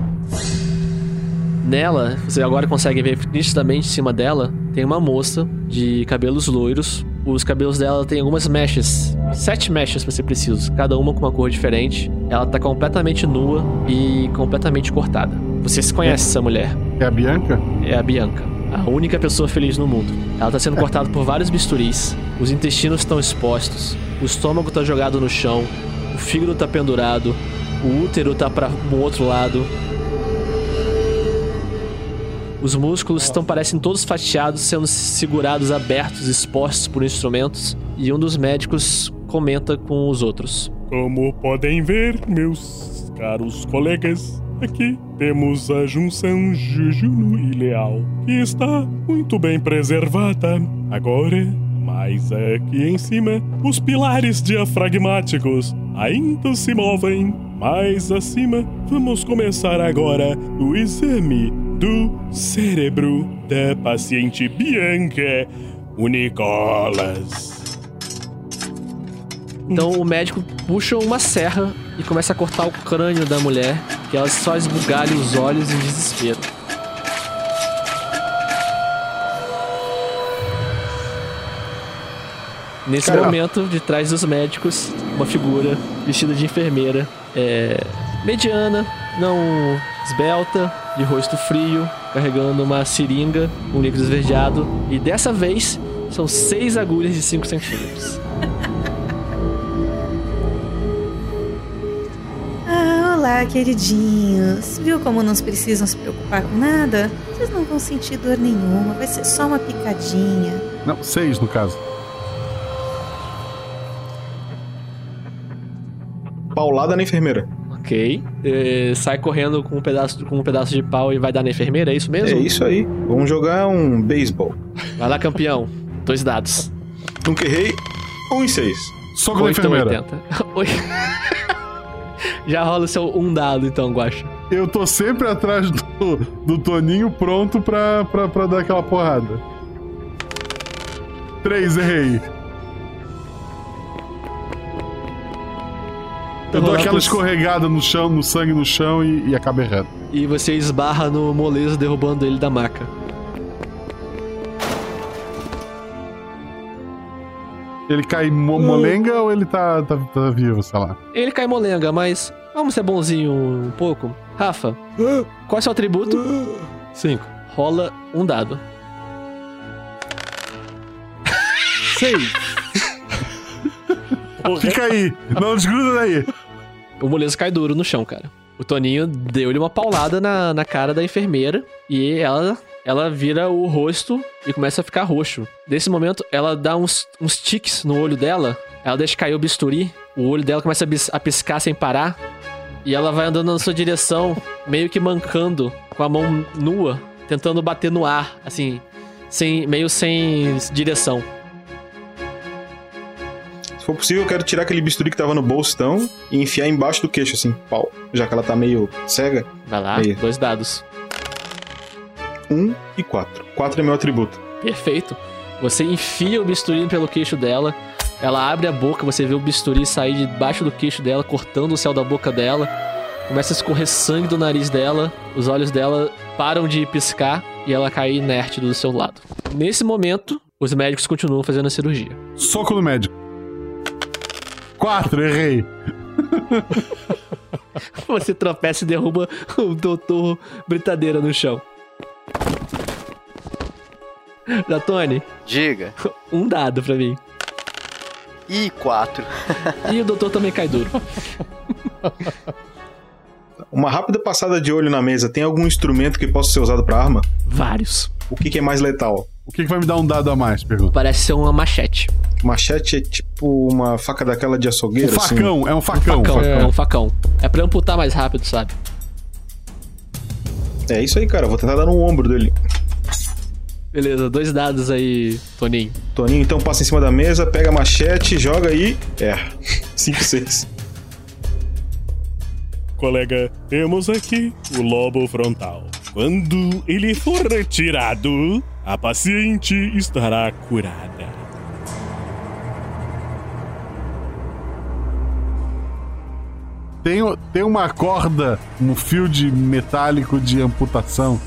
[SPEAKER 5] Nela, você agora consegue ver nitidamente em cima dela, tem uma moça de cabelos loiros. Os cabelos dela tem algumas mechas, sete mechas para ser preciso, cada uma com uma cor diferente. Ela tá completamente nua e completamente cortada. Você se conhece essa mulher?
[SPEAKER 3] É a Bianca?
[SPEAKER 5] É a Bianca. A única pessoa feliz no mundo. Ela tá sendo cortada por vários bisturis. Os intestinos estão expostos. O estômago tá jogado no chão. O fígado tá pendurado. O útero tá para o outro lado. Os músculos estão parecem todos fatiados, sendo segurados abertos, expostos por instrumentos. E um dos médicos comenta com os outros.
[SPEAKER 13] Como podem ver, meus caros colegas, aqui temos a junção Jujuno e Leal, que está muito bem preservada. Agora, mais aqui em cima, os pilares diafragmáticos ainda se movem. Mais acima, vamos começar agora o exame do cérebro da paciente Bianca Unicolas.
[SPEAKER 5] Então o médico puxa uma serra e começa a cortar o crânio da mulher, que ela só esbugalha os olhos em desespero. Nesse
[SPEAKER 7] Cara.
[SPEAKER 5] momento, de trás dos médicos, uma figura vestida de enfermeira, é, mediana, não esbelta, de rosto frio, carregando uma seringa, um líquido esverdeado, e dessa vez são seis agulhas de 5 centímetros.
[SPEAKER 12] Ah, olá, queridinhos. Viu como não precisam se preocupar com nada? Vocês não vão sentir dor nenhuma, vai ser só uma picadinha.
[SPEAKER 3] Não, seis no caso.
[SPEAKER 7] Paulada na enfermeira.
[SPEAKER 5] Ok. Eh, sai correndo com um, pedaço, com um pedaço de pau e vai dar na enfermeira, é isso mesmo?
[SPEAKER 7] É isso aí. Vamos jogar um beisebol.
[SPEAKER 5] Vai lá, campeão. Dois dados.
[SPEAKER 7] Nunca errei. Um e seis.
[SPEAKER 3] Soco na
[SPEAKER 5] Oito,
[SPEAKER 3] enfermeira.
[SPEAKER 5] 80. Oi. Já rola o seu um dado, então, Guacha.
[SPEAKER 3] Eu tô sempre atrás do, do Toninho pronto pra, pra, pra dar aquela porrada. Três, errei. Eu dou aquela escorregada no chão, no sangue no chão e, e acaba errando.
[SPEAKER 5] E você esbarra no molezo, derrubando ele da maca.
[SPEAKER 3] Ele cai mo- molenga ou ele tá, tá, tá vivo, sei lá?
[SPEAKER 5] Ele cai molenga, mas vamos ser bonzinho um pouco. Rafa, qual é o seu atributo? Cinco. Rola um dado.
[SPEAKER 3] Seis. Fica aí, não desgruda daí.
[SPEAKER 5] O molezo cai duro no chão, cara. O Toninho deu-lhe uma paulada na, na cara da enfermeira e ela, ela vira o rosto e começa a ficar roxo. Nesse momento, ela dá uns, uns tiques no olho dela, ela deixa cair o bisturi, o olho dela começa a, bis- a piscar sem parar e ela vai andando na sua direção, meio que mancando, com a mão nua, tentando bater no ar, assim, sem, meio sem direção.
[SPEAKER 7] Se for possível, eu quero tirar aquele bisturi que tava no bolsão e enfiar embaixo do queixo, assim, pau. Já que ela tá meio cega.
[SPEAKER 5] Vai lá,
[SPEAKER 7] Aí.
[SPEAKER 5] dois dados.
[SPEAKER 7] Um e quatro. Quatro é meu atributo.
[SPEAKER 5] Perfeito. Você enfia o bisturi pelo queixo dela. Ela abre a boca, você vê o bisturi sair debaixo do queixo dela, cortando o céu da boca dela. Começa a escorrer sangue do nariz dela. Os olhos dela param de piscar e ela cai inerte do seu lado. Nesse momento, os médicos continuam fazendo a cirurgia.
[SPEAKER 3] Soco no médico. Quatro, errei.
[SPEAKER 5] Você tropeça e derruba o doutor Britadeira no chão. Datone,
[SPEAKER 9] Diga.
[SPEAKER 5] um dado pra mim.
[SPEAKER 9] E quatro.
[SPEAKER 5] E o doutor também cai duro.
[SPEAKER 7] Uma rápida passada de olho na mesa. Tem algum instrumento que possa ser usado pra arma?
[SPEAKER 5] Vários.
[SPEAKER 7] O que, que é mais letal?
[SPEAKER 3] O que, que vai me dar um dado a mais? Pergunta.
[SPEAKER 5] Parece ser uma machete.
[SPEAKER 7] Machete é tipo uma faca daquela de
[SPEAKER 3] Um
[SPEAKER 7] açougueiro, assim?
[SPEAKER 3] facão, é um facão.
[SPEAKER 5] Facão,
[SPEAKER 3] facão.
[SPEAKER 5] é um facão. É pra amputar mais rápido, sabe?
[SPEAKER 7] É isso aí, cara. Vou tentar dar no ombro dele.
[SPEAKER 5] Beleza, dois dados aí, Toninho.
[SPEAKER 7] Toninho, então passa em cima da mesa, pega a machete, joga aí. É. 5, 6.
[SPEAKER 13] Colega, temos aqui o lobo frontal. Quando ele for retirado, a paciente estará curada.
[SPEAKER 3] Tem, tem uma corda, um fio de metálico de amputação.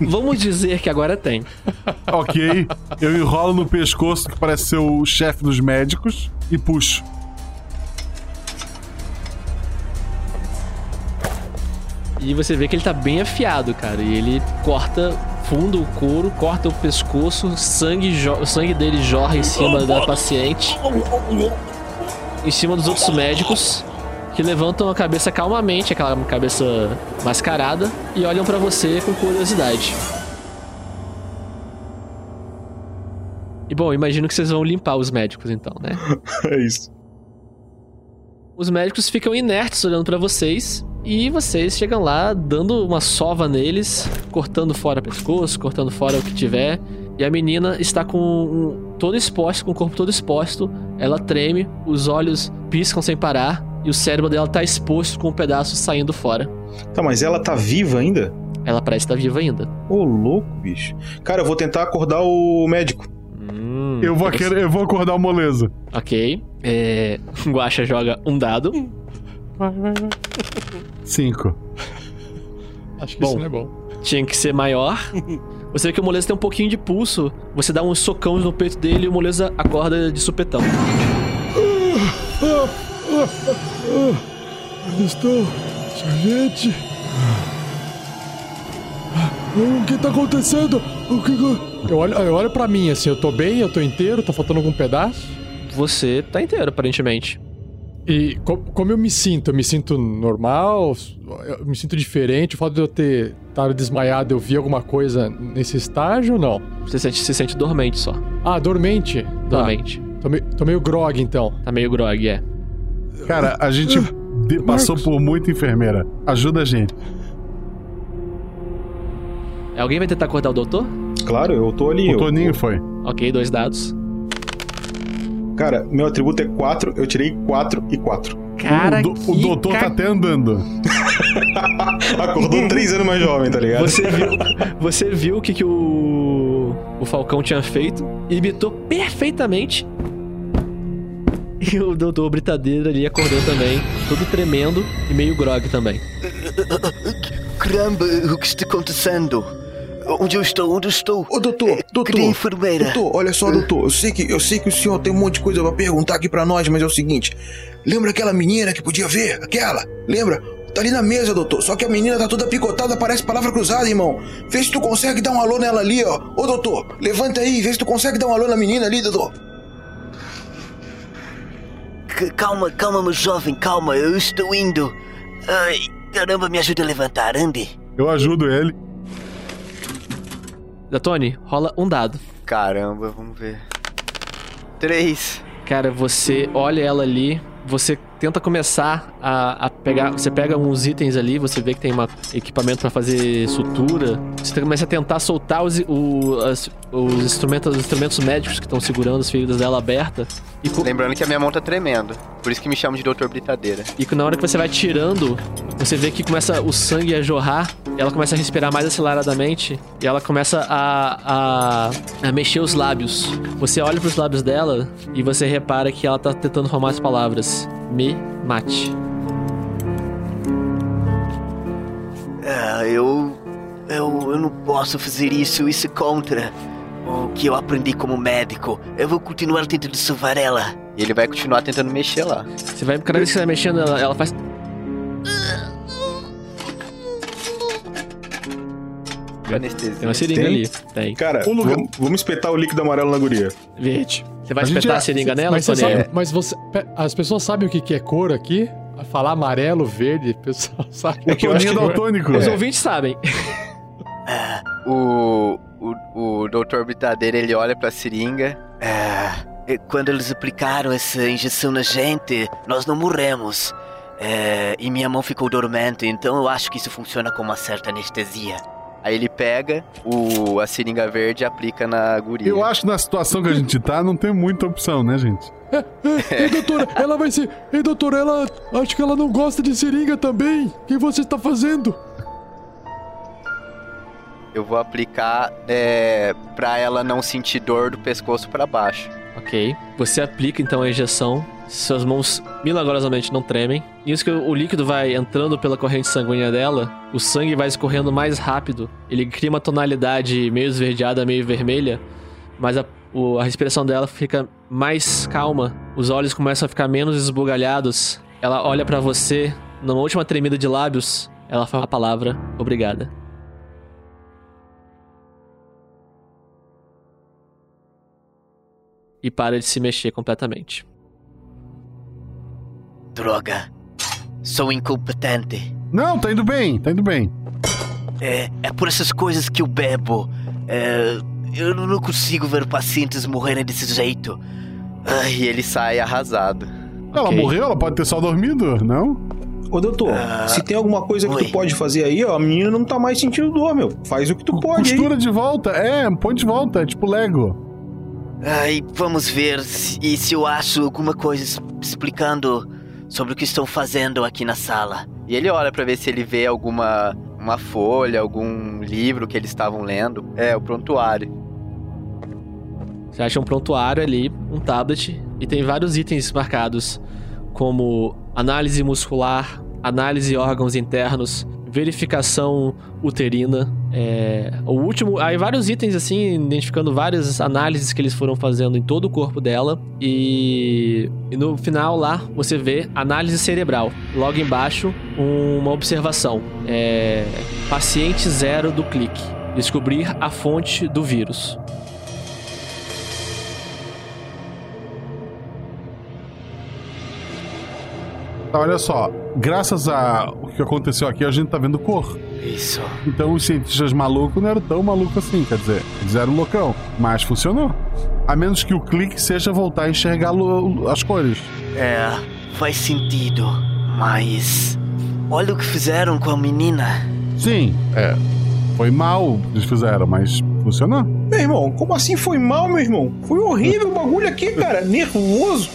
[SPEAKER 5] Vamos dizer que agora tem.
[SPEAKER 3] ok. Eu enrolo no pescoço, que parece ser o chefe dos médicos, e puxo.
[SPEAKER 5] E você vê que ele tá bem afiado, cara. E ele corta fundo o couro, corta o pescoço, sangue o sangue dele jorra em cima da paciente. Em cima dos outros médicos, que levantam a cabeça calmamente, aquela cabeça mascarada, e olham pra você com curiosidade. E bom, imagino que vocês vão limpar os médicos então, né?
[SPEAKER 7] é isso.
[SPEAKER 5] Os médicos ficam inertes olhando pra vocês e vocês chegam lá dando uma sova neles, cortando fora pescoço, cortando fora o que tiver. E a menina está com um, todo exposto, com o corpo todo exposto. Ela treme, os olhos piscam sem parar e o cérebro dela tá exposto com um pedaço saindo fora.
[SPEAKER 7] Tá, mas ela tá viva ainda?
[SPEAKER 5] Ela parece estar viva ainda.
[SPEAKER 7] Ô, louco, bicho. Cara, eu vou tentar acordar o médico.
[SPEAKER 3] Eu vou, querer, eu vou acordar o moleza.
[SPEAKER 5] Ok. É... Guaxa joga um dado.
[SPEAKER 3] Cinco.
[SPEAKER 4] Acho que
[SPEAKER 5] Bom.
[SPEAKER 4] isso não é bom.
[SPEAKER 5] Tinha que ser maior. Você vê que o Moleza tem um pouquinho de pulso. Você dá uns socões no peito dele e o Moleza acorda de supetão.
[SPEAKER 4] Onde estou? Sargente? O que tá acontecendo? O que... que- Eu olho, eu olho pra mim assim, eu tô bem, eu tô inteiro, tá faltando algum pedaço?
[SPEAKER 5] Você tá inteiro, aparentemente.
[SPEAKER 4] E co- como eu me sinto? Eu me sinto normal? Eu me sinto diferente? O fato de eu ter estado desmaiado, eu vi alguma coisa nesse estágio ou não?
[SPEAKER 5] Você sente, se sente dormente só.
[SPEAKER 4] Ah, dormente? Tá.
[SPEAKER 5] Dormente.
[SPEAKER 4] Tô, meio, tô meio grog, então.
[SPEAKER 5] Tá meio grog, é.
[SPEAKER 3] Cara, a gente de- passou
[SPEAKER 4] Marcos.
[SPEAKER 3] por muita enfermeira. Ajuda a gente.
[SPEAKER 5] Alguém vai tentar acordar o doutor?
[SPEAKER 7] Claro, eu tô ali.
[SPEAKER 3] O
[SPEAKER 7] eu-
[SPEAKER 3] Toninho foi.
[SPEAKER 5] Ok, dois dados.
[SPEAKER 7] Cara, meu atributo é 4, eu tirei 4 e 4.
[SPEAKER 5] Cara,
[SPEAKER 3] o, do- o doutor
[SPEAKER 5] ca-
[SPEAKER 3] tá até andando.
[SPEAKER 7] Acordou 3 anos mais jovem, tá ligado?
[SPEAKER 5] Você viu, você viu o que, que o, o Falcão tinha feito, imitou perfeitamente. E o doutor Britadeira ali acordou também, todo tremendo e meio grog também.
[SPEAKER 11] Caramba, o que está acontecendo? Onde eu estou? Onde eu estou?
[SPEAKER 14] Ô, doutor, doutor.
[SPEAKER 11] Cadê a enfermeira?
[SPEAKER 14] Doutor, olha só, doutor. Eu sei, que, eu sei que o senhor tem um monte de coisa pra perguntar aqui pra nós, mas é o seguinte. Lembra aquela menina que podia ver? Aquela? Lembra? Tá ali na mesa, doutor. Só que a menina tá toda picotada, parece palavra cruzada, irmão. Vê se tu consegue dar um alô nela ali, ó. Ô, doutor, levanta aí, vê se tu consegue dar um alô na menina ali, doutor.
[SPEAKER 11] C- Calma, calma, meu jovem, calma, eu estou indo. Ai, caramba, me ajuda a levantar, ande.
[SPEAKER 3] Eu ajudo ele.
[SPEAKER 5] Da Tony, rola um dado.
[SPEAKER 9] Caramba, vamos ver. Três.
[SPEAKER 5] Cara, você olha ela ali, você tenta começar a, a pegar. Você pega uns itens ali, você vê que tem um equipamento pra fazer sutura. Você começa a tentar soltar os, o- as- os, instrumentos, os instrumentos médicos que estão segurando as feridas dela aberta.
[SPEAKER 9] Lembrando que a minha mão tá tremendo. Por isso que me chamam de Doutor Britadeira.
[SPEAKER 5] E que na hora que você vai tirando, você vê que começa o sangue a jorrar, ela começa a respirar mais aceleradamente e ela começa a, a, a mexer os lábios. Você olha pros lábios dela e você repara que ela tá tentando formar as palavras: Me mate.
[SPEAKER 11] Ah, eu, eu. Eu não posso fazer isso, isso é contra o que eu aprendi como médico. Eu vou continuar tentando salvar ela.
[SPEAKER 9] E ele vai continuar tentando mexer lá.
[SPEAKER 5] Você vai, cada vez que você vai mexendo, ela, ela faz.
[SPEAKER 9] Anestesia.
[SPEAKER 5] Tem uma seringa ali. Tem.
[SPEAKER 7] Cara, vamos, vamos espetar o líquido amarelo na guria.
[SPEAKER 5] Verde. Você vai
[SPEAKER 4] A
[SPEAKER 5] espetar
[SPEAKER 4] é-
[SPEAKER 5] a seringa nela,
[SPEAKER 4] mas você sabe- mas você. As pessoas sabem o que é cor aqui? Falar amarelo, verde, o pessoal sabe.
[SPEAKER 7] É que acho que-
[SPEAKER 3] daltônico.
[SPEAKER 5] Os
[SPEAKER 7] É.
[SPEAKER 5] ouvintes sabem.
[SPEAKER 9] O, o, o Doutor Britadeira, ele olha pra seringa.
[SPEAKER 11] E quando eles aplicaram essa injeção na gente, nós não morremos. É, e minha mão ficou dormente, então eu acho que isso funciona como uma certa anestesia.
[SPEAKER 9] Aí ele pega o, a seringa verde e aplica na guria.
[SPEAKER 3] Eu acho que na situação que a gente tá, não tem muita opção, né, gente?
[SPEAKER 4] Ei, doutora, ela vai ser. Ei, doutora, ela. Acho que ela não gosta de seringa também. O que você está fazendo?
[SPEAKER 9] Eu vou aplicar é, pra ela não sentir dor do pescoço pra baixo.
[SPEAKER 5] Ok. Você aplica então a injeção. Suas mãos milagrosamente não tremem. Nisso que o líquido vai entrando pela corrente sanguínea dela, o sangue vai escorrendo mais rápido. Ele cria uma tonalidade meio esverdeada, meio vermelha, mas a, o- a respiração dela fica mais calma. Os olhos começam a ficar menos esbugalhados. Ela olha pra você, numa última tremida de lábios, ela fala a palavra obrigada. E para de se mexer completamente.
[SPEAKER 11] Droga. Sou incompetente.
[SPEAKER 3] Não, tá indo bem, tá indo bem.
[SPEAKER 11] É, é por essas coisas que eu bebo. É, eu não consigo ver pacientes morrerem desse jeito.
[SPEAKER 9] Ai, e ele sai arrasado.
[SPEAKER 3] Ela
[SPEAKER 5] Ok.
[SPEAKER 3] morreu? Ela pode ter só dormido? Não?
[SPEAKER 7] Ô, doutor,
[SPEAKER 11] Ah,
[SPEAKER 7] se tem alguma coisa que
[SPEAKER 11] oi.
[SPEAKER 7] tu pode fazer aí, ó, a menina não tá mais sentindo dor, meu. Faz o que tu pode aí.
[SPEAKER 3] Costura de volta? É, põe de volta, é tipo Lego.
[SPEAKER 11] Ai, vamos ver se, e se eu acho alguma coisa explicando sobre o que estão fazendo aqui na sala.
[SPEAKER 9] E ele olha pra ver se ele vê alguma uma folha, algum livro que eles estavam lendo. É, o prontuário.
[SPEAKER 5] Você acha um prontuário ali, um tablet, e tem vários itens marcados, como análise muscular, análise de órgãos internos, verificação uterina. É, o último, aí vários itens assim, identificando várias análises que eles foram fazendo em todo o corpo dela. E, e no final lá você vê análise cerebral. Logo embaixo, uma observação: é, paciente zero do clique. Descobrir a fonte do vírus.
[SPEAKER 3] Tá, olha só, graças a o que aconteceu aqui, a gente tá vendo cor.
[SPEAKER 11] Isso.
[SPEAKER 3] Então os cientistas malucos não eram tão malucos assim, quer dizer, eles eram loucão, mas funcionou. A menos que o clique seja voltar a enxergar as cores.
[SPEAKER 11] É, faz sentido, mas. Olha o que fizeram com a menina.
[SPEAKER 3] Sim, é. Foi mal o que eles fizeram, mas funcionou.
[SPEAKER 7] Meu irmão, como assim foi mal, meu irmão? Foi horrível o bagulho aqui, cara. Nervoso.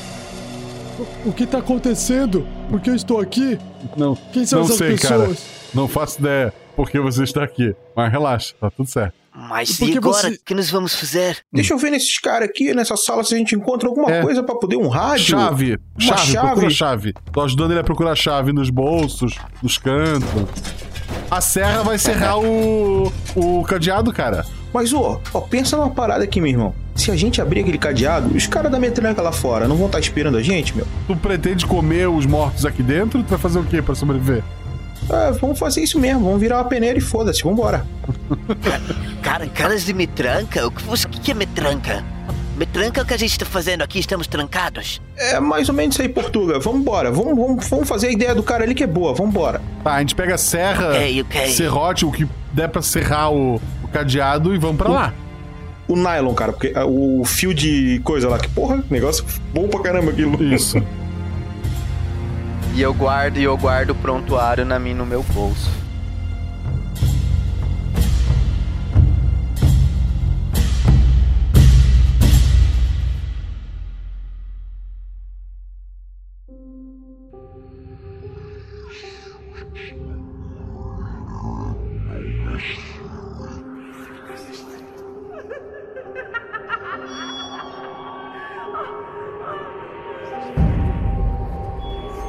[SPEAKER 4] O que tá acontecendo? Por que eu estou aqui?
[SPEAKER 3] Não,
[SPEAKER 4] Quem são
[SPEAKER 3] não
[SPEAKER 4] essas
[SPEAKER 3] sei,
[SPEAKER 4] pessoas?
[SPEAKER 3] cara. Não faço ideia porque você está aqui. Mas relaxa, tá tudo certo.
[SPEAKER 11] Mas
[SPEAKER 4] Por
[SPEAKER 11] e
[SPEAKER 4] que
[SPEAKER 11] agora? O
[SPEAKER 4] você-
[SPEAKER 11] que nós vamos fazer?
[SPEAKER 7] Deixa eu ver nesses caras aqui, nessa sala, se a gente encontra alguma
[SPEAKER 3] É.
[SPEAKER 7] coisa pra poder um rádio.
[SPEAKER 3] Chave,
[SPEAKER 7] Uma
[SPEAKER 3] chave,
[SPEAKER 7] chave.
[SPEAKER 3] procura chave. Tô ajudando ele a procurar chave nos bolsos, nos cantos. A serra vai serrar o, o cadeado, cara.
[SPEAKER 7] Mas, ô, ó, pensa numa parada aqui, meu irmão. Se a gente abrir aquele cadeado, os caras da metranca lá fora não vão estar esperando a gente, meu?
[SPEAKER 3] Tu pretende comer os mortos aqui dentro? Tu vai fazer o quê pra sobreviver?
[SPEAKER 7] É, vamos fazer isso mesmo, vamos virar uma peneira e foda-se, vambora.
[SPEAKER 11] Cara, caras de metranca? O que, o que é metranca? Metranca é o que a gente tá fazendo aqui, estamos trancados.
[SPEAKER 7] É mais ou menos isso aí, Portuga. Vambora, vamos, vamos, vamos fazer a ideia do cara ali que é boa, vambora.
[SPEAKER 3] Tá, a gente pega a serra,
[SPEAKER 11] Ok, ok.
[SPEAKER 3] serrote, o que der pra serrar o cadeado e vamos pra lá.
[SPEAKER 7] O nylon, cara, porque ah, o fio de coisa lá, que porra, negócio bom pra caramba aquilo.
[SPEAKER 3] Isso.
[SPEAKER 9] E eu guardo e eu guardo o prontuário na mim no meu bolso.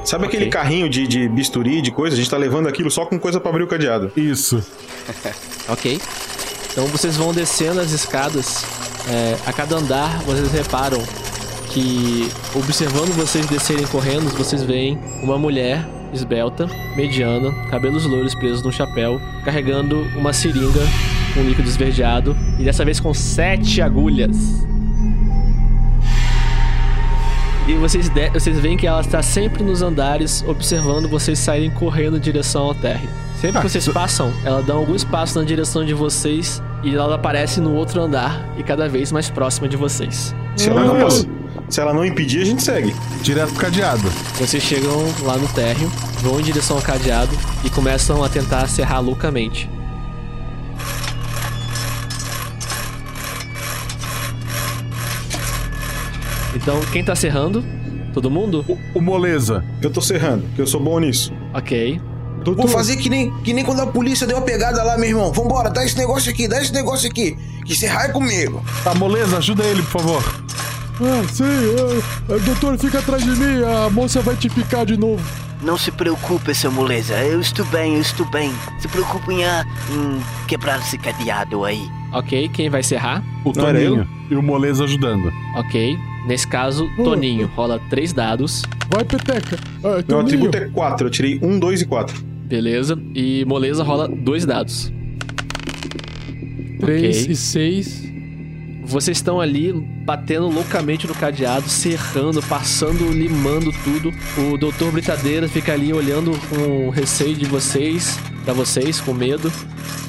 [SPEAKER 7] Sabe aquele carrinho de, de bisturi, de coisa? A gente tá levando aquilo só com coisa pra abrir o cadeado.
[SPEAKER 3] Isso.
[SPEAKER 5] ok. Então vocês vão descendo as escadas. É, a cada andar, vocês reparam que, observando vocês descerem correndo, vocês veem uma mulher esbelta, mediana, cabelos loiros presos num chapéu, carregando uma seringa com líquido esverdeado e dessa vez com sete agulhas. E vocês, de- vocês veem que ela está sempre nos andares, observando vocês saírem correndo em direção ao térreo. Sempre que vocês passam, ela dá alguns passos na direção de vocês e ela aparece no outro andar e cada vez mais próxima de vocês.
[SPEAKER 7] Se ela, não, pass- se ela não impedir, a gente segue.
[SPEAKER 3] Direto pro cadeado.
[SPEAKER 5] Vocês chegam lá no térreo, vão em direção ao cadeado e começam a tentar serrar loucamente. Então, quem tá serrando? Todo mundo?
[SPEAKER 3] O, Moleza.
[SPEAKER 7] Eu tô serrando, que eu sou bom nisso.
[SPEAKER 5] Ok.
[SPEAKER 14] Vou fazer que nem, que nem quando a polícia deu uma pegada lá, meu irmão. Vambora, dá esse negócio aqui, dá esse negócio aqui. Que você raia comigo.
[SPEAKER 3] Tá, Moleza, ajuda ele, por favor.
[SPEAKER 4] Ah, sim, é, é, doutor, fica atrás de mim, a moça vai te picar de novo.
[SPEAKER 11] Não se preocupe, seu moleza. Eu estou bem, eu estou bem. Se preocupe em, ah, em quebrar esse cadeado aí.
[SPEAKER 5] Ok, quem vai serrar?
[SPEAKER 3] O Toninho. E o Moleza ajudando.
[SPEAKER 5] Ok. Nesse caso, Toninho rola três dados.
[SPEAKER 4] Vai, Peteca. Ah,
[SPEAKER 7] Meu atributo é 4, eu tirei 1, 2 e 4.
[SPEAKER 5] Beleza. E Moleza rola dois dados.
[SPEAKER 4] Três
[SPEAKER 5] Ok.
[SPEAKER 4] e seis.
[SPEAKER 5] Vocês estão ali batendo loucamente no cadeado, serrando, passando, limando tudo. O Doutor Britadeira fica ali olhando com receio de vocês, pra vocês, com medo.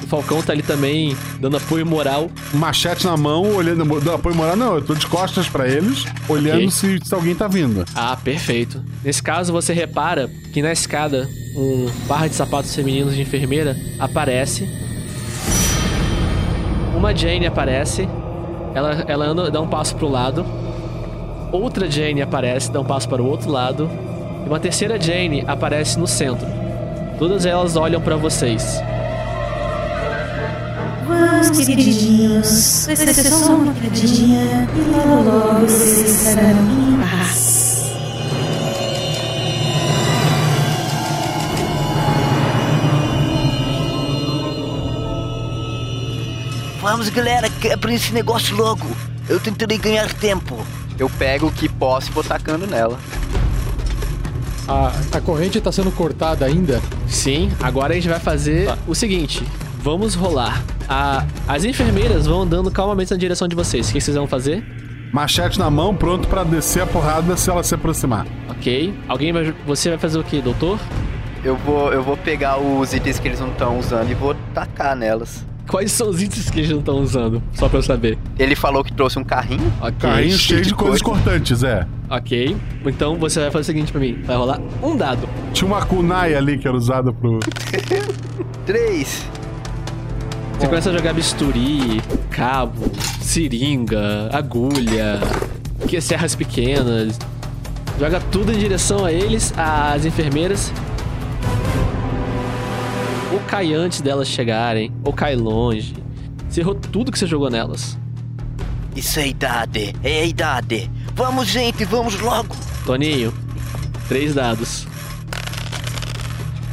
[SPEAKER 5] O Falcão tá ali também dando apoio moral.
[SPEAKER 3] Machete na mão, olhando. Dando apoio moral, não, eu tô de costas pra eles, olhando
[SPEAKER 5] Ok.
[SPEAKER 3] se, se alguém tá vindo.
[SPEAKER 5] Ah, perfeito. Nesse caso, você repara que na escada, um par de sapatos femininos de enfermeira aparece. Uma Jane aparece. Ela, ela anda, dá um passo pro lado. Outra Jane aparece, dá um passo para o outro lado. E uma terceira Jane aparece no centro. Todas elas olham pra vocês.
[SPEAKER 12] Vamos, queridinhos. Vai ser só uma quedinha e logo logo vocês estarão em paz.
[SPEAKER 11] Vamos, galera, quebrem esse negócio logo. Eu tentarei ganhar tempo.
[SPEAKER 9] Eu pego o que posso e vou tacando nela.
[SPEAKER 4] A, a corrente tá sendo cortada ainda?
[SPEAKER 5] Sim, agora a gente vai fazer o seguinte: vamos rolar. A- as enfermeiras vão andando calmamente na direção de vocês. O que vocês vão fazer?
[SPEAKER 3] Machete na mão, pronto pra descer a porrada se ela se aproximar.
[SPEAKER 5] Ok. Alguém vai. Você vai fazer o que, doutor?
[SPEAKER 9] Eu vou, eu vou pegar os itens que eles não estão usando e vou tacar nelas.
[SPEAKER 5] Quais são os itens que eles não estão usando? Só pra eu saber.
[SPEAKER 9] Ele falou que trouxe um carrinho.
[SPEAKER 5] Ok.
[SPEAKER 3] Carrinho cheio de coisas cortantes, é.
[SPEAKER 5] Ok. Então você vai fazer o seguinte pra mim: vai rolar um dado.
[SPEAKER 3] Tinha uma kunai ali que era usada pro.
[SPEAKER 9] Três.
[SPEAKER 5] Você começa a jogar bisturi, cabo, seringa, agulha, que serras pequenas. Joga tudo em direção a eles, às enfermeiras. Ou cai antes delas chegarem, ou cai longe. Você errou tudo que você jogou nelas.
[SPEAKER 11] Isso é a idade, é a idade. Vamos, gente, vamos logo.
[SPEAKER 5] Toninho, três dados.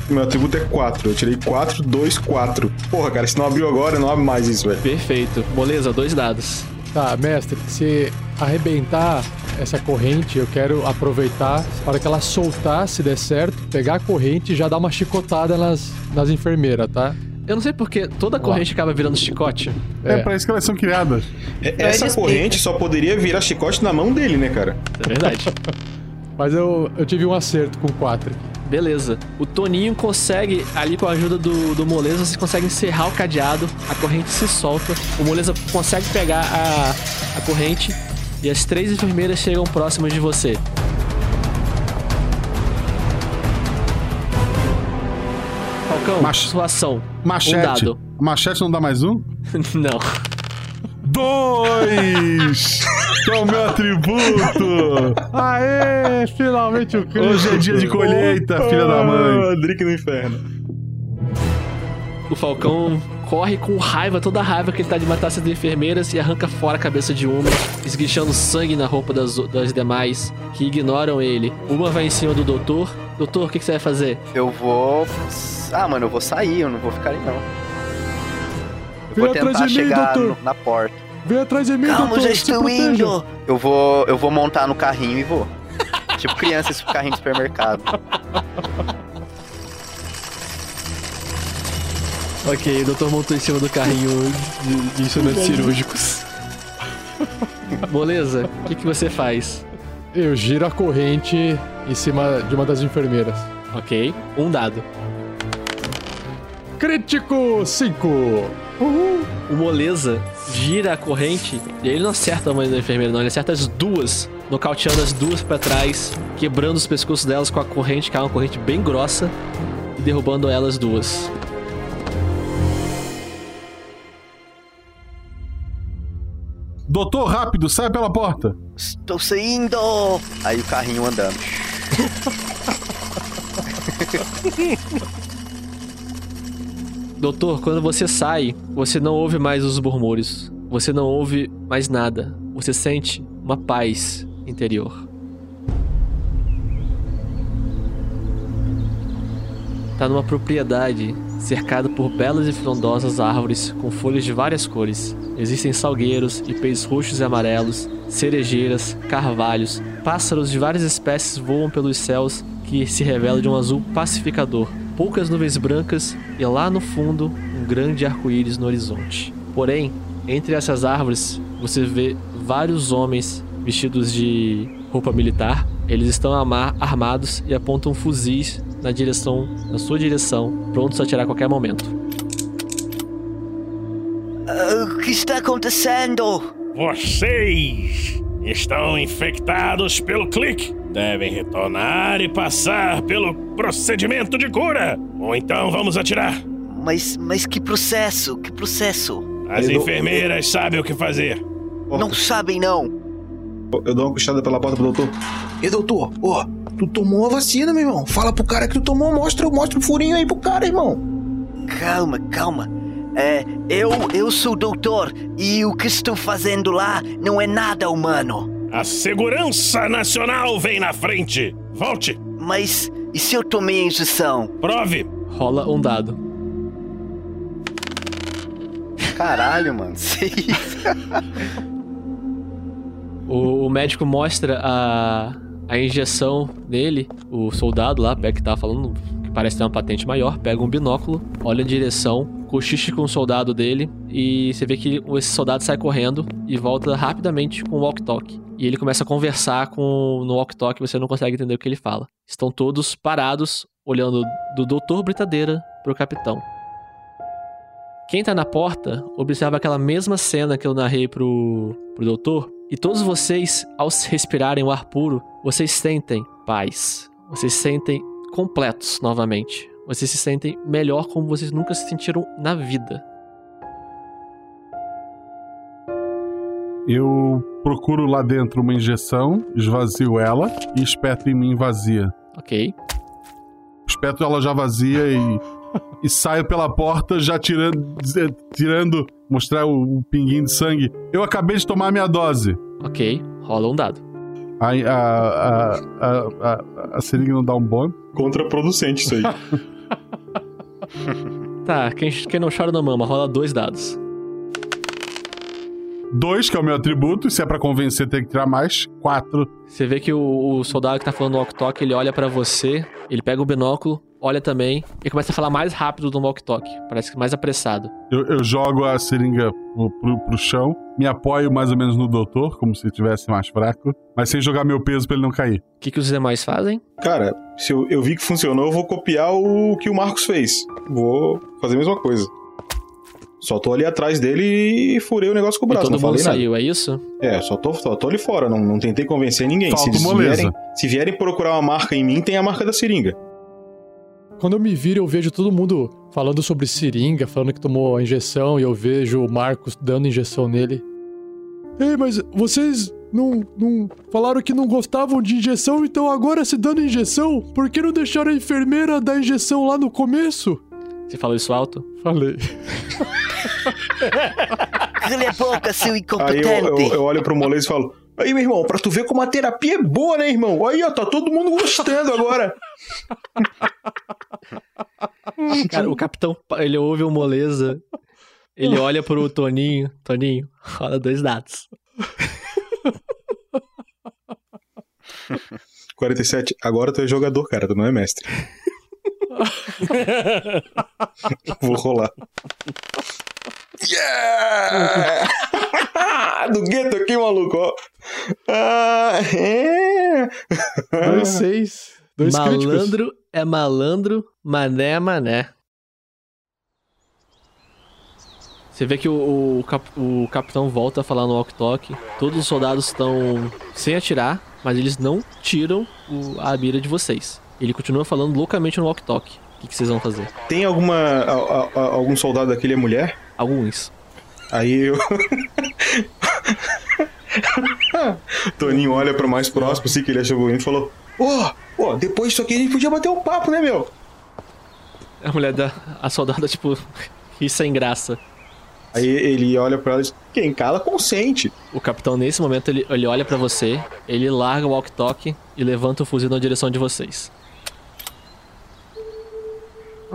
[SPEAKER 7] Meu atributo é 4. Eu tirei 4, 2, 4. Porra, cara, se não abriu agora, não abre mais isso, velho.
[SPEAKER 5] Perfeito. Moleza, dois dados.
[SPEAKER 4] Tá, mestre, se arrebentar essa corrente, eu quero aproveitar para que ela soltar, se der certo, pegar a corrente e já dar uma chicotada nas, nas enfermeiras, tá?
[SPEAKER 5] Eu não sei porque toda corrente acaba virando chicote.
[SPEAKER 3] É, pra isso que elas são criadas.
[SPEAKER 7] É, Essa corrente só poderia virar chicote na mão dele, né, cara?
[SPEAKER 5] É verdade.
[SPEAKER 4] Mas eu, eu tive um acerto com quatro.
[SPEAKER 5] Beleza. O Toninho consegue, ali com a ajuda do, do Moleza, você consegue encerrar o cadeado, a corrente se solta, o Moleza consegue pegar a, a corrente e as três enfermeiras chegam próximas de você. Falcão,
[SPEAKER 3] Mach-
[SPEAKER 5] sua ação.
[SPEAKER 3] Machete.
[SPEAKER 5] Um dado.
[SPEAKER 3] Machete não dá mais um?
[SPEAKER 5] Não.
[SPEAKER 3] Dois! que é o meu atributo!
[SPEAKER 4] Aê, finalmente o Cristo.
[SPEAKER 3] Hoje é dia de colheita, filha da mãe.
[SPEAKER 7] Drink no inferno.
[SPEAKER 5] O Falcão corre com raiva, toda a raiva que ele tá de matar essas enfermeiras e arranca fora a cabeça de uma, esguichando sangue na roupa das, das demais, que ignoram ele. Uma vai em cima do doutor. Doutor, o que, que você vai fazer?
[SPEAKER 9] Eu vou. Ah, mano, eu vou sair, eu não vou ficar aí não. Eu
[SPEAKER 4] Vem
[SPEAKER 9] vou
[SPEAKER 4] atrás
[SPEAKER 9] tentar
[SPEAKER 4] de mim,
[SPEAKER 9] chegar
[SPEAKER 4] doutor.
[SPEAKER 9] no- na porta.
[SPEAKER 4] Vem atrás de mim,
[SPEAKER 11] Calma,
[SPEAKER 4] doutor.
[SPEAKER 11] já estou indo.
[SPEAKER 9] Eu vou. Eu vou montar no carrinho e vou. tipo criança esse carrinho de supermercado.
[SPEAKER 5] Ok, o doutor montou em cima do carrinho de, de instrumentos cirúrgicos. Beleza, o que, que você faz?
[SPEAKER 4] Eu giro a corrente em cima de uma das enfermeiras.
[SPEAKER 5] Ok, um dado.
[SPEAKER 4] Crítico 5.
[SPEAKER 5] O Moleza gira a corrente e ele não acerta a mãe da enfermeira, não. Ele acerta as duas, nocauteando as duas pra trás, quebrando os pescoços delas com a corrente, que é uma corrente bem grossa, e derrubando elas duas.
[SPEAKER 3] Doutor, rápido, sai pela porta.
[SPEAKER 11] Estou saindo.
[SPEAKER 9] Aí o carrinho andando.
[SPEAKER 5] Doutor, quando você sai, você não ouve mais os murmúrios. Você não ouve mais nada. Você sente uma paz interior. Tá numa propriedade cercada por belas e frondosas árvores com folhas de várias cores. Existem salgueiros, ipês roxos e amarelos, cerejeiras, carvalhos, pássaros de várias espécies voam pelos céus que se revelam de um azul pacificador. Poucas nuvens brancas e lá no fundo um grande arco-íris no horizonte. Porém, entre essas árvores você vê vários homens vestidos de roupa militar. Eles estão armados e apontam fuzis na direção, na sua direção, prontos a atirar a qualquer momento.
[SPEAKER 11] O que está acontecendo?
[SPEAKER 13] Vocês estão infectados pelo clique. Devem retornar e passar pelo procedimento de cura. Ou então vamos atirar.
[SPEAKER 11] Mas, mas que processo? Que processo?
[SPEAKER 13] As
[SPEAKER 7] Eu
[SPEAKER 13] enfermeiras sabem o que fazer.
[SPEAKER 11] Não sabem, não.
[SPEAKER 7] Eu dou uma puxada pela porta pro doutor.
[SPEAKER 14] E doutor, ó, tu tomou a vacina, meu irmão. Fala pro cara que tu tomou, mostra, mostra o furinho aí pro cara, irmão.
[SPEAKER 11] Calma, calma. É, eu, eu sou o doutor e o que estou fazendo lá não é nada humano.
[SPEAKER 13] A segurança nacional vem na frente. Volte.
[SPEAKER 11] Mas e se eu tomei a injeção?
[SPEAKER 13] Prove.
[SPEAKER 5] Rola um dado.
[SPEAKER 9] Caralho, mano.
[SPEAKER 5] O, o médico mostra a, a injeção nele, o soldado lá, que tava falando, que parece ter uma patente maior, pega um binóculo, olha em direção, cochicha com o soldado dele e você vê que esse soldado sai correndo e volta rapidamente com o walk-talk. E ele começa a conversar com no walk-talk, você não consegue entender o que ele fala. Estão todos parados, olhando do doutor Britadeira pro capitão. Quem tá na porta observa aquela mesma cena que eu narrei pro, pro doutor. E todos vocês, ao respirarem o ar puro, vocês sentem paz. Vocês se sentem completos novamente. Vocês se sentem melhor como vocês nunca se sentiram na vida.
[SPEAKER 3] Eu procuro lá dentro uma injeção, esvazio ela e espeto em mim vazia.
[SPEAKER 5] Ok.
[SPEAKER 3] Espeto ela já vazia e, e saio pela porta já tirando, tirando mostrar o, o pinguinho de sangue. Eu acabei de tomar minha dose.
[SPEAKER 5] Ok, rola um dado.
[SPEAKER 3] A, a, a, a, a, a seringa não dá um bônus?
[SPEAKER 7] Contraproducente isso aí.
[SPEAKER 5] Tá, quem, quem não chora não mama, rola dois dados.
[SPEAKER 3] Dois, que é o meu atributo, e se é pra convencer tem que tirar mais. Quatro.
[SPEAKER 5] Você vê que o, o soldado que tá falando no walk-talk, ele olha pra você, ele pega o binóculo, olha também, e começa a falar mais rápido no walk-talk. Parece que mais apressado.
[SPEAKER 3] Eu, eu jogo a seringa pro, pro, pro chão, me apoio mais ou menos no doutor, como se estivesse mais fraco, mas sem jogar meu peso pra ele não cair.
[SPEAKER 5] O que, que os demais fazem?
[SPEAKER 7] Cara, se eu, eu vi que funcionou, eu vou copiar o que o Marcos fez. Vou fazer a mesma coisa. Só tô ali atrás dele e furei o negócio com o
[SPEAKER 5] E
[SPEAKER 7] braço,
[SPEAKER 5] todo
[SPEAKER 7] não
[SPEAKER 5] mundo
[SPEAKER 7] falei nada.
[SPEAKER 5] saiu, é isso?
[SPEAKER 7] É, só tô, só tô ali fora, não, não tentei convencer ninguém.
[SPEAKER 3] Falta
[SPEAKER 7] se, vierem, se vierem procurar uma marca em mim, tem a marca da seringa.
[SPEAKER 4] Quando eu me viro, eu vejo todo mundo falando sobre seringa, falando que tomou a injeção, e eu vejo o Marcos dando injeção nele. Ei, mas vocês não, não falaram que não gostavam de injeção, então agora se dando injeção? Por que não deixaram a enfermeira dar injeção lá no começo?
[SPEAKER 5] Você falou isso alto?
[SPEAKER 4] Falei.
[SPEAKER 11] Cala a boca, seu
[SPEAKER 7] Aí
[SPEAKER 11] incompetente.
[SPEAKER 7] eu, eu, eu olho pro moleza e falo: Aí, meu irmão, pra tu ver como a terapia é boa, né, irmão? Aí, ó, tá todo mundo gostando agora.
[SPEAKER 5] Cara, o capitão, ele ouve o moleza, ele olha pro Toninho. Toninho, rola dois dados.
[SPEAKER 7] 47. Agora tu é jogador, cara, tu não é mestre. Vou rolar. Yeah! Do gueto aqui, maluco, ó. Ah, é.
[SPEAKER 4] Dois seis. Dois críticos.
[SPEAKER 5] malandro é malandro, mané é mané. Você vê que o, o, cap- o capitão volta a falar no walk-talk. Todos os soldados estão sem atirar, mas eles não tiram o- a mira de vocês. Ele continua falando loucamente no walk-talk. O que, que vocês vão fazer?
[SPEAKER 7] Tem alguma. a- a- a- algum soldado daquele é mulher?
[SPEAKER 5] Alguns.
[SPEAKER 7] Aí eu. Toninho olha pro mais próximo, assim, que ele achou bonito e falou: Ô, ô, depois disso aqui a gente podia bater um papo, né, meu?
[SPEAKER 5] A mulher da. A soldada, tipo, ri sem graça.
[SPEAKER 7] Aí ele olha pra ela e diz: Quem cala, consente.
[SPEAKER 5] O capitão, nesse momento, ele, ele olha pra você, ele larga o walk-talk e levanta o fuzil na direção de vocês.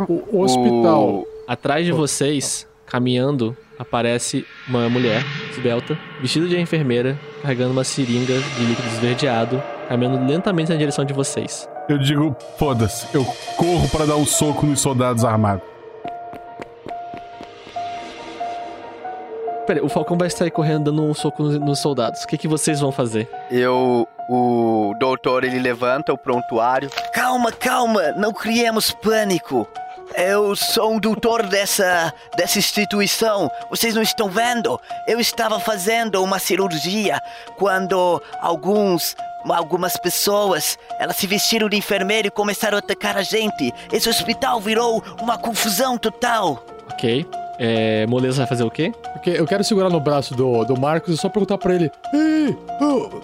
[SPEAKER 4] O hospital.
[SPEAKER 5] Atrás de vocês, caminhando, aparece uma mulher esbelta, vestida de enfermeira, carregando uma seringa de líquido esverdeado, caminhando lentamente na direção de vocês.
[SPEAKER 3] Eu digo, foda-se, eu corro pra dar um soco nos soldados armados.
[SPEAKER 5] Pera, aí, o Falcão vai sair correndo dando um soco nos, nos soldados. O que, que vocês vão fazer?
[SPEAKER 9] Eu. O doutor ele levanta o prontuário.
[SPEAKER 11] Calma, calma, não criemos pânico. Eu sou um doutor dessa, dessa instituição. Vocês não estão vendo? Eu estava fazendo uma cirurgia quando alguns, algumas pessoas, elas se vestiram de enfermeiro e começaram a atacar a gente. Esse hospital virou uma confusão total.
[SPEAKER 5] Ok. É, Moleza vai fazer o quê?
[SPEAKER 4] Porque eu quero segurar no braço do, do Marcos e só perguntar pra ele: Ei,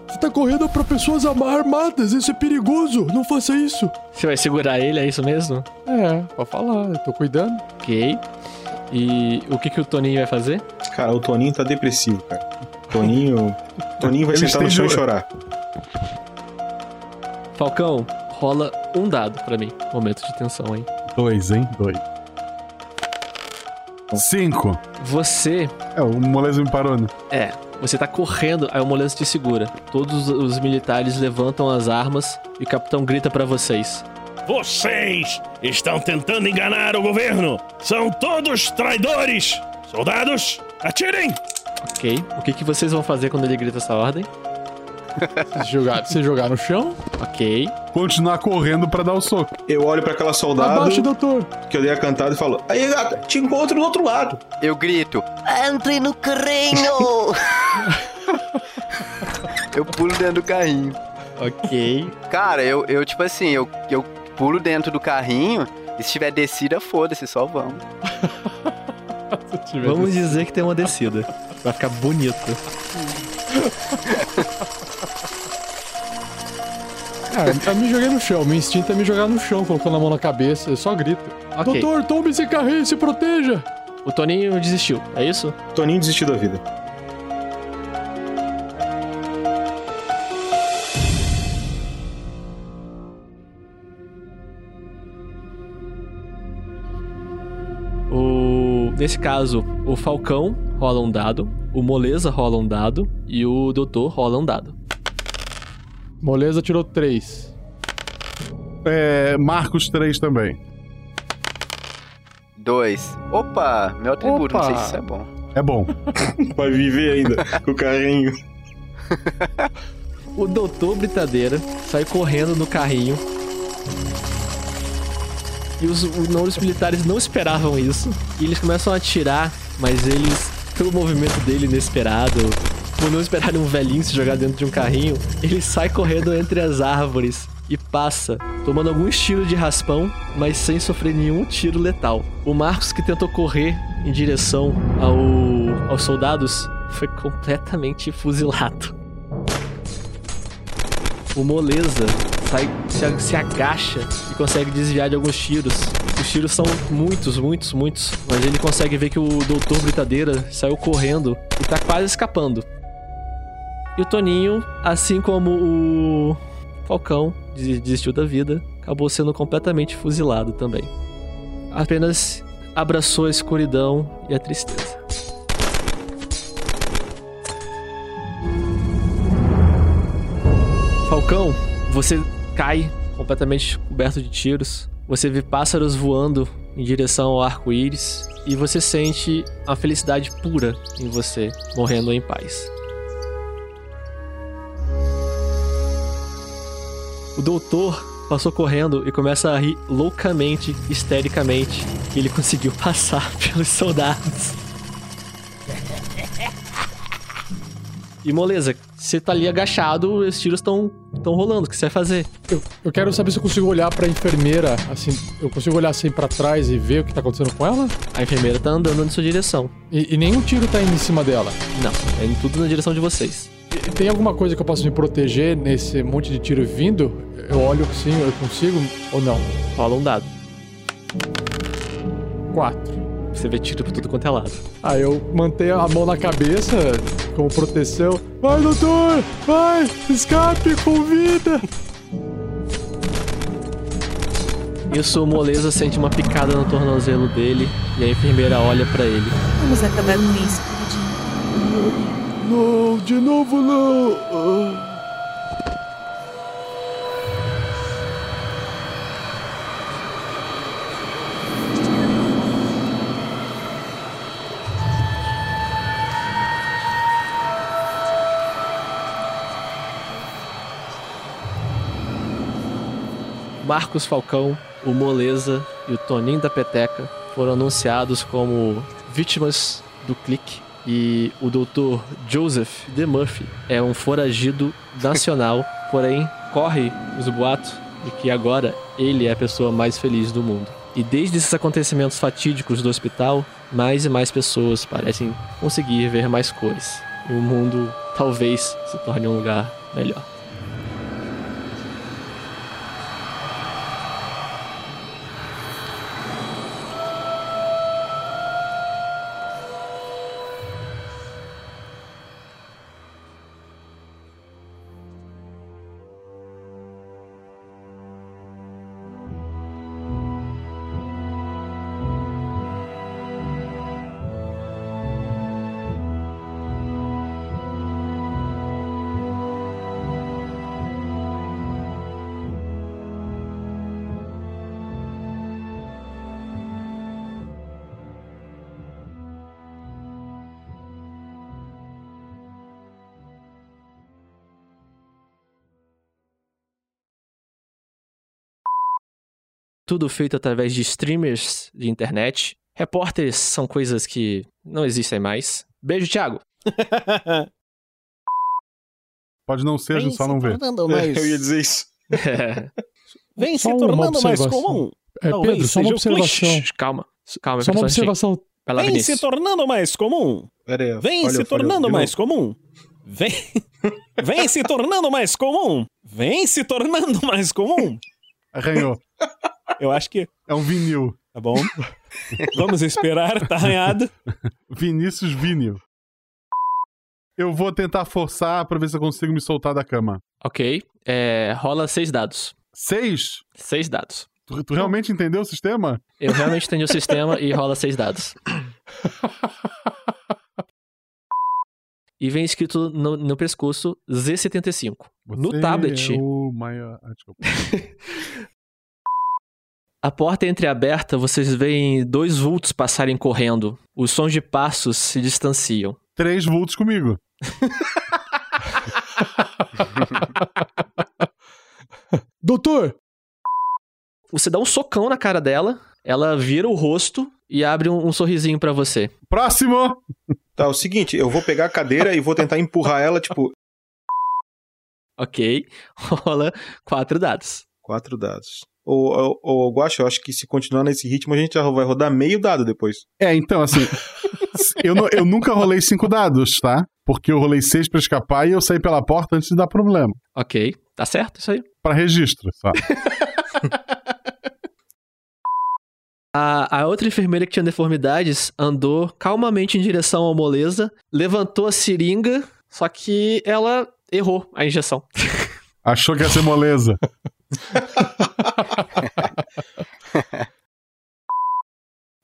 [SPEAKER 4] você tá correndo pra pessoas armadas, isso é perigoso, não faça isso.
[SPEAKER 5] Você vai segurar ele, é isso mesmo?
[SPEAKER 4] É, pode falar, eu tô cuidando.
[SPEAKER 5] Ok. E o que, que o Toninho vai fazer?
[SPEAKER 7] Cara, o Toninho tá depressivo, cara. Toninho. Toninho vai sentar no chão e chorar.
[SPEAKER 5] Falcão, rola um dado pra mim. Momento de tensão, hein?
[SPEAKER 3] Dois, hein? Dois. Cinco.
[SPEAKER 5] Você.
[SPEAKER 3] É, o moleza me parou, né?
[SPEAKER 5] É, você tá correndo, aí o Moleza te segura. Todos os militares levantam as armas e o capitão grita pra vocês.
[SPEAKER 13] Vocês estão tentando enganar o governo! São todos traidores! Soldados, atirem!
[SPEAKER 5] Ok. O que, que vocês vão fazer quando ele grita essa ordem?
[SPEAKER 4] Se jogar, se jogar no chão?
[SPEAKER 5] Ok.
[SPEAKER 3] Continuar correndo pra dar o soco.
[SPEAKER 7] Eu olho pra aquela soldado
[SPEAKER 4] Abaixe, doutor.
[SPEAKER 7] que eu dei a cantada e falo: Aí, gata, te encontro do outro lado.
[SPEAKER 9] Eu grito.
[SPEAKER 11] Entre no carrinho!
[SPEAKER 9] Eu pulo dentro do carrinho.
[SPEAKER 5] Ok.
[SPEAKER 9] Cara, eu, eu tipo assim, eu, eu pulo dentro do carrinho. E se tiver descida, foda-se, só vamos.
[SPEAKER 5] Vamos dizer que tem uma descida. Vai ficar bonito.
[SPEAKER 4] Cara, eu me joguei no chão. Meu instinto é me jogar no chão, colocando a mão na cabeça. Eu só grito.
[SPEAKER 5] Ok.
[SPEAKER 4] Doutor, tome esse carrinho e se proteja.
[SPEAKER 5] O Toninho desistiu, é isso?
[SPEAKER 7] Toninho desistiu da vida.
[SPEAKER 5] O... Nesse caso, o Falcão rola um dado, o Moleza rola um dado e o Doutor rola um dado.
[SPEAKER 4] Moleza tirou três.
[SPEAKER 3] É, Marcos 3 também.
[SPEAKER 9] Dois. Opa, meu atributo, não sei se isso é bom.
[SPEAKER 3] É bom.
[SPEAKER 7] Vai viver ainda com o carrinho.
[SPEAKER 5] O Doutor Britadeira sai correndo no carrinho. E os, os militares não esperavam isso. E eles começam a atirar, mas eles, pelo movimento dele inesperado, por não esperarem um velhinho se jogar dentro de um carrinho, ele sai correndo entre as árvores e passa, tomando alguns tiros de raspão, mas sem sofrer nenhum tiro letal. O Marcos, que tentou correr em direção ao, aos soldados, foi completamente fuzilado. O Moleza sai, se, se agacha e consegue desviar de alguns tiros. Os tiros são muitos, muitos, muitos. Mas ele consegue ver que o Doutor Britadeira saiu correndo e tá quase escapando. E o Toninho, assim como o Falcão, des- desistiu da vida, acabou sendo completamente fuzilado também. Apenas abraçou a escuridão e a tristeza. Falcão, você cai completamente coberto de tiros. Você vê pássaros voando em direção ao arco-íris e você sente a felicidade pura em você, morrendo em paz. O doutor passou correndo e começa a rir loucamente, histericamente, que ele conseguiu passar pelos soldados. E moleza, você tá ali agachado, os tiros estão tão rolando, o que você vai fazer?
[SPEAKER 4] Eu, eu quero saber se eu consigo olhar pra enfermeira, assim, eu consigo olhar assim pra trás e ver o que tá acontecendo com ela?
[SPEAKER 5] A enfermeira tá andando na sua direção.
[SPEAKER 4] E, e nenhum tiro tá indo em cima dela?
[SPEAKER 5] Não, é indo tudo na direção de vocês.
[SPEAKER 4] Tem alguma coisa que eu possa me proteger nesse monte de tiro vindo? Eu olho sim, eu consigo ou não?
[SPEAKER 5] Rola um dado.
[SPEAKER 4] Quatro.
[SPEAKER 5] Você vê tiro por tudo quanto é lado.
[SPEAKER 4] Aí eu mantenho a mão na cabeça como proteção. Vai, doutor! Vai! Escape com vida!
[SPEAKER 5] Isso, o moleza sente uma picada no tornozelo dele e a enfermeira olha pra ele.
[SPEAKER 12] Vamos acabar com isso, queridinho.
[SPEAKER 4] Não, de novo não! Ah.
[SPEAKER 5] Marcos Falcão, o Moleza e o Toninho da Peteca foram anunciados como vítimas do clique. E o Dr. Joseph De Murphy é um foragido nacional, porém corre os boatos de que agora ele é a pessoa mais feliz do mundo. E desde esses acontecimentos fatídicos do hospital, mais e mais pessoas parecem conseguir ver mais cores. E o mundo talvez se torne um lugar melhor. Tudo feito através de streamers de internet. Repórteres são coisas que não existem mais. Beijo, Thiago.
[SPEAKER 3] Pode não ser, a gente só não vê.
[SPEAKER 7] Eu ia dizer isso.
[SPEAKER 8] Vem
[SPEAKER 4] Só
[SPEAKER 8] se tornando mais comum.
[SPEAKER 4] É,
[SPEAKER 8] Talvez
[SPEAKER 4] Pedro, só uma observação.
[SPEAKER 8] clichê.
[SPEAKER 5] Calma, calma.
[SPEAKER 4] Só uma
[SPEAKER 5] pessoal,
[SPEAKER 4] observação.
[SPEAKER 5] Lá,
[SPEAKER 8] Vem
[SPEAKER 5] Vinícius.
[SPEAKER 8] se tornando mais comum.
[SPEAKER 7] Pera aí,
[SPEAKER 8] Vem
[SPEAKER 7] falhou,
[SPEAKER 8] se tornando mais comum. Vem. Vem se tornando mais comum. Vem se tornando mais comum.
[SPEAKER 3] Arranhou.
[SPEAKER 8] Eu acho que.
[SPEAKER 3] É um vinil.
[SPEAKER 8] Tá bom. Vamos esperar, tá arranhado.
[SPEAKER 3] Vinícius Vinil. Eu vou tentar forçar pra ver se eu consigo me soltar da cama.
[SPEAKER 5] Ok. É, rola seis dados.
[SPEAKER 3] Seis?
[SPEAKER 5] Seis dados.
[SPEAKER 3] Tu, tu realmente entendeu o sistema?
[SPEAKER 5] Eu realmente entendi o sistema e rola seis dados. E vem escrito no, no pescoço Z75. no
[SPEAKER 3] Você
[SPEAKER 5] tablet,
[SPEAKER 3] É o maior... ah, desculpa.
[SPEAKER 5] a porta é entreaberta, vocês veem dois vultos passarem correndo. Os sons de passos se distanciam.
[SPEAKER 3] Três vultos comigo.
[SPEAKER 4] Doutor!
[SPEAKER 5] Você dá um socão na cara dela, ela vira o rosto e abre um, um sorrisinho pra você.
[SPEAKER 3] Próximo!
[SPEAKER 7] Tá, é o seguinte, eu vou pegar a cadeira e vou tentar empurrar ela, tipo,
[SPEAKER 5] Ok. Rola quatro dados.
[SPEAKER 7] quatro dados. Ô, ô, ô Guaxa, eu acho que se continuar nesse ritmo, a gente já vai rodar meio dado depois.
[SPEAKER 3] É, então, assim. eu, nu- eu nunca rolei cinco dados, tá? Porque eu rolei seis pra escapar e eu saí pela porta antes de dar problema.
[SPEAKER 5] Ok. Tá certo isso aí?
[SPEAKER 3] pra registro, só.
[SPEAKER 5] A, a outra enfermeira que tinha deformidades andou calmamente em direção ao moleza, levantou a seringa, só que ela errou a injeção.
[SPEAKER 3] Achou que ia ser moleza.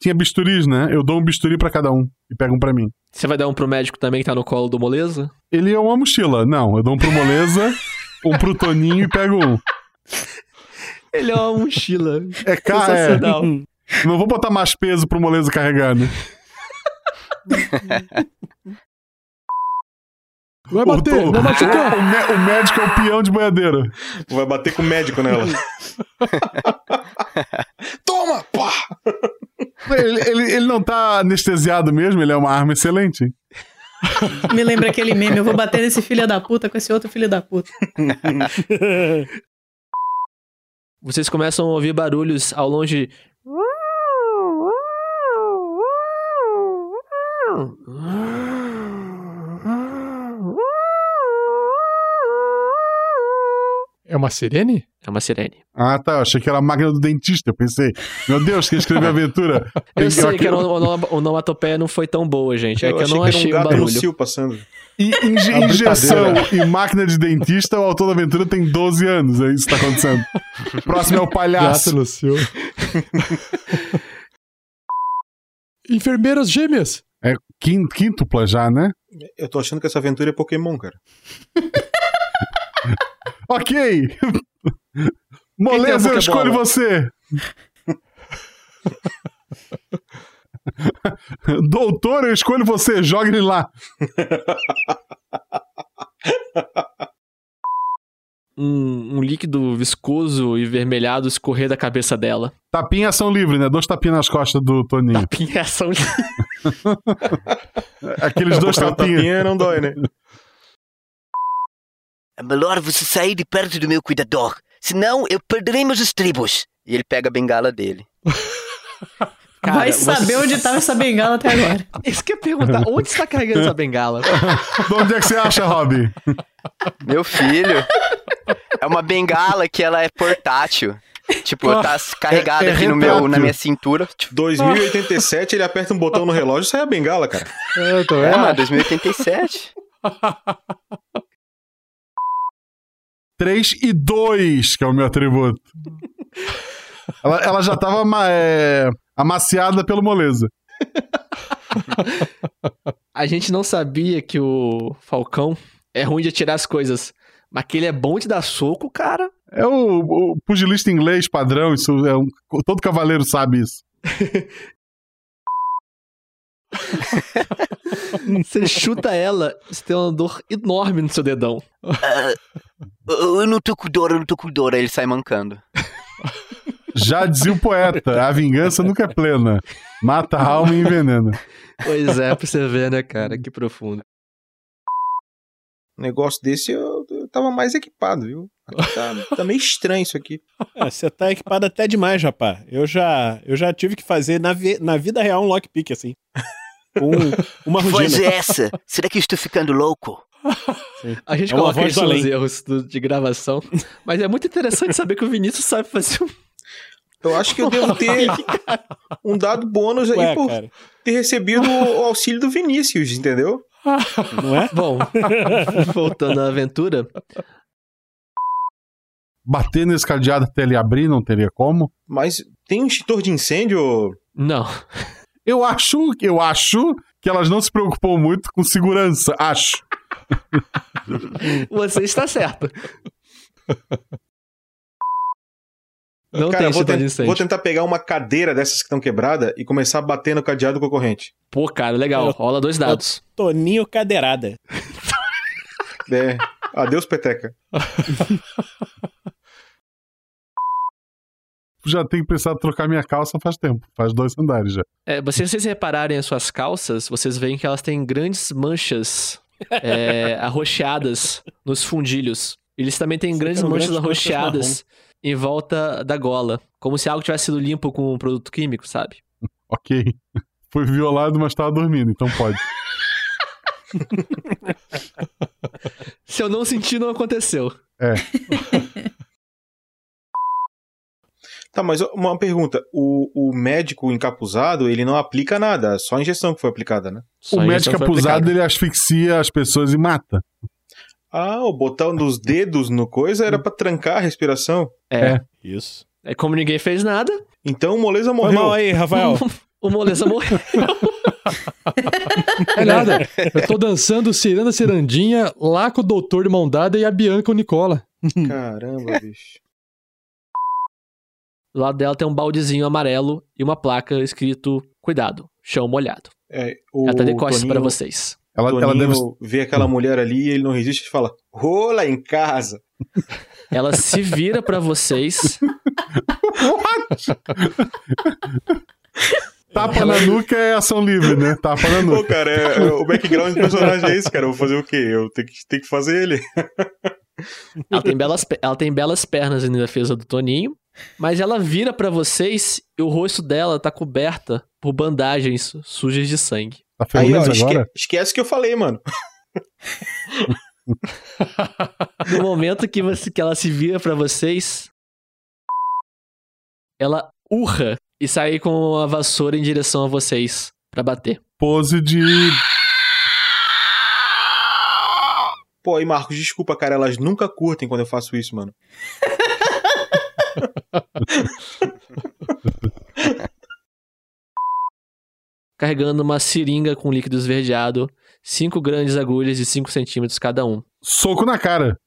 [SPEAKER 3] Tinha bisturis, né? Eu dou um bisturi pra cada um e pego um pra mim.
[SPEAKER 5] Você vai dar um pro médico também que tá no colo do moleza?
[SPEAKER 3] Ele é uma mochila. Não, eu dou um pro moleza, um pro Toninho e pego um.
[SPEAKER 5] Ele é uma mochila.
[SPEAKER 3] É cara, é. Não vou botar mais peso pro moleza carregar, né?
[SPEAKER 4] Vai
[SPEAKER 3] O,
[SPEAKER 4] bater,
[SPEAKER 3] to-
[SPEAKER 4] vai machucar.
[SPEAKER 3] o, o médico é o peão de boiadeira.
[SPEAKER 7] Vai bater com o médico nela. Toma! Pá!
[SPEAKER 3] Ele, ele, ele não tá anestesiado mesmo, ele é uma arma excelente.
[SPEAKER 10] Me lembra aquele meme, eu vou bater nesse filho da puta com esse outro filho da puta.
[SPEAKER 5] Vocês começam a ouvir barulhos ao longe.
[SPEAKER 4] É uma sirene?
[SPEAKER 5] É uma sirene.
[SPEAKER 3] Ah, tá. Eu achei que era a máquina do dentista. Eu pensei, meu Deus, quem escreveu a aventura?
[SPEAKER 5] Eu sei
[SPEAKER 3] aqui-
[SPEAKER 5] que a ono- onomatopeia não foi tão boa, gente. É
[SPEAKER 7] Eu
[SPEAKER 5] que eu
[SPEAKER 7] achei
[SPEAKER 5] não
[SPEAKER 7] era um
[SPEAKER 5] achei o
[SPEAKER 7] gato no
[SPEAKER 5] barulho.
[SPEAKER 7] cio passando.
[SPEAKER 3] E inje-
[SPEAKER 4] A
[SPEAKER 3] injeção e máquina de dentista, o autor da aventura tem 12 anos. É isso que tá acontecendo. Próximo é o palhaço.
[SPEAKER 4] seu. Enfermeiras gêmeas.
[SPEAKER 3] É quíntupla já, né?
[SPEAKER 7] Eu tô achando que essa aventura é Pokémon, cara.
[SPEAKER 3] Ok! Moleza, eu escolho
[SPEAKER 7] Pokébola?
[SPEAKER 3] você! Doutor, eu escolho você, joga ele lá.
[SPEAKER 5] Um, um líquido viscoso e vermelhado escorrer da cabeça dela.
[SPEAKER 3] Tapinha ação livre, né? Dois tapinhas nas costas do Toninho.
[SPEAKER 5] Pinhação
[SPEAKER 3] Aqueles dois tapinhas.
[SPEAKER 7] tapinha não dói, né?
[SPEAKER 11] É melhor você sair de perto do meu cuidador, senão eu perderei meus estribos.
[SPEAKER 9] E ele pega a bengala dele.
[SPEAKER 5] Cara,
[SPEAKER 10] Vai saber
[SPEAKER 5] você-
[SPEAKER 10] onde tava essa bengala até agora.
[SPEAKER 5] Isso que eu ia perguntar, onde você tá carregando essa bengala?
[SPEAKER 3] De onde é que você acha, Rob?
[SPEAKER 9] Meu filho. É uma bengala que ela é portátil. Tipo, tá carregada
[SPEAKER 7] É- é
[SPEAKER 9] aqui no meu, na minha cintura. Tipo,
[SPEAKER 7] 2087, ele aperta um botão no relógio e sai a bengala, cara.
[SPEAKER 4] É, tô
[SPEAKER 9] é, mano, 2087.
[SPEAKER 3] 3 e 2, que é o meu atributo. Ela, ela já tava é, amaciada pelo moleza.
[SPEAKER 5] A gente não sabia que o Falcão é ruim de atirar as coisas. Mas que ele é bom de dar soco, cara.
[SPEAKER 3] É o, o pugilista inglês padrão, isso é um- todo cavaleiro sabe isso.
[SPEAKER 5] Você chuta ela, você tem uma dor enorme no seu dedão.
[SPEAKER 11] Ah, eu não tô com dor, eu não tô com dor.
[SPEAKER 9] Aí ele sai mancando.
[SPEAKER 3] Já dizia o poeta, a vingança nunca é plena. Mata a alma e envenena.
[SPEAKER 5] Pois é, pra você ver, né, cara? Que profundo.
[SPEAKER 7] Um negócio desse eu, eu tava mais equipado, viu? Tá, tá meio estranho isso aqui.
[SPEAKER 8] É, você tá equipado até demais, rapaz. Eu já, eu já tive que fazer na, vi- na vida real um lockpick, assim. Com uma
[SPEAKER 11] Que voz
[SPEAKER 8] rugina.
[SPEAKER 11] é essa? Será que eu estou ficando louco?
[SPEAKER 5] A gente
[SPEAKER 8] É
[SPEAKER 5] coloca
[SPEAKER 8] voz
[SPEAKER 5] isso nos erros do- de gravação. Mas é muito interessante saber que o Vinícius sabe fazer um.
[SPEAKER 7] Eu acho que eu devo ter um dado bônus aí
[SPEAKER 8] Ué,
[SPEAKER 7] por
[SPEAKER 8] cara.
[SPEAKER 7] ter recebido o auxílio do Vinícius, entendeu?
[SPEAKER 8] Não é?
[SPEAKER 5] Bom, voltando à aventura,
[SPEAKER 3] Bater nesse cadeado até ele abrir, não teria como.
[SPEAKER 7] Mas tem um extintor de incêndio?
[SPEAKER 5] não.
[SPEAKER 3] Eu acho, eu acho que elas não se preocupam muito com segurança, acho.
[SPEAKER 5] Você está certo. Não
[SPEAKER 7] Cara,
[SPEAKER 5] tem
[SPEAKER 7] eu vou, ten-
[SPEAKER 5] incêndio.
[SPEAKER 7] vou tentar pegar uma cadeira dessas que estão quebradas e começar a bater no cadeado concorrente.
[SPEAKER 5] Pô, cara, legal.
[SPEAKER 8] Eu-
[SPEAKER 5] Rola dois dados.
[SPEAKER 8] Toninho cadeirada.
[SPEAKER 7] É. Adeus, peteca.
[SPEAKER 3] Já tenho pensado em trocar minha calça faz tempo, faz dois andares já.
[SPEAKER 5] É, se vocês repararem as suas calças, vocês veem que elas têm grandes manchas é, arroxeadas nos fundilhos. Eles também têm grandes manchas
[SPEAKER 8] grandes manchas
[SPEAKER 5] arroxeadas em volta da gola. Como se algo tivesse sido limpo com um produto químico, sabe?
[SPEAKER 3] Ok. Foi violado, mas tava dormindo, então pode.
[SPEAKER 5] Se eu não sentir, não aconteceu.
[SPEAKER 3] É.
[SPEAKER 7] Tá, mas uma pergunta. O, o médico encapuzado, ele não aplica nada, só a injeção que foi aplicada, né?
[SPEAKER 3] o médico acusado, ele asfixia as pessoas e mata.
[SPEAKER 7] Ah, o botão dos dedos no coisa era pra trancar a respiração.
[SPEAKER 5] É.
[SPEAKER 8] Isso.
[SPEAKER 5] É como ninguém fez nada.
[SPEAKER 7] Então o Moleza
[SPEAKER 8] Foi
[SPEAKER 7] morreu.
[SPEAKER 8] mal aí, Rafael.
[SPEAKER 5] o Moleza morreu.
[SPEAKER 4] É nada. Eu tô dançando ciranda cirandinha lá com o doutor de mão dada e a Bianca o Nicola.
[SPEAKER 7] Caramba, bicho.
[SPEAKER 5] Do lado dela tem um baldezinho amarelo e uma placa escrito Cuidado, chão molhado.
[SPEAKER 7] É, o
[SPEAKER 5] Ela tá de costas
[SPEAKER 7] Toninho-
[SPEAKER 5] pra vocês.
[SPEAKER 3] Ela,
[SPEAKER 7] Toninho
[SPEAKER 3] ela deve.
[SPEAKER 7] vê aquela mulher ali e ele não resiste e fala: Rola em casa.
[SPEAKER 5] Ela se vira pra vocês.
[SPEAKER 3] Tapa na nuca é ação livre, né? Tapa na
[SPEAKER 7] Pô,
[SPEAKER 3] nuca.
[SPEAKER 7] cara, é- é- o background do personagem é esse, cara. Eu vou fazer o quê? Eu tenho que, tenho que fazer ele.
[SPEAKER 5] Ela tem, belas, ela tem belas pernas em defesa do Toninho. Mas ela vira pra vocês e o rosto dela tá coberta por bandagens sujas de sangue.
[SPEAKER 3] Tá
[SPEAKER 7] Aí, ó, esque- esquece que eu falei, mano.
[SPEAKER 5] No momento que, você, que ela se vira pra vocês, ela urra e sai com a vassoura em direção a vocês pra bater.
[SPEAKER 3] Pose de.
[SPEAKER 7] Pô, aí, Marcos, desculpa, cara. Elas nunca curtem quando eu faço isso, mano.
[SPEAKER 5] Carregando uma seringa com líquido esverdeado, cinco grandes agulhas de 5 centímetros cada um.
[SPEAKER 3] Soco na cara.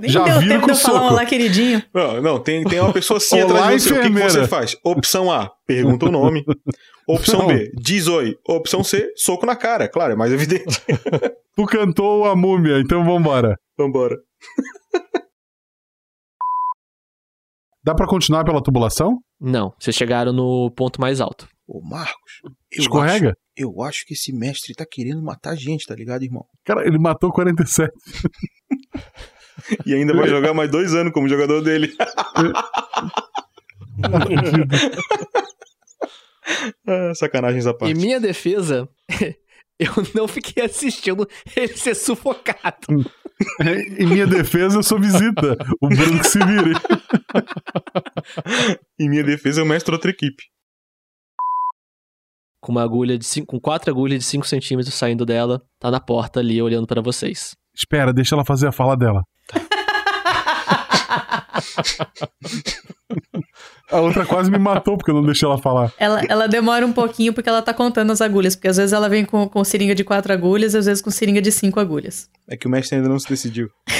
[SPEAKER 10] Nem
[SPEAKER 3] Já
[SPEAKER 10] deu tempo de eu falar um
[SPEAKER 3] soco.
[SPEAKER 10] olá, queridinho.
[SPEAKER 7] Não, não tem, tem uma pessoa assim
[SPEAKER 3] Olá,
[SPEAKER 7] atrás de você. O que que, você faz? Opção A, pergunta o nome. Opção
[SPEAKER 3] Não.
[SPEAKER 7] B, diz oi. Opção C, soco na cara. Claro, é mais evidente.
[SPEAKER 3] Tu cantou a múmia, então vambora.
[SPEAKER 7] Vambora.
[SPEAKER 3] Dá pra continuar pela tubulação?
[SPEAKER 5] Não, vocês chegaram no ponto mais alto.
[SPEAKER 14] Ô, Marcos, eu
[SPEAKER 3] Escorrega?
[SPEAKER 14] Acho, eu acho que esse mestre tá querendo matar a gente, tá ligado, irmão?
[SPEAKER 3] Cara, ele matou 47.
[SPEAKER 7] E ainda vai jogar mais dois anos como jogador dele. Ah, Sacanagens à
[SPEAKER 5] Em
[SPEAKER 7] parte.
[SPEAKER 5] minha defesa, eu não fiquei assistindo ele ser sufocado.
[SPEAKER 3] em minha defesa, eu sou visita. O Bruno que se vire.
[SPEAKER 7] Em minha defesa, eu mestro outra equipe.
[SPEAKER 5] Com uma agulha de cinco, com quatro agulhas de 5 centímetros saindo dela, tá na porta ali olhando pra vocês.
[SPEAKER 3] Espera, deixa ela fazer a fala dela. A outra quase me matou porque eu não deixei ela falar.
[SPEAKER 10] Ela, ela demora um pouquinho porque ela tá contando as agulhas. Porque às vezes ela vem com, com seringa de quatro agulhas, às vezes com seringa de cinco agulhas.
[SPEAKER 7] É que o mestre ainda não se decidiu.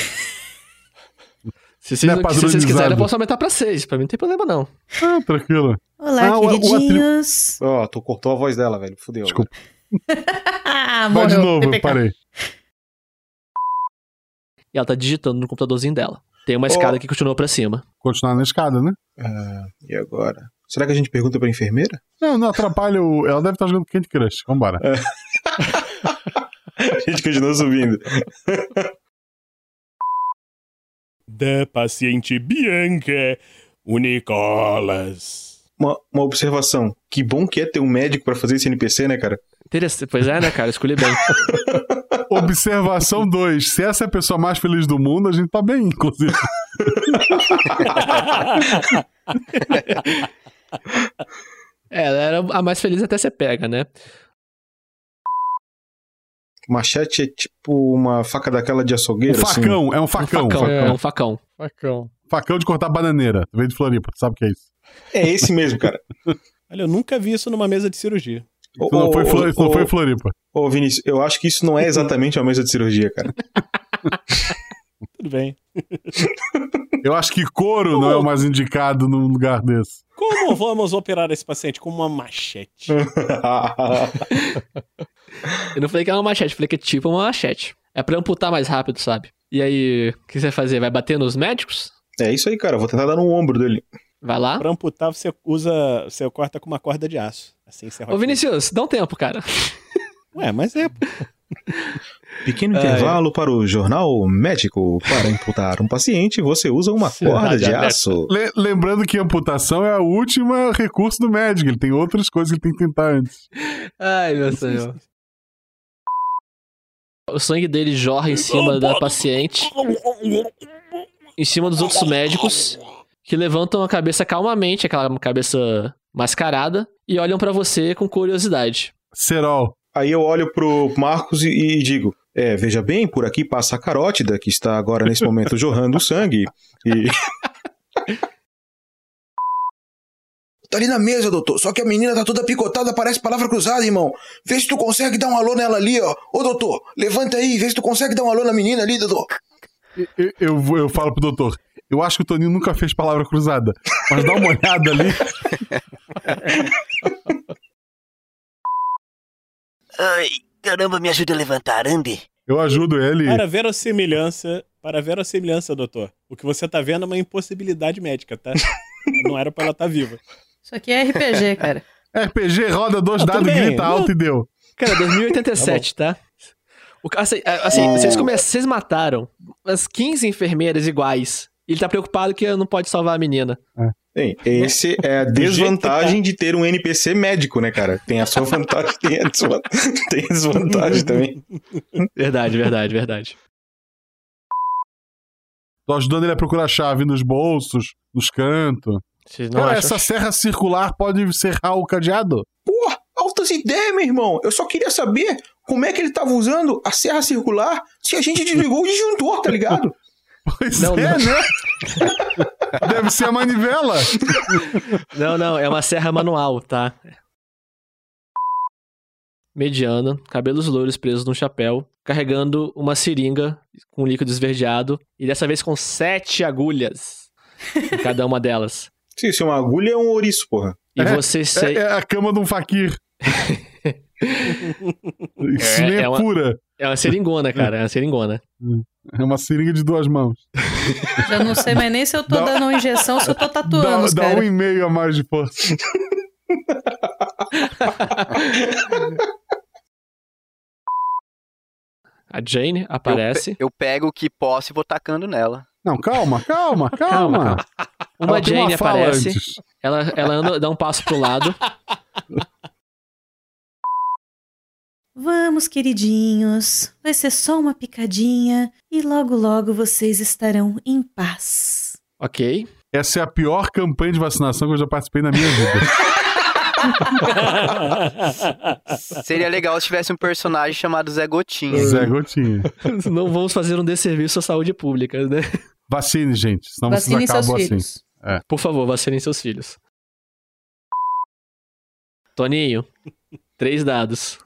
[SPEAKER 5] Se vocês,
[SPEAKER 3] é
[SPEAKER 5] se vocês quiserem, eu posso aumentar pra 6. Pra mim não tem problema, não.
[SPEAKER 3] Ah, tranquilo.
[SPEAKER 10] Olá,
[SPEAKER 3] Ah,
[SPEAKER 10] queridinhos.
[SPEAKER 7] Ó, tu cortou a voz dela, velho. Fudeu.
[SPEAKER 3] Desculpa.
[SPEAKER 10] Ah,
[SPEAKER 3] Vai de novo,
[SPEAKER 10] PPK.
[SPEAKER 3] parei.
[SPEAKER 5] E ela tá digitando no computadorzinho dela. Tem uma escada que continua pra cima.
[SPEAKER 3] Continuar na escada, né?
[SPEAKER 7] Ah, e agora? Será que a gente pergunta pra enfermeira?
[SPEAKER 3] Não, não atrapalha o. Ela deve estar jogando Candy Crush. Vambora.
[SPEAKER 7] A gente continua subindo.
[SPEAKER 13] Da paciente Bianca, o Nicolas.
[SPEAKER 7] Uma, uma observação. Que bom que é ter um médico pra fazer esse NPC, né, cara?
[SPEAKER 5] Interessante. Pois é, né, cara? Escolhi bem.
[SPEAKER 3] Observação 2. Se essa é a pessoa mais feliz do mundo, a gente tá bem, inclusive.
[SPEAKER 5] É, ela era a mais feliz até você pega, né?
[SPEAKER 7] Machete é tipo uma faca daquela de
[SPEAKER 3] Um
[SPEAKER 7] açougueiro, assim.
[SPEAKER 3] facão, é um
[SPEAKER 5] Um
[SPEAKER 3] facão.
[SPEAKER 5] facão.
[SPEAKER 4] É.
[SPEAKER 5] Um facão.
[SPEAKER 4] Facão.
[SPEAKER 3] Facão de cortar bananeira. Veio de Floripa, sabe o que é isso?
[SPEAKER 7] É esse mesmo, cara.
[SPEAKER 8] Olha, eu nunca vi isso numa mesa de cirurgia.
[SPEAKER 3] Isso não,
[SPEAKER 7] ô,
[SPEAKER 3] foi,
[SPEAKER 7] ô,
[SPEAKER 3] isso não
[SPEAKER 7] ô,
[SPEAKER 3] foi Floripa.
[SPEAKER 7] Ô, Vinícius, eu acho que isso não é exatamente uma mesa de cirurgia, cara.
[SPEAKER 8] Tudo bem.
[SPEAKER 3] Eu acho que couro não é o mais indicado num lugar desse.
[SPEAKER 8] Como vamos operar esse paciente? Com uma machete.
[SPEAKER 5] Eu não falei que era uma machete, falei que é tipo uma machete. É pra amputar mais rápido, sabe? E aí, o que você vai fazer? Vai bater nos médicos?
[SPEAKER 7] é isso aí, cara. Eu vou tentar dar no ombro dele.
[SPEAKER 5] Vai lá.
[SPEAKER 8] Pra amputar, você usa. Você corta com uma corda de aço. Assim você
[SPEAKER 5] Ô, Vinicius, dá um tempo, cara.
[SPEAKER 8] Ué, mas é.
[SPEAKER 7] Pequeno
[SPEAKER 5] É.
[SPEAKER 7] intervalo para o jornal médico. Para imputar um paciente, você usa uma corda de aço.
[SPEAKER 3] Le- lembrando que a amputação é o último recurso do médico. Ele tem outras coisas que ele tem que tentar antes.
[SPEAKER 5] Ai, meu senhor. O sangue dele jorra em cima da paciente, em cima dos outros médicos. Que levantam a cabeça calmamente, aquela cabeça mascarada, e olham pra você com curiosidade.
[SPEAKER 3] Serol.
[SPEAKER 7] Aí eu olho pro Marcos e, e digo: É, veja bem, por aqui passa a carótida, que está agora nesse momento jorrando sangue. E.
[SPEAKER 14] Tá ali na mesa, doutor. Só que a menina tá toda picotada, parece palavra cruzada, irmão. Vê se tu consegue dar um alô nela ali, ó. Ô, doutor, levanta aí, vê se tu consegue dar um alô na menina ali, doutor.
[SPEAKER 3] Eu, eu, eu falo pro doutor. Eu acho que o Toninho nunca fez palavra cruzada. Mas dá uma olhada ali.
[SPEAKER 11] Ai, caramba, me ajuda a levantar, ande.
[SPEAKER 3] Eu ajudo ele.
[SPEAKER 8] Para verossimilhança, para verossimilhança, doutor. O que você tá vendo é uma impossibilidade médica, tá? Não era pra ela estar viva.
[SPEAKER 10] Isso aqui é RPG, cara.
[SPEAKER 3] RPG roda dois
[SPEAKER 8] Ah,
[SPEAKER 3] dados, grita alto e deu.
[SPEAKER 5] Cara, 2087, tá? O ca- assim, a- assim,
[SPEAKER 7] O-
[SPEAKER 5] vocês, come... vocês mataram umas 15 enfermeiras iguais. Ele tá preocupado que não pode salvar a menina.
[SPEAKER 7] Bem, esse é a desvantagem
[SPEAKER 8] tá.
[SPEAKER 7] de ter um NPC médico, né, cara? Tem a sua vantagem, tem a desvan- tem a desvantagem também.
[SPEAKER 5] Verdade, verdade, verdade.
[SPEAKER 3] Tô ajudando ele a procurar chave nos bolsos, nos cantos. Cara,
[SPEAKER 5] acham?
[SPEAKER 3] essa serra circular pode serrar o cadeado?
[SPEAKER 7] Porra, altas ideias, meu irmão. Eu só queria saber como é que ele tava usando a serra circular se a gente desligou o disjuntor, tá ligado?
[SPEAKER 3] Pois
[SPEAKER 5] Não,
[SPEAKER 3] é,
[SPEAKER 5] não.
[SPEAKER 3] né? Deve ser a manivela.
[SPEAKER 5] Não, não, é uma serra manual, tá? Mediana, cabelos loiros presos num chapéu, carregando uma seringa com líquido esverdeado e dessa vez com sete agulhas em cada uma delas.
[SPEAKER 7] Sim, se uma agulha é um ouriço, porra.
[SPEAKER 5] E
[SPEAKER 3] É,
[SPEAKER 5] você se...
[SPEAKER 3] É, é a cama de um faquir. Isso
[SPEAKER 5] É,
[SPEAKER 3] nem é,
[SPEAKER 5] é uma-
[SPEAKER 3] cura.
[SPEAKER 5] É uma seringona, cara, é uma seringona.
[SPEAKER 3] É uma seringa de duas mãos.
[SPEAKER 10] Já não sei mais nem se eu tô
[SPEAKER 3] Dá-
[SPEAKER 10] dando uma injeção, se eu tô
[SPEAKER 3] Dá,
[SPEAKER 10] tatuando,
[SPEAKER 3] dá
[SPEAKER 10] cara.
[SPEAKER 3] um e meio a mais de força.
[SPEAKER 5] A Jane
[SPEAKER 9] Eu,
[SPEAKER 5] aparece.
[SPEAKER 9] pe- eu pego o que posso e vou tacando nela.
[SPEAKER 3] Não, calma, calma, calma.
[SPEAKER 5] Calma, Uma
[SPEAKER 3] Ela
[SPEAKER 5] Jane
[SPEAKER 3] fala
[SPEAKER 5] aparece.
[SPEAKER 3] antes.
[SPEAKER 5] Ela, ela anda, dá um passo pro lado.
[SPEAKER 12] Vamos, queridinhos. Vai ser só uma picadinha e logo logo vocês estarão em paz.
[SPEAKER 5] Ok.
[SPEAKER 3] Essa é a pior campanha de vacinação que eu já participei na minha vida.
[SPEAKER 9] Seria legal se tivesse um personagem chamado Zé Gotinha.
[SPEAKER 3] Zé Gotinha.
[SPEAKER 5] Não vamos fazer um desserviço à saúde pública, né?
[SPEAKER 3] Vacine, gente. Senão
[SPEAKER 10] Vacinem
[SPEAKER 3] vocês
[SPEAKER 10] seus
[SPEAKER 3] acabam assim.
[SPEAKER 10] filhos.
[SPEAKER 5] Por favor, vacinem seus filhos. Toninho, três dados.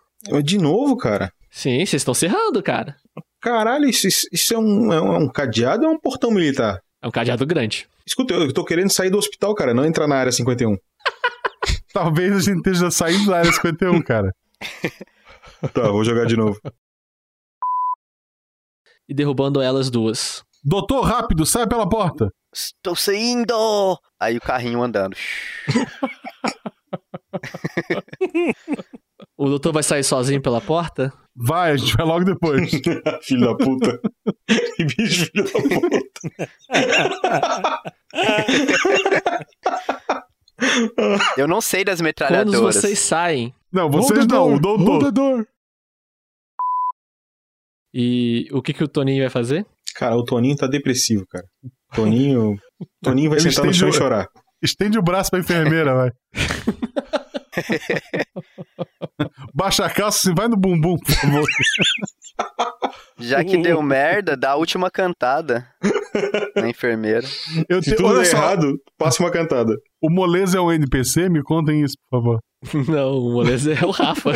[SPEAKER 7] De novo, cara?
[SPEAKER 5] Sim, vocês estão cerrando, cara.
[SPEAKER 7] Caralho, isso, isso- isso é, um, é um cadeado ou é um portão militar?
[SPEAKER 5] É um cadeado grande.
[SPEAKER 7] Escuta, eu tô querendo sair do hospital, cara, não entrar na área 51.
[SPEAKER 3] Talvez a gente esteja saindo da área 51, cara.
[SPEAKER 7] Tá, vou jogar de novo.
[SPEAKER 5] E derrubando elas duas.
[SPEAKER 3] Doutor, rápido, sai pela porta.
[SPEAKER 9] Estou saindo! Aí o carrinho andando.
[SPEAKER 5] O doutor vai sair sozinho pela porta?
[SPEAKER 3] Vai, a gente vai logo depois.
[SPEAKER 7] filho da puta. Que bicho, filho da puta.
[SPEAKER 9] Eu não sei das
[SPEAKER 5] Quando
[SPEAKER 9] metralhadoras.
[SPEAKER 5] vocês saem.
[SPEAKER 3] Não, vocês não, o doutor.
[SPEAKER 5] E o que, que o Toninho vai fazer?
[SPEAKER 7] Cara, o Toninho tá depressivo, cara. Toninho. Toninho vai
[SPEAKER 3] Ele
[SPEAKER 7] sentar no
[SPEAKER 3] estende
[SPEAKER 7] chão e
[SPEAKER 3] o-
[SPEAKER 7] chorar.
[SPEAKER 3] Estende o braço pra enfermeira, vai. Baixa a calça e vai no bumbum, por favor.
[SPEAKER 9] Já que deu merda, dá a última cantada na enfermeira.
[SPEAKER 3] Eu
[SPEAKER 7] Se
[SPEAKER 3] te-
[SPEAKER 7] tudo
[SPEAKER 3] olha
[SPEAKER 7] der
[SPEAKER 3] só,
[SPEAKER 7] errado, passa uma cantada.
[SPEAKER 3] o Moleza é um NPC? Me contem isso, por favor.
[SPEAKER 5] Não, o moleza é o Rafa.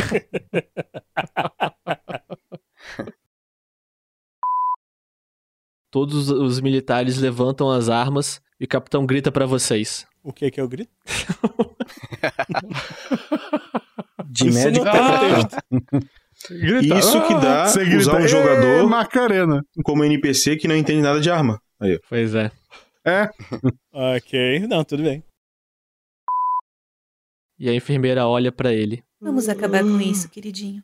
[SPEAKER 5] Todos os militares levantam as armas e o capitão grita pra vocês.
[SPEAKER 8] O que que eu grito?
[SPEAKER 7] De
[SPEAKER 8] Isso
[SPEAKER 7] médico
[SPEAKER 8] não.
[SPEAKER 3] Grita,
[SPEAKER 7] Isso que dá
[SPEAKER 3] "Ah!" Você
[SPEAKER 7] usar um
[SPEAKER 3] "Ê,
[SPEAKER 7] jogador
[SPEAKER 3] Macarena.
[SPEAKER 7] como NPC que não entende nada de arma. Aí.
[SPEAKER 5] Pois é.
[SPEAKER 3] É,
[SPEAKER 8] Ok, não, tudo bem.
[SPEAKER 5] E a enfermeira olha pra ele.
[SPEAKER 12] Vamos acabar com isso, queridinho.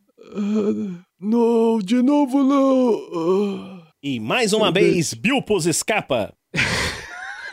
[SPEAKER 3] Não, de novo não.
[SPEAKER 8] E mais uma vez, Bilpos escapa.